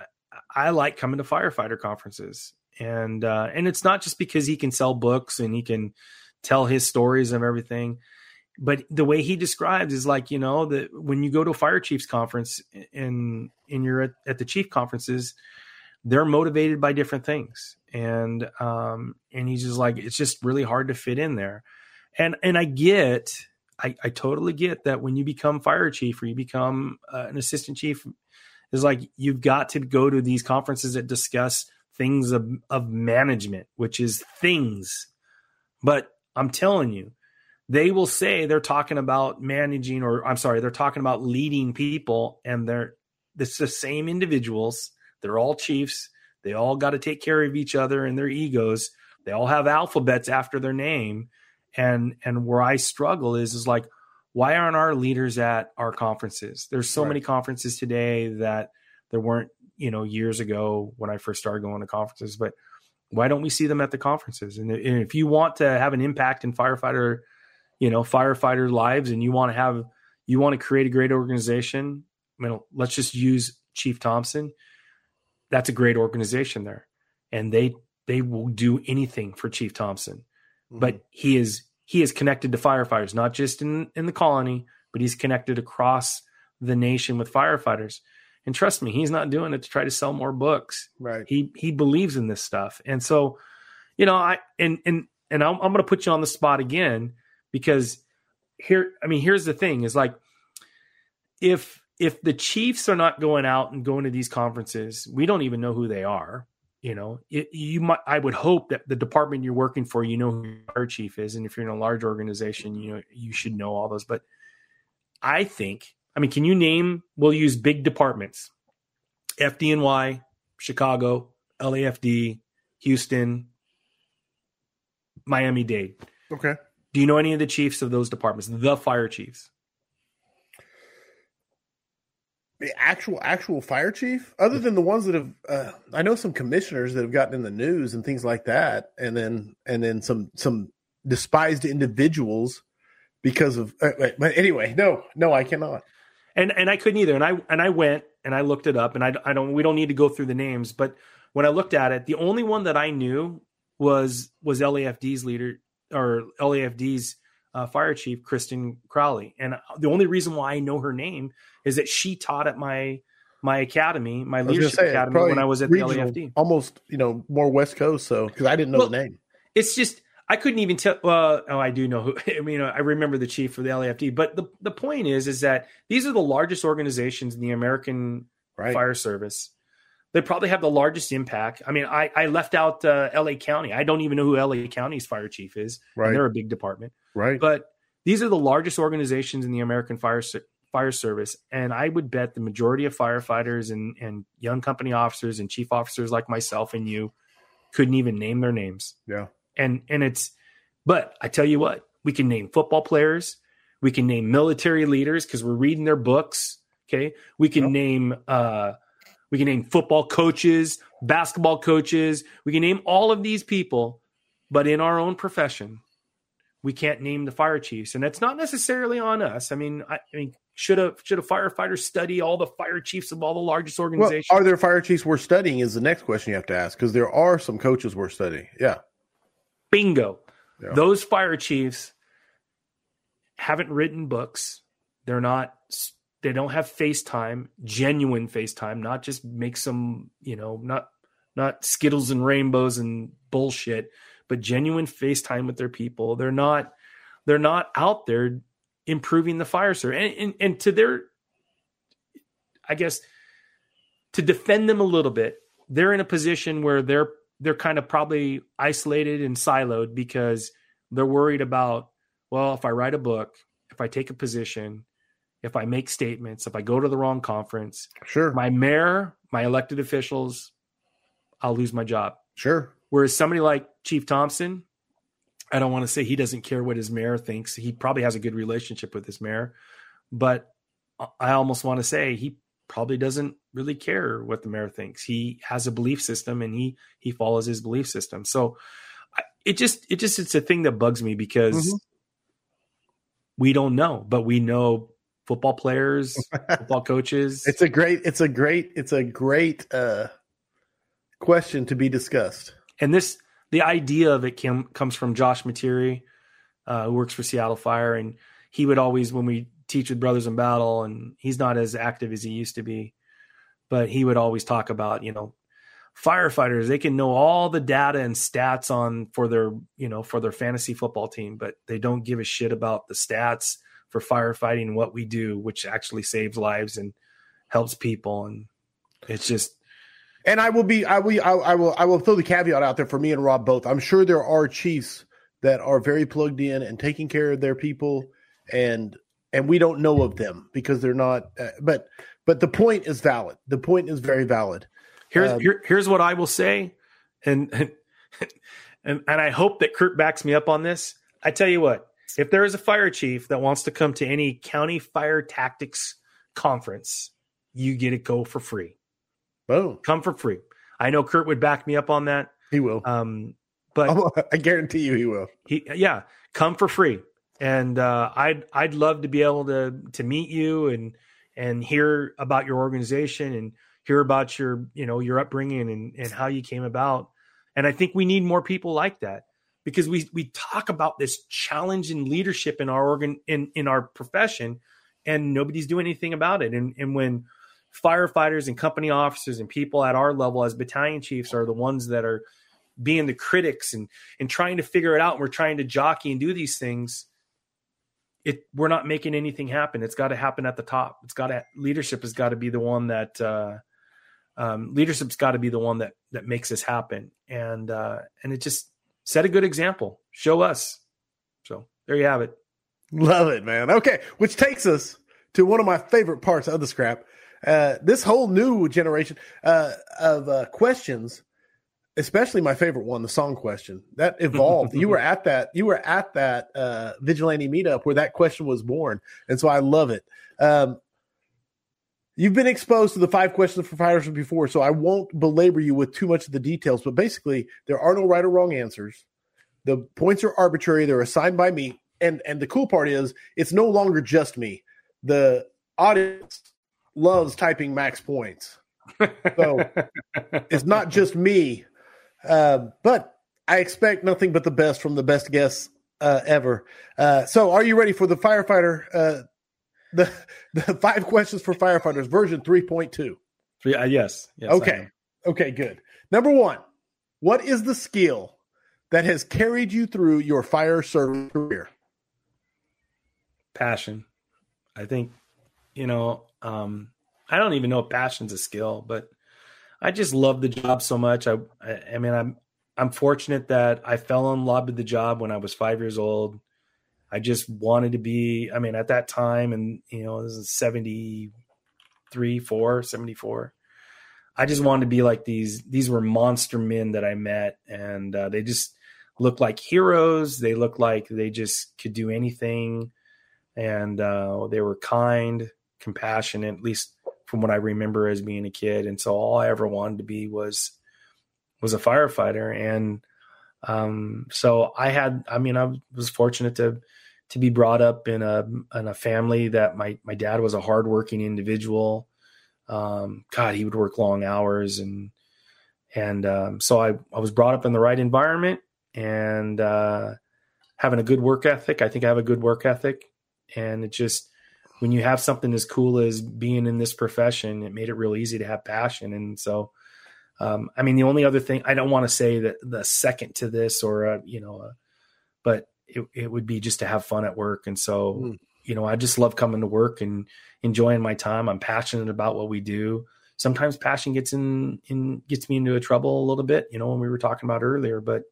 I like coming to firefighter conferences, and uh, and it's not just because he can sell books and he can tell his stories of everything. But the way he describes is like you know that when you go to a fire chiefs conference and and you're at, at the chief conferences, they're motivated by different things and um and he's just like it's just really hard to fit in there and and i get i i totally get that when you become fire chief or you become uh, an assistant chief is like you've got to go to these conferences that discuss things of, of management, which is things. But I'm telling you, they will say they're talking about managing, or I'm sorry, they're talking about leading people, and they're it's the same individuals. They're all chiefs. They all got to take care of each other and their egos. They all have alphabets after their name. And and where I struggle is is like, why aren't our leaders at our conferences? There's so right. many conferences today that there weren't, you know, years ago when I first started going to conferences. But why don't we see them at the conferences? And if you want to have an impact in firefighter, you know, firefighter lives, and you want to have, you want to create a great organization. I mean, let's just use Chief Thompson. That's a great organization there, and they they will do anything for Chief Thompson. Mm-hmm. But he is he is connected to firefighters, not just in in the colony, but he's connected across the nation with firefighters. And trust me, he's not doing it to try to sell more books. Right. He he believes in this stuff. And so, you know, I and and and I'm, I'm going to put you on the spot again because here, I mean, here's the thing: is like if if the Chiefs are not going out and going to these conferences, we don't even know who they are. You know, it, you might. I would hope that the department you're working for, you know who our chief is, and if you're in a large organization, you know you should know all those. But I think I mean, can you name? We'll use big departments: FDNY, Chicago, LAFD, Houston, Miami Dade. Okay. Do you know any of the chiefs of those departments? The fire chiefs. The actual actual fire chief, other than the ones that have, uh, I know some commissioners that have gotten in the news and things like that, and then and then some some despised individuals because of. Uh, but anyway, no, no, I cannot and and I couldn't either. And I and I went and I looked it up, and I I don't we don't need to go through the names, but when I looked at it, the only one that I knew was was LAFD's leader or LAFD's uh, fire chief, Kristin Crowley, and the only reason why I know her name is that she taught at my my academy, my leadership say, academy when I was at regional, the LAFD. Almost, you know, more West Coast. So because I didn't know well, the name, it's just I couldn't even tell. Well, oh, I do know who. I mean, I remember the chief for the LAFD. But the the point is, is that these are the largest organizations in the American right. fire service. They probably have the largest impact. I mean, I I left out uh, L.A. County. I don't even know who L.A. County's fire chief is. Right, they're a big department. Right, but these are the largest organizations in the American fire fire service, and I would bet the majority of firefighters and and young company officers and chief officers like myself and you couldn't even name their names. Yeah and and it's but I tell you what, we can name football players, we can name military leaders because we're reading their books. Okay, we can yep. name uh, we can name football coaches, basketball coaches. We can name all of these people, but in our own profession, we can't name the fire chiefs, and that's not necessarily on us. I mean, I, I mean, should a should a firefighter study all the fire chiefs of all the largest organizations? Well, are there fire chiefs we're studying? Is the next question you have to ask because there are some coaches we're studying. Yeah, Bingo. Yeah. Those fire chiefs haven't written books. They're not they don't have FaceTime, genuine FaceTime, not just make some, you know, not not skittles and rainbows and bullshit, but genuine FaceTime with their people. They're not they're not out there improving the fire service. And, and, and to their I guess to defend them a little bit, they're in a position where they're they're kind of probably isolated and siloed because they're worried about well if i write a book if i take a position if i make statements if i go to the wrong conference sure my mayor my elected officials i'll lose my job sure whereas somebody like chief thompson i don't want to say he doesn't care what his mayor thinks he probably has a good relationship with his mayor but i almost want to say he probably doesn't really care what the mayor thinks. He has a belief system and he he follows his belief system. So it just it just it's a thing that bugs me because mm-hmm. we don't know, but we know football players, football coaches. It's a great it's a great it's a great uh question to be discussed. And this the idea of it came, comes from Josh Materi, uh, who works for Seattle Fire, and he would always when we teach with Brothers in Battle, and he's not as active as he used to be, but he would always talk about, you know, firefighters they can know all the data and stats on for their you know for their fantasy football team but they don't give a shit about the stats for firefighting and what we do which actually saves lives and helps people and it's just And I will be, I will, I, I will, I will throw the caveat out there for me and Rob both. I'm sure there are chiefs that are very plugged in and taking care of their people, and and we don't know of them because they're not. Uh, but but the point is valid. The point is very valid. Here's um, here, here's what I will say, and and and I hope that Kurt backs me up on this. I tell you what, if there is a fire chief that wants to come to any county fire tactics conference, you get to go for free. Boom. Come for free. I know Kurt would back me up on that. He will. Um, but I guarantee you he will. He yeah, come for free. And uh, I'd I'd love to be able to to meet you and and hear about your organization and hear about your you know your upbringing and, and how you came about. And I think we need more people like that because we we talk about this challenge in leadership in our organ in in our profession, and nobody's doing anything about it. And and when firefighters and company officers and people at our level as battalion chiefs are the ones that are being the critics and and trying to figure it out and we're trying to jockey and do these things it we're not making anything happen. It's got to happen at the top. It's got to leadership has got to be the one that uh, um, leadership's got to be the one that that makes this happen. And uh, and it just set a good example. Show us. So there you have it. Love it man. Okay which takes us to one of my favorite parts of the scrap. Uh, this whole new generation uh, of uh, questions especially my favorite one, the song question. That evolved. you were at that, you were at that uh, vigilante meetup where that question was born, and so I love it. Um, you've been exposed to the five questions for fighters before, so I won't belabor you with too much of the details. But basically, there are no right or wrong answers. The points are arbitrary; they're assigned by me, and and the cool part is it's no longer just me. The audience loves typing max points. So it's not just me uh, but I expect nothing but the best from the best guests uh, ever. Uh, so, are you ready for the firefighter? Uh, the the five questions for firefighters version three point two. Yeah, yes, yes. Okay. Okay. Good. Number one. What is the skill that has carried you through your fire service career? Passion. I think, you know, um, I don't even know if passion's a skill, but I just love the job so much. I, I, I mean, I'm I'm fortunate that I fell in love with the job when I was five years old. I just wanted to be. I mean, at that time, and you know, this is 73, 4, 74. I just wanted to be like these. These were monster men that I met, and uh, they just looked like heroes. They looked like they just could do anything, and uh, they were kind, compassionate. At least from what I remember as being a kid. And so all I ever wanted to be was was a firefighter. And um, so I had, I mean, I was fortunate to to be brought up in a in a family that my my dad was a hardworking individual. Um, God, he would work long hours and and um, so I I was brought up in the right environment and uh, having a good work ethic. I think I have a good work ethic, and it just when you have something as cool as being in this profession, it made it real easy to have passion. And so, um, I mean, the only other thing I don't want to say that the second to this or, uh, you know, uh, but it, it would be just to have fun at work. And so, mm. you know, I just love coming to work and enjoying my time. I'm passionate about what we do. Sometimes passion gets in, in gets me into a trouble a little bit, you know, when we were talking about earlier, but,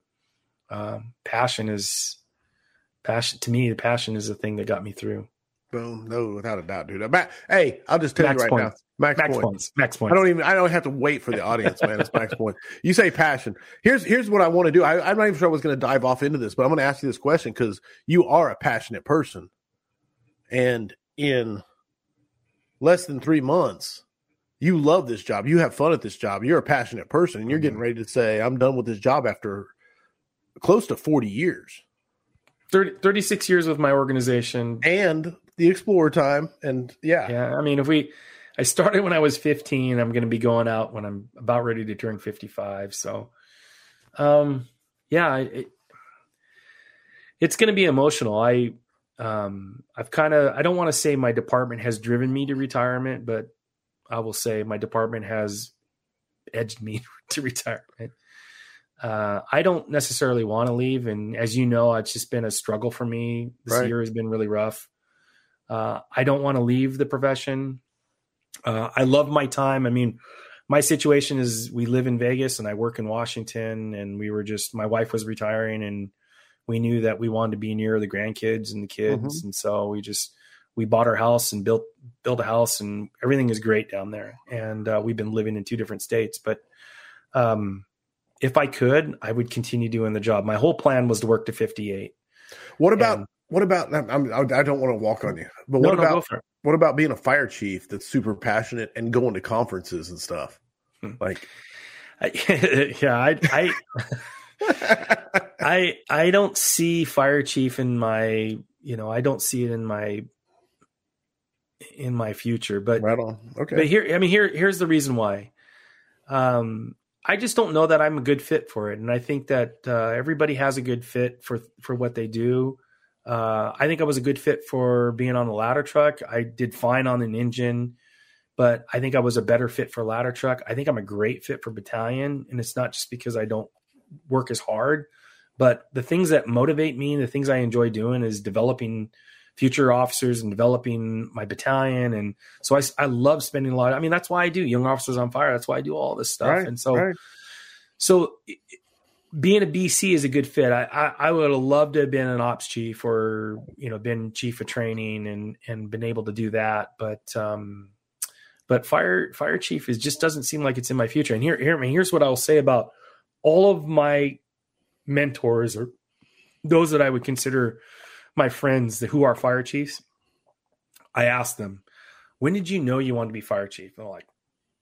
um, passion is passion to me. The passion is the thing that got me through. Boom. No, without a doubt, dude. Max, hey, I'll just tell max you right now. Max, max points. points. Max points. I don't even I don't have to wait for the audience, man. It's max points. You say passion. Here's here's what I want to do. I, I'm not even sure I was going to dive off into this, but I'm going to ask you this question because you are a passionate person. And in less than three months, you love this job. You have fun at this job. You're a passionate person, and you're getting mm-hmm. ready to say, I'm done with this job after close to 40 years. 30, 36 years with my organization. And the Explorer time, and yeah, yeah. I mean, if we, I started when I was 15. I'm going to be going out when I'm about ready to turn 55. So, um, yeah, it, it's going to be emotional. I, um, I've kind of, I don't want to say my department has driven me to retirement, but I will say my department has edged me to retirement. Uh, I don't necessarily want to leave, and as you know, it's just been a struggle for me. This right. year has been really rough. Uh, I don't want to leave the profession. Uh, I love my time. I mean, my situation is we live in Vegas and I work in Washington, and we were just my wife was retiring, and we knew that we wanted to be near the grandkids and the kids, mm-hmm. and so we just we bought our house and built built a house, and everything is great down there. And uh, we've been living in two different states, but um, if I could, I would continue doing the job. My whole plan was to work to 58. What about and, what about? I'm, I don't want to walk on you, but what no, about no, what about being a fire chief that's super passionate and going to conferences and stuff? Hmm. Like, yeah, I, I, I, I don't see fire chief in my, you know, I don't see it in my, in my future. But right on. Okay. But here, I mean, here, here's the reason why. Um, I just don't know that I'm a good fit for it, and I think that uh, everybody has a good fit for for what they do. Uh, I think I was a good fit for being on a ladder truck. I did fine on an engine, but I think I was a better fit for ladder truck. I think I'm a great fit for battalion, and it's not just because I don't work as hard, but the things that motivate me, the things I enjoy doing, is developing future officers and developing my battalion. And so I, I love spending a lot. Of, I mean, that's why I do Young Officers on Fire. That's why I do all this stuff. Right, and so, right. so being a BC is a good fit. I, I, I, would have loved to have been an ops chief or, you know, been chief of training and, and been able to do that. But, um, but fire, fire chief is just doesn't seem like it's in my future. And here, here, I mean, here's what I'll say about all of my mentors or those that I would consider my friends who are fire chiefs, I asked them, when did you know you wanted to be fire chief? And they're like,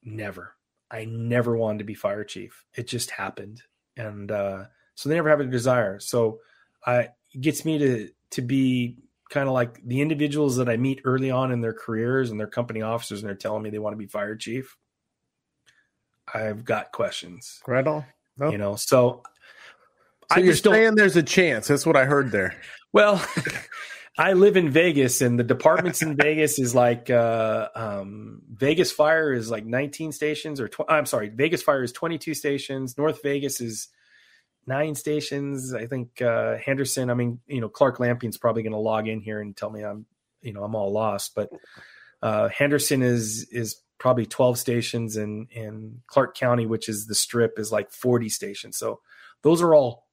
never. I never wanted to be fire chief. It just happened. And uh, so they never have a desire. So I, it gets me to, to be kind of like the individuals that I meet early on in their careers and their company officers, and they're telling me they want to be fire chief. I've got questions. Right on. Nope. You know, so, so I you're saying there's a chance. That's what I heard there. Well, I live in Vegas, and the departments in Vegas is like uh, um, Vegas Fire is like 19 stations, or tw- I'm sorry, Vegas Fire is 22 stations. North Vegas is nine stations. I think uh, Henderson. I mean, you know, Clark Lamping's probably going to log in here and tell me I'm, you know, I'm all lost. But uh, Henderson is is probably 12 stations, and and Clark County, which is the Strip, is like 40 stations. So those are all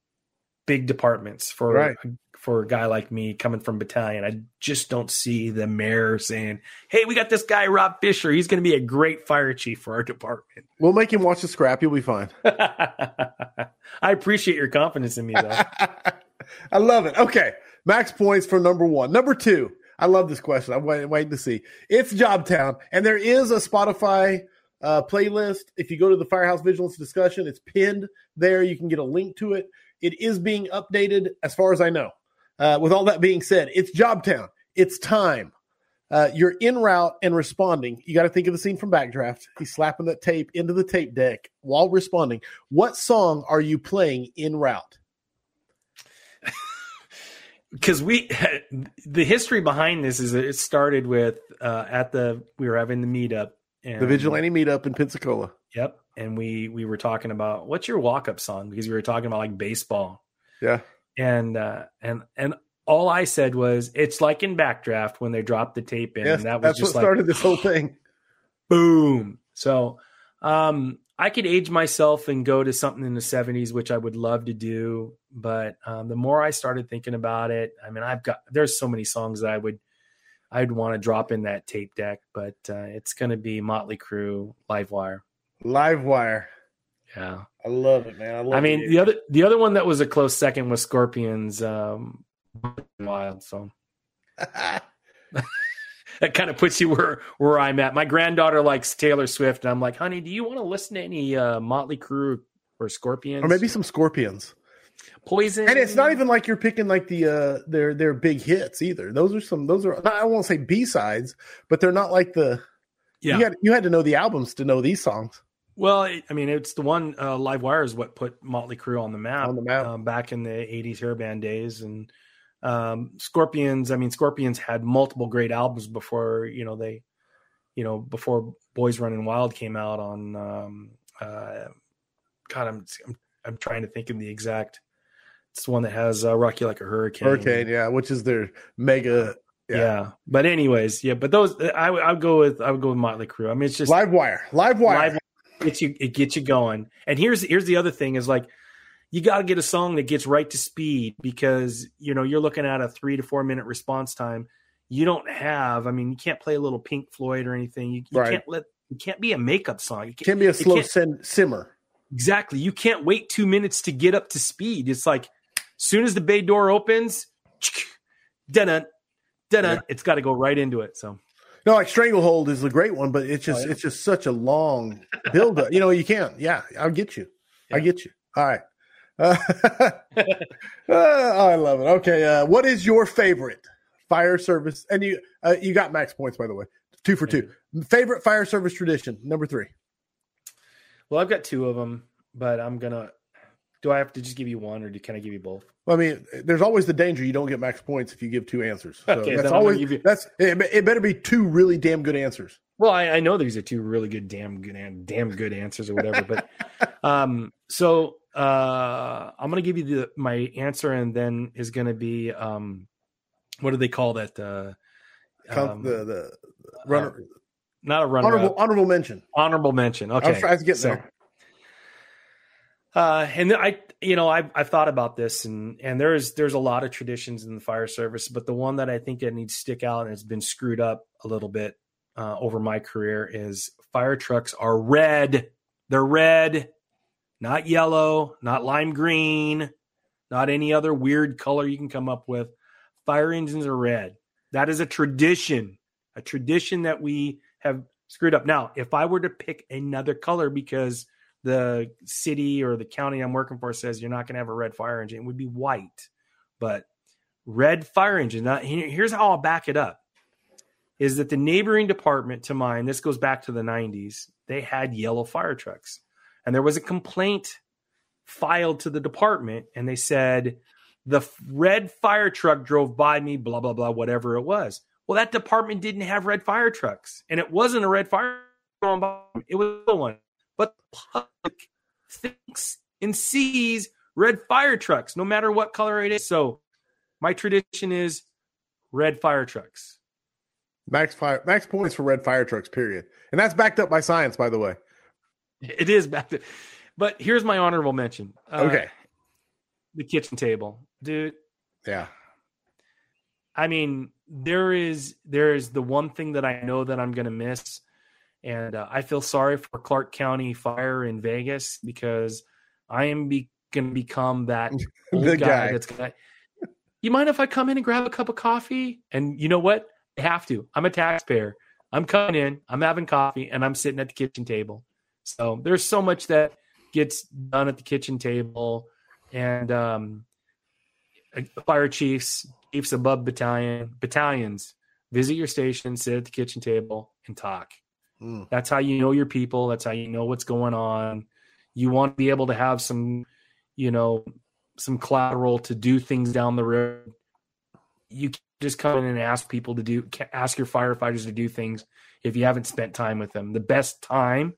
big departments for right for a guy like me coming from battalion. I just don't see the mayor saying, "Hey, we got this guy Rob Fisher. He's going to be a great fire chief for our department." We'll make him watch the scrap. You'll be fine. I appreciate your confidence in me, though. I love it. Okay, max points for number one. Number two. I love this question. I'm waiting, waiting to see. It's Jobtown, and there is a Spotify uh, playlist. If you go to the Firehouse Vigilance discussion, it's pinned there. You can get a link to it. It is being updated, as far as I know. Uh, with all that being said, it's Jobtown. It's time. Uh, you're in route and responding. You got to think of the scene from Backdraft. He's slapping that tape into the tape deck while responding. What song are you playing in route? Because we, the history behind this is that it started with uh, at the we were having the meetup, and, the vigilante meetup in Pensacola. Yep, and we we were talking about what's your walk up song because we were talking about like baseball. Yeah, and uh, and and all I said was it's like in Backdraft when they dropped the tape in. Yes, that was just what started this whole thing. Boom. So um, I could age myself and go to something in the '70s, which I would love to do. But um, the more I started thinking about it, I mean, I've got there's so many songs that I would I'd want to drop in that tape deck, but uh, it's going to be Motley Crue, Livewire. Livewire. Yeah, I love it, man. I, love I mean, it. the other the other one that was a close second was Scorpions. Um, wild, so that kind of puts you where where I'm at. My granddaughter likes Taylor Swift, and I'm like, honey, do you want to listen to any uh, Motley Crue or Scorpions, or maybe some Scorpions? Poison, and it's not even like you're picking like the uh their their big hits either. Those are some those are I won't say B sides, but they're not like the yeah. You had you had to know the albums to know these songs. Well, I mean, it's the one uh, Live Wire is what put Motley Crue on the map, on the map. Um, back in the '80s hair band days, and um, Scorpions. I mean, Scorpions had multiple great albums before you know they, you know, before Boys Running Wild came out on. Um, uh, God, I'm, I'm I'm trying to think of the exact. It's the one that has uh, "Rock You Like a Hurricane." Hurricane, yeah, which is their mega yeah. yeah. But anyways, yeah. But those I, I would go with I would go with Motley Crue. I mean, it's just Live Wire, Live Wire. Gets you it gets you going. And here's here's the other thing is like you got to get a song that gets right to speed because you know you're looking at a three to four minute response time. You don't have, I mean, you can't play a little Pink Floyd or anything. You, you Right. can't let it can't be a makeup song. You It can be a slow sim- simmer. Exactly. You can't wait two minutes to get up to speed. It's like soon as the bay door opens, dun dun Yeah. it's got to go right into it. So No, like Stranglehold is a great one, but it's just Oh, yeah. it's just such a long build up. You know, you can't. Yeah, I'll get you. I Yeah. get you. All right. Uh, oh, I love it. Okay, uh, what is your favorite fire service? And you uh, you got max points by the way, two for two. Favorite fire service tradition number three. well, I've got two of them, but I'm gonna. Do I have to just give you one, or do, can I give you both? Well, I mean, there's always the danger you don't get max points if you give two answers. So Okay, that's then I'm gonna always you- that's it, it. Better be two really damn good answers. Well, I, I know these are two really good, damn good, damn good answers or whatever. But um, so uh, I'm gonna give you the my answer, and then is gonna be um, what do they call that? Uh, um, the the runner not a runner honorable honorable mention. honorable mention. Okay, I was trying to get so- there. Uh, and I, you know, I've, I've thought about this, and and there's there's a lot of traditions in the fire service, but the one that I think that needs to stick out and has been screwed up a little bit uh, over my career is fire trucks are red. They're red, not yellow, not lime green, not any other weird color you can come up with. Fire engines are red. That is a tradition, a tradition that we have screwed up. Now, if I were to pick another color because the city or the county I'm working for says you're not going to have a red fire engine, it would be white. But red fire engine, now, here's how I'll back it up is that the neighboring department to mine, this goes back to the 90s, they had yellow fire trucks. And there was a complaint filed to the department, and they said, the red fire truck drove by me, blah, blah, blah, whatever it was. Well, that department didn't have red fire trucks, and it wasn't a red fire. It was the one. But the public thinks and sees red fire trucks, no matter what color it is. So my tradition is red fire trucks. Max fire max points for red fire trucks. Period. And that's backed up by science, by the way. It is back to, but here's my honorable mention. Uh, Okay. the kitchen table, dude. Yeah. I mean, there is there is the one thing that I know that I'm going to miss, and uh, I feel sorry for Clark County Fire in Vegas because I am be, going to become that guy, guy. that's gonna. You mind if I come in and grab a cup of coffee? And you know what? I have to. I'm a taxpayer. I'm coming in. I'm having coffee, and I'm sitting at the kitchen table. So there's so much that gets done at the kitchen table, and um, fire chiefs, chiefs above battalion, battalions visit your station, sit at the kitchen table, and talk. Mm. That's how you know your people. That's how you know what's going on. You want to be able to have some, you know, some collateral to do things down the road. You can't just come in and ask people to do, ask your firefighters to do things if you haven't spent time with them. The best time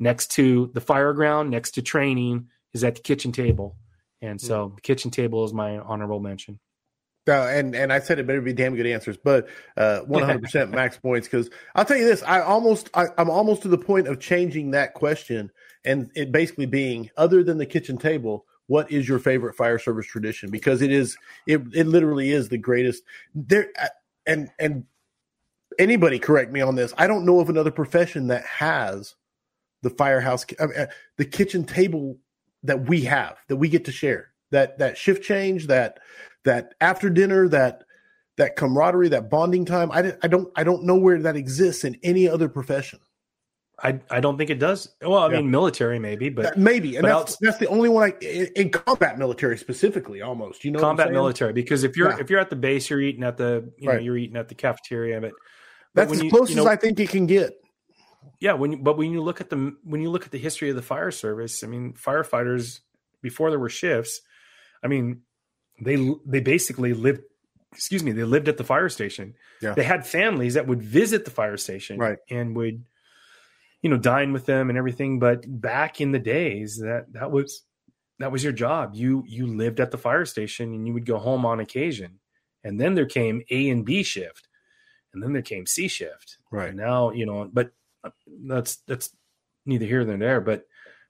next to the fire ground, next to training, is at the kitchen table. And so the kitchen table is my honorable mention. Uh, and and I said it better be damn good answers, but uh, 100% max points because I'll tell you this: I almost I, I'm almost to the point of changing that question and it basically being other than the kitchen table, what is your favorite fire service tradition? Because it is it it literally is the greatest. There uh, and and anybody correct me on this. I don't know of another profession that has the firehouse uh, uh, the kitchen table that we have that we get to share that that shift change that that after dinner that that camaraderie that bonding time I, I don't i don't know where that exists in any other profession I, I don't think it does. Well, I Yeah. mean, military maybe, but That- maybe and but that's, that's the only one i in, in combat military specifically almost you know combat military because if you're Yeah. if you're at the base you're eating at the you know Right. you're eating at the cafeteria but, but that's as you- close you know, as i think it can get yeah when you, but when you look at the when you look at the history of the fire service i mean firefighters before there were shifts i mean they they basically lived excuse me they lived at the fire station Yeah. they had families that would visit the fire station Right. and would you know dine with them and everything but back in the days that that was that was your job you you lived at the fire station and you would go home on occasion and then there came a and b shift and then there came c shift right and now, you know, but uh, that's that's neither here nor there. But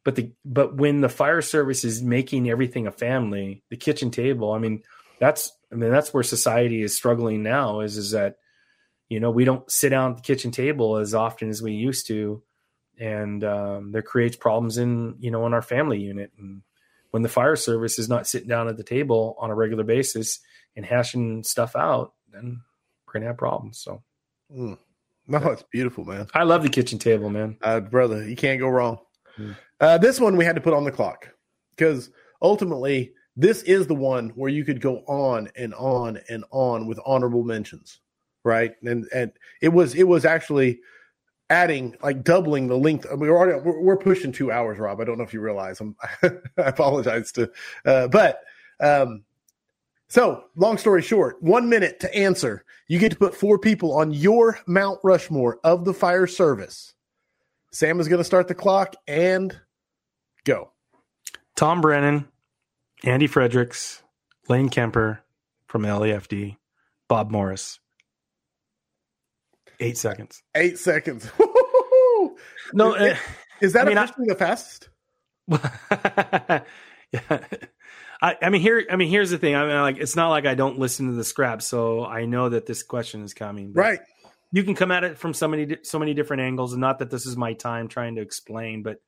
but the but when the fire service is making everything a family, the kitchen table. I mean, that's I mean that's where society is struggling now. Is is that you know we don't sit down at the kitchen table as often as we used to, and um, there creates problems in you know in our family unit. And when the fire service is not sitting down at the table on a regular basis and hashing stuff out, then we're gonna have problems. So. Mm. No, it's beautiful, man. I love the kitchen table, man. Uh, brother, you can't go wrong. Hmm. Uh, this one we had to put on the clock because ultimately this is the one where you could go on and on and on with honorable mentions, right? And and it was it was actually adding like doubling the length. I mean, we're already we're, we're pushing two hours, Rob. I don't know if you realize. I'm, I apologize to, uh, but um, so long story short, one minute to answer. You get to put four people on your Mount Rushmore of the fire service. Sam is going to start the clock and go. Tom Brennan, Andy Fredericks, Lane Kemper from LAFD, Bob Morris. Eight seconds. Eight seconds. no, is, uh, is that I mean, officially the fastest? yeah. I, I, mean, here. I mean, here's the thing. I mean, like, it's not like I don't listen to the scrap, so I know that this question is coming. Right. You can come at it from so many, so many different angles, and not that this is my time trying to explain, but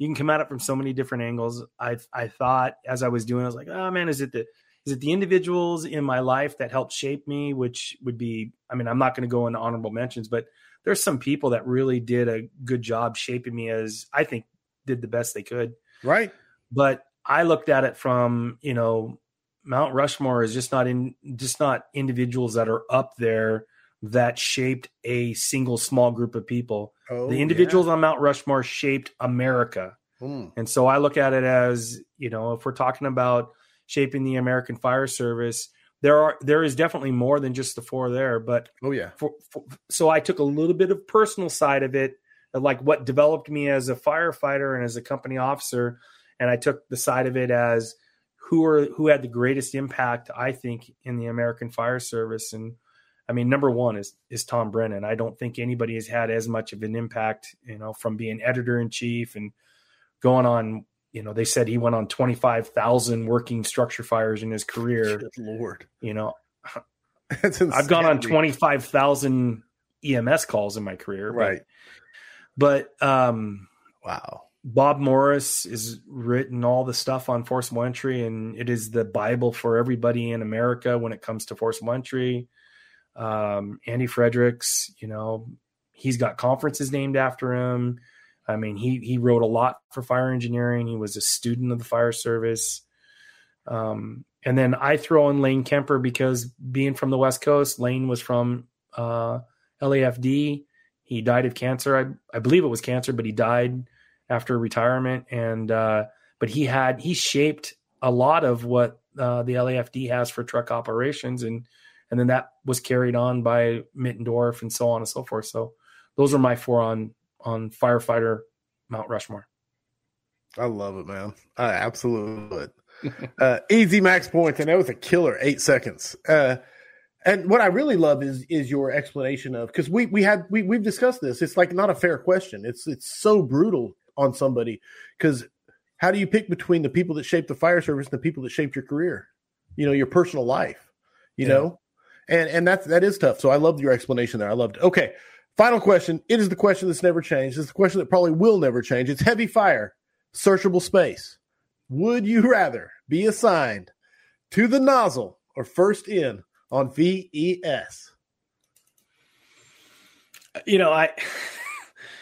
you can come at it from so many different angles. I, I thought as I was doing, I was like, oh man, is it the, is it the individuals in my life that helped shape me? Which would be, I mean, I'm not going to go into honorable mentions, but there's some people that really did a good job shaping me as I think did the best they could. Right. But I looked at it from, you know, Mount Rushmore is just not in just not individuals that are up there that shaped a single small group of people. Oh, the individuals yeah. on Mount Rushmore shaped America. Mm. And so I look at it as, you know, if we're talking about shaping the American Fire Service, there are there is definitely more than just the four there, but oh yeah. For, for, so I took a little bit of personal side of it, like what developed me as a firefighter and as a company officer, and I took the side of it as who are who had the greatest impact I think in the American Fire Service and I mean number 1 is is Tom Brennan. I don't think anybody has had as much of an impact, you know, from being editor in chief and going on, you know, they said he went on 25,000 working structure fires in his career. Good Lord. You know, I've gone on 25,000 EMS calls in my career. Right. But, but um wow. Bob Morris has written all the stuff on forcible entry, and it is the Bible for everybody in America when it comes to forcible entry. Um, Andy Fredericks, you know, he's got conferences named after him. I mean, he he wrote a lot for fire engineering. He was a student of the fire service. Um, and then I throw in Lane Kemper because being from the West Coast, Lane was from uh, LAFD. He died of cancer. I, I believe it was cancer, but he died after retirement. And uh, but he had he shaped a lot of what uh, the LAFD has for truck operations, and and then that was carried on by Mittendorf and so on and so forth. So those are my four on on firefighter Mount Rushmore. I love it, man. I absolutely love it. uh, easy max points, and that was a killer eight seconds. Uh, and what I really love is is your explanation of because we we had we we've discussed this. It's like not a fair question. It's it's so brutal on somebody because how do you pick between the people that shaped the fire service and the people that shaped your career? You know, your personal life. You yeah. know, and and that's that is tough. So I loved your explanation there. I loved it. Okay, Final question. It is the question that's never changed. It's the question that probably will never change. It's heavy fire, searchable space. Would you rather be assigned to the nozzle or first in on VES? You know, I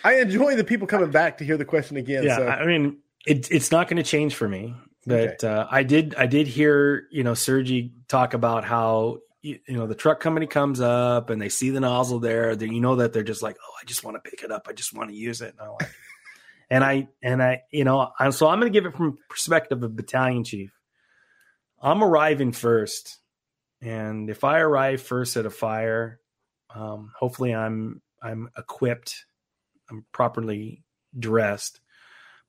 I enjoy the people coming back to hear the question again. Yeah, so. I mean, it, it's not going to change for me. But okay. uh, I did, I did hear, you know, Sergi talk about how you, you, know the truck company comes up and they see the nozzle there you know that they're just like oh i just want to pick it up i just want to use it. And i like and i and i you know I'm, so i'm going to give it from perspective of battalion chief. I'm arriving first and if i arrive first at a fire um, hopefully i'm i'm equipped i'm properly dressed.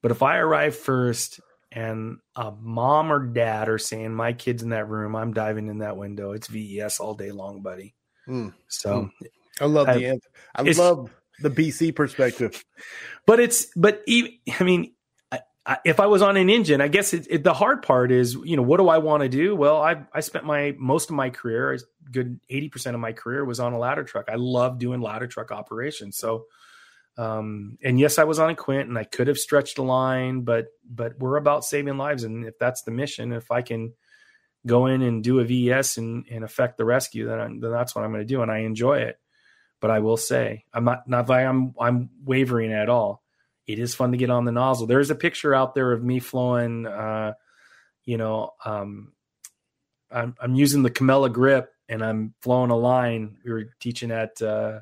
But if i arrive first and a mom or dad are saying, "My kid's in that room. I'm diving in that window. It's VES all day long, buddy." Mm. So, mm. I love I, the answer. I love the BC perspective. But it's but even I mean, I, I, if I was on an engine, I guess it, it, the hard part is you know what do I want to do? Well, I I spent my most of my career, good eighty percent of my career was on a ladder truck. I love doing ladder truck operations. So, um, and yes, I was on a Quint, and I could have stretched the line, but but we're about saving lives, and if that's the mission, if I can go in and do a VES and, and affect the rescue, then, I'm, then that's what I'm going to do, and I enjoy it. But I will say, I'm not not like I'm I'm wavering at all. It is fun to get on the nozzle. There's a picture out there of me flowing. Uh, you know, um, I'm I'm using the Camella grip and I'm flowing a line. We were teaching at uh,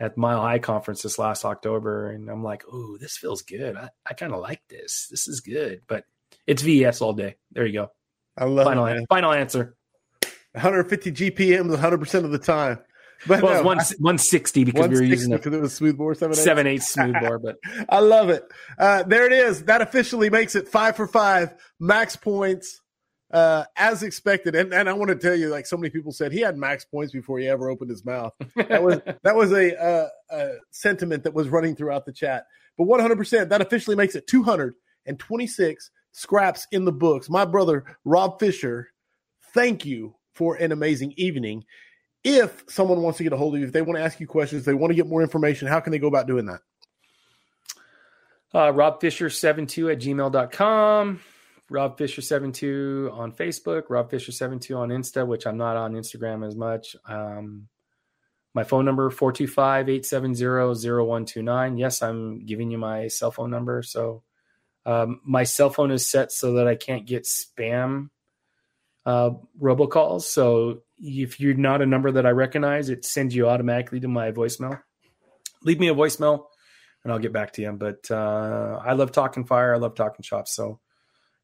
at Mile High conference this last October, and I'm like, "Ooh, this feels good. I, I kind of like this. This is good." But it's VES all day. There you go. I love final, it. Final answer. 150 GPM 100 percent of the time. But well, no, one, 160 because 160 we were using it because it was smooth bore seven eight. seven eight smooth bore. But I love it. Uh, there it is. That officially makes it five for five max points uh, as expected. And and I want to tell you, like so many people said, he had max points before he ever opened his mouth. That was that was a, uh, a sentiment that was running throughout the chat. But 100 percent that officially makes it 226 scraps in the books. My brother Rob Fisher, thank you for an amazing evening if someone wants to get a hold of you, if they want to ask you questions, they want to get more information, how can they go about doing that? Uh, Rob Fisher72 at gmail.com. Rob Fisher72 on Facebook. Rob Fisher72 on Insta, which I'm not on Instagram as much. Um, my phone number 425-870-0129 yes i'm giving you my cell phone number so um, my cell phone is set so that i can't get spam uh, robocalls so if you're not a number that I recognize, it sends you automatically to my voicemail. Leave me a voicemail and I'll get back to you. But uh, I love talking fire. I love talking shops. So,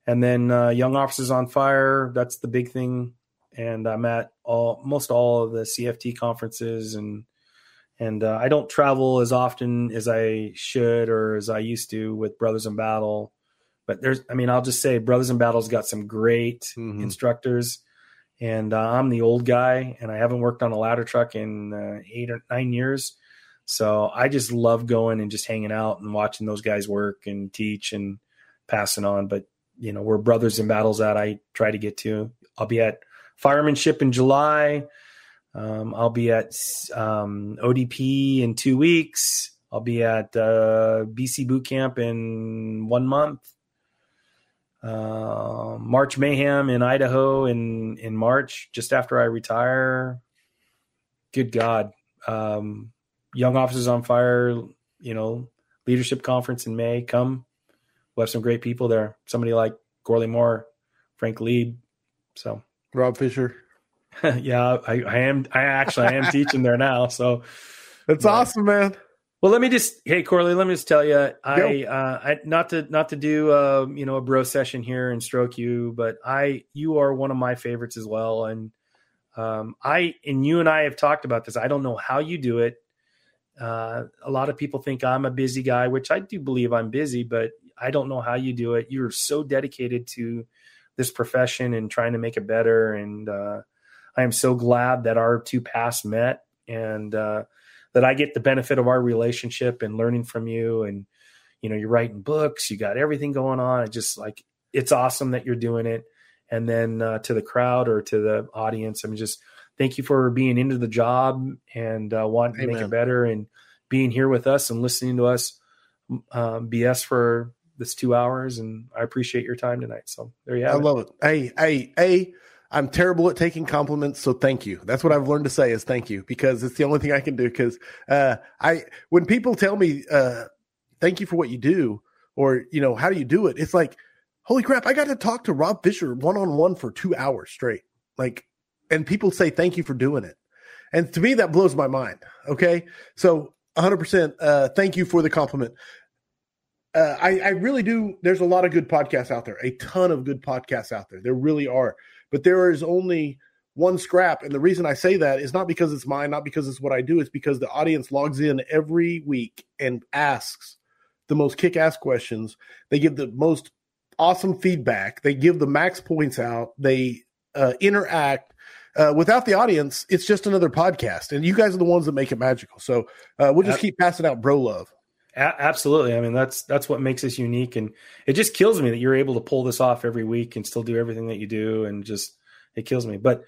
and then uh, Young Officers on Fire. That's the big thing. And I'm at all most all of the CFT conferences and and uh, I don't travel as often as I should or as I used to with Brothers in Battle. But there's, I mean, I'll just say Brothers in Battle's got some great mm-hmm. instructors and uh, I'm the old guy, and I haven't worked on a ladder truck in uh, eight or nine years. So I just love going and just hanging out and watching those guys work and teach and passing on. But you know, we're brothers in battles that I try to get to. I'll be at firemanship in July. Um, I'll be at um, ODP in two weeks. I'll be at uh, BC boot camp in one month uh, March Mayhem in Idaho in in March, just after I retire. Good God, um, Young Officers on Fire, you know, leadership conference in May. Come, we'll have some great people there. Somebody like Corley Moore, Frank Leeb, so Rob Fisher. yeah, I, I am. I actually I am teaching there now, so that's but, awesome, man. Well, let me just hey Corley, let me just tell you, I, uh, I not to not to do uh, you know a bro session here and stroke you, but I you are one of my favorites as well, and um, I and you and I have talked about this. I don't know how you do it. Uh, a lot of people think I'm a busy guy, which I do believe I'm busy, but I don't know how you do it. You're so dedicated to this profession and trying to make it better, and uh, I am so glad that our two paths met and uh, that I get the benefit of our relationship and learning from you. And, you know, you're writing books, you got everything going on. It just like, it's awesome that you're doing it. And then uh, to the crowd or to the audience, I'm just thank you for being into the job and uh, wanting Amen. to make it better and being here with us and listening to us um, BS for this two hours. And I appreciate your time tonight. So there you have I it. love it. Hey, hey, hey I'm terrible at taking compliments, so thank you. That's what I've learned to say is thank you because it's the only thing I can do. Because uh, I, when people tell me uh, thank you for what you do, or you know how do you do it, it's like holy crap! I got to talk to Rob Fisher one on one for two hours straight. Like, and people say thank you for doing it, and to me that blows my mind. Okay, so 100. Uh, percent Thank you for the compliment. Uh, I, I really do. There's a lot of good podcasts out there, a ton of good podcasts out there. There really are but there is only one scrap. And the reason I say that is not because it's mine, not because it's what I do, it's because the audience logs in every week and asks the most kick ass questions. They give the most awesome feedback. They give the max points out. They uh, interact. uh, without the audience, it's just another podcast, and you guys are the ones that make it magical. So uh, we'll just keep passing out bro love. A- absolutely. I mean, that's that's what makes us unique, and it just kills me that you're able to pull this off every week and still do everything that you do, and just it kills me. But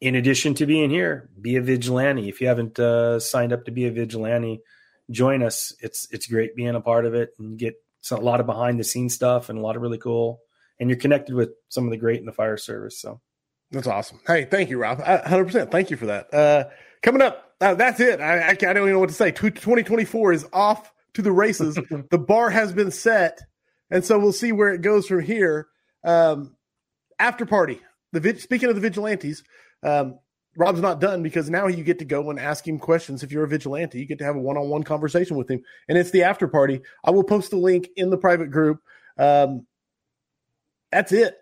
in addition to being here, be a vigilante. If you haven't uh, signed up to be a vigilante, join us. It's it's great being a part of it, and get a lot of behind the scenes stuff and a lot of really cool. And you're connected with some of the great in the fire service. So that's awesome. Hey, thank you, Rob. Hundred percent. Thank you for that. Uh, coming up, uh, that's it. I, I, I don't even know what to say. 2024 is off to the races. the bar has been set, and so we'll see where it goes from here. Um, after party. The speaking of the vigilantes, um, Rob's not done because now you get to go and ask him questions. If you're a vigilante, you get to have a one-on-one conversation with him, and it's the after party. I will post the link in the private group. Um, that's it,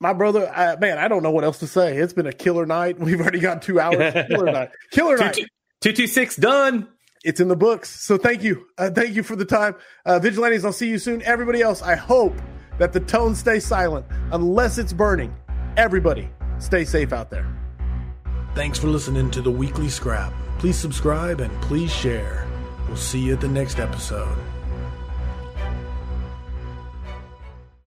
my brother. I, man, I don't know what else to say. It's been a killer night. We've already got two hours. Killer night. Killer night. Two two six done it's in the books. So thank you. Uh, thank you for the time. Uh, Vigilantes, I'll see you soon. Everybody else, I hope that the tone stays silent unless it's burning. Everybody, stay safe out there. Thanks for listening to the weekly scrap. Please subscribe and please share. We'll see you at the next episode.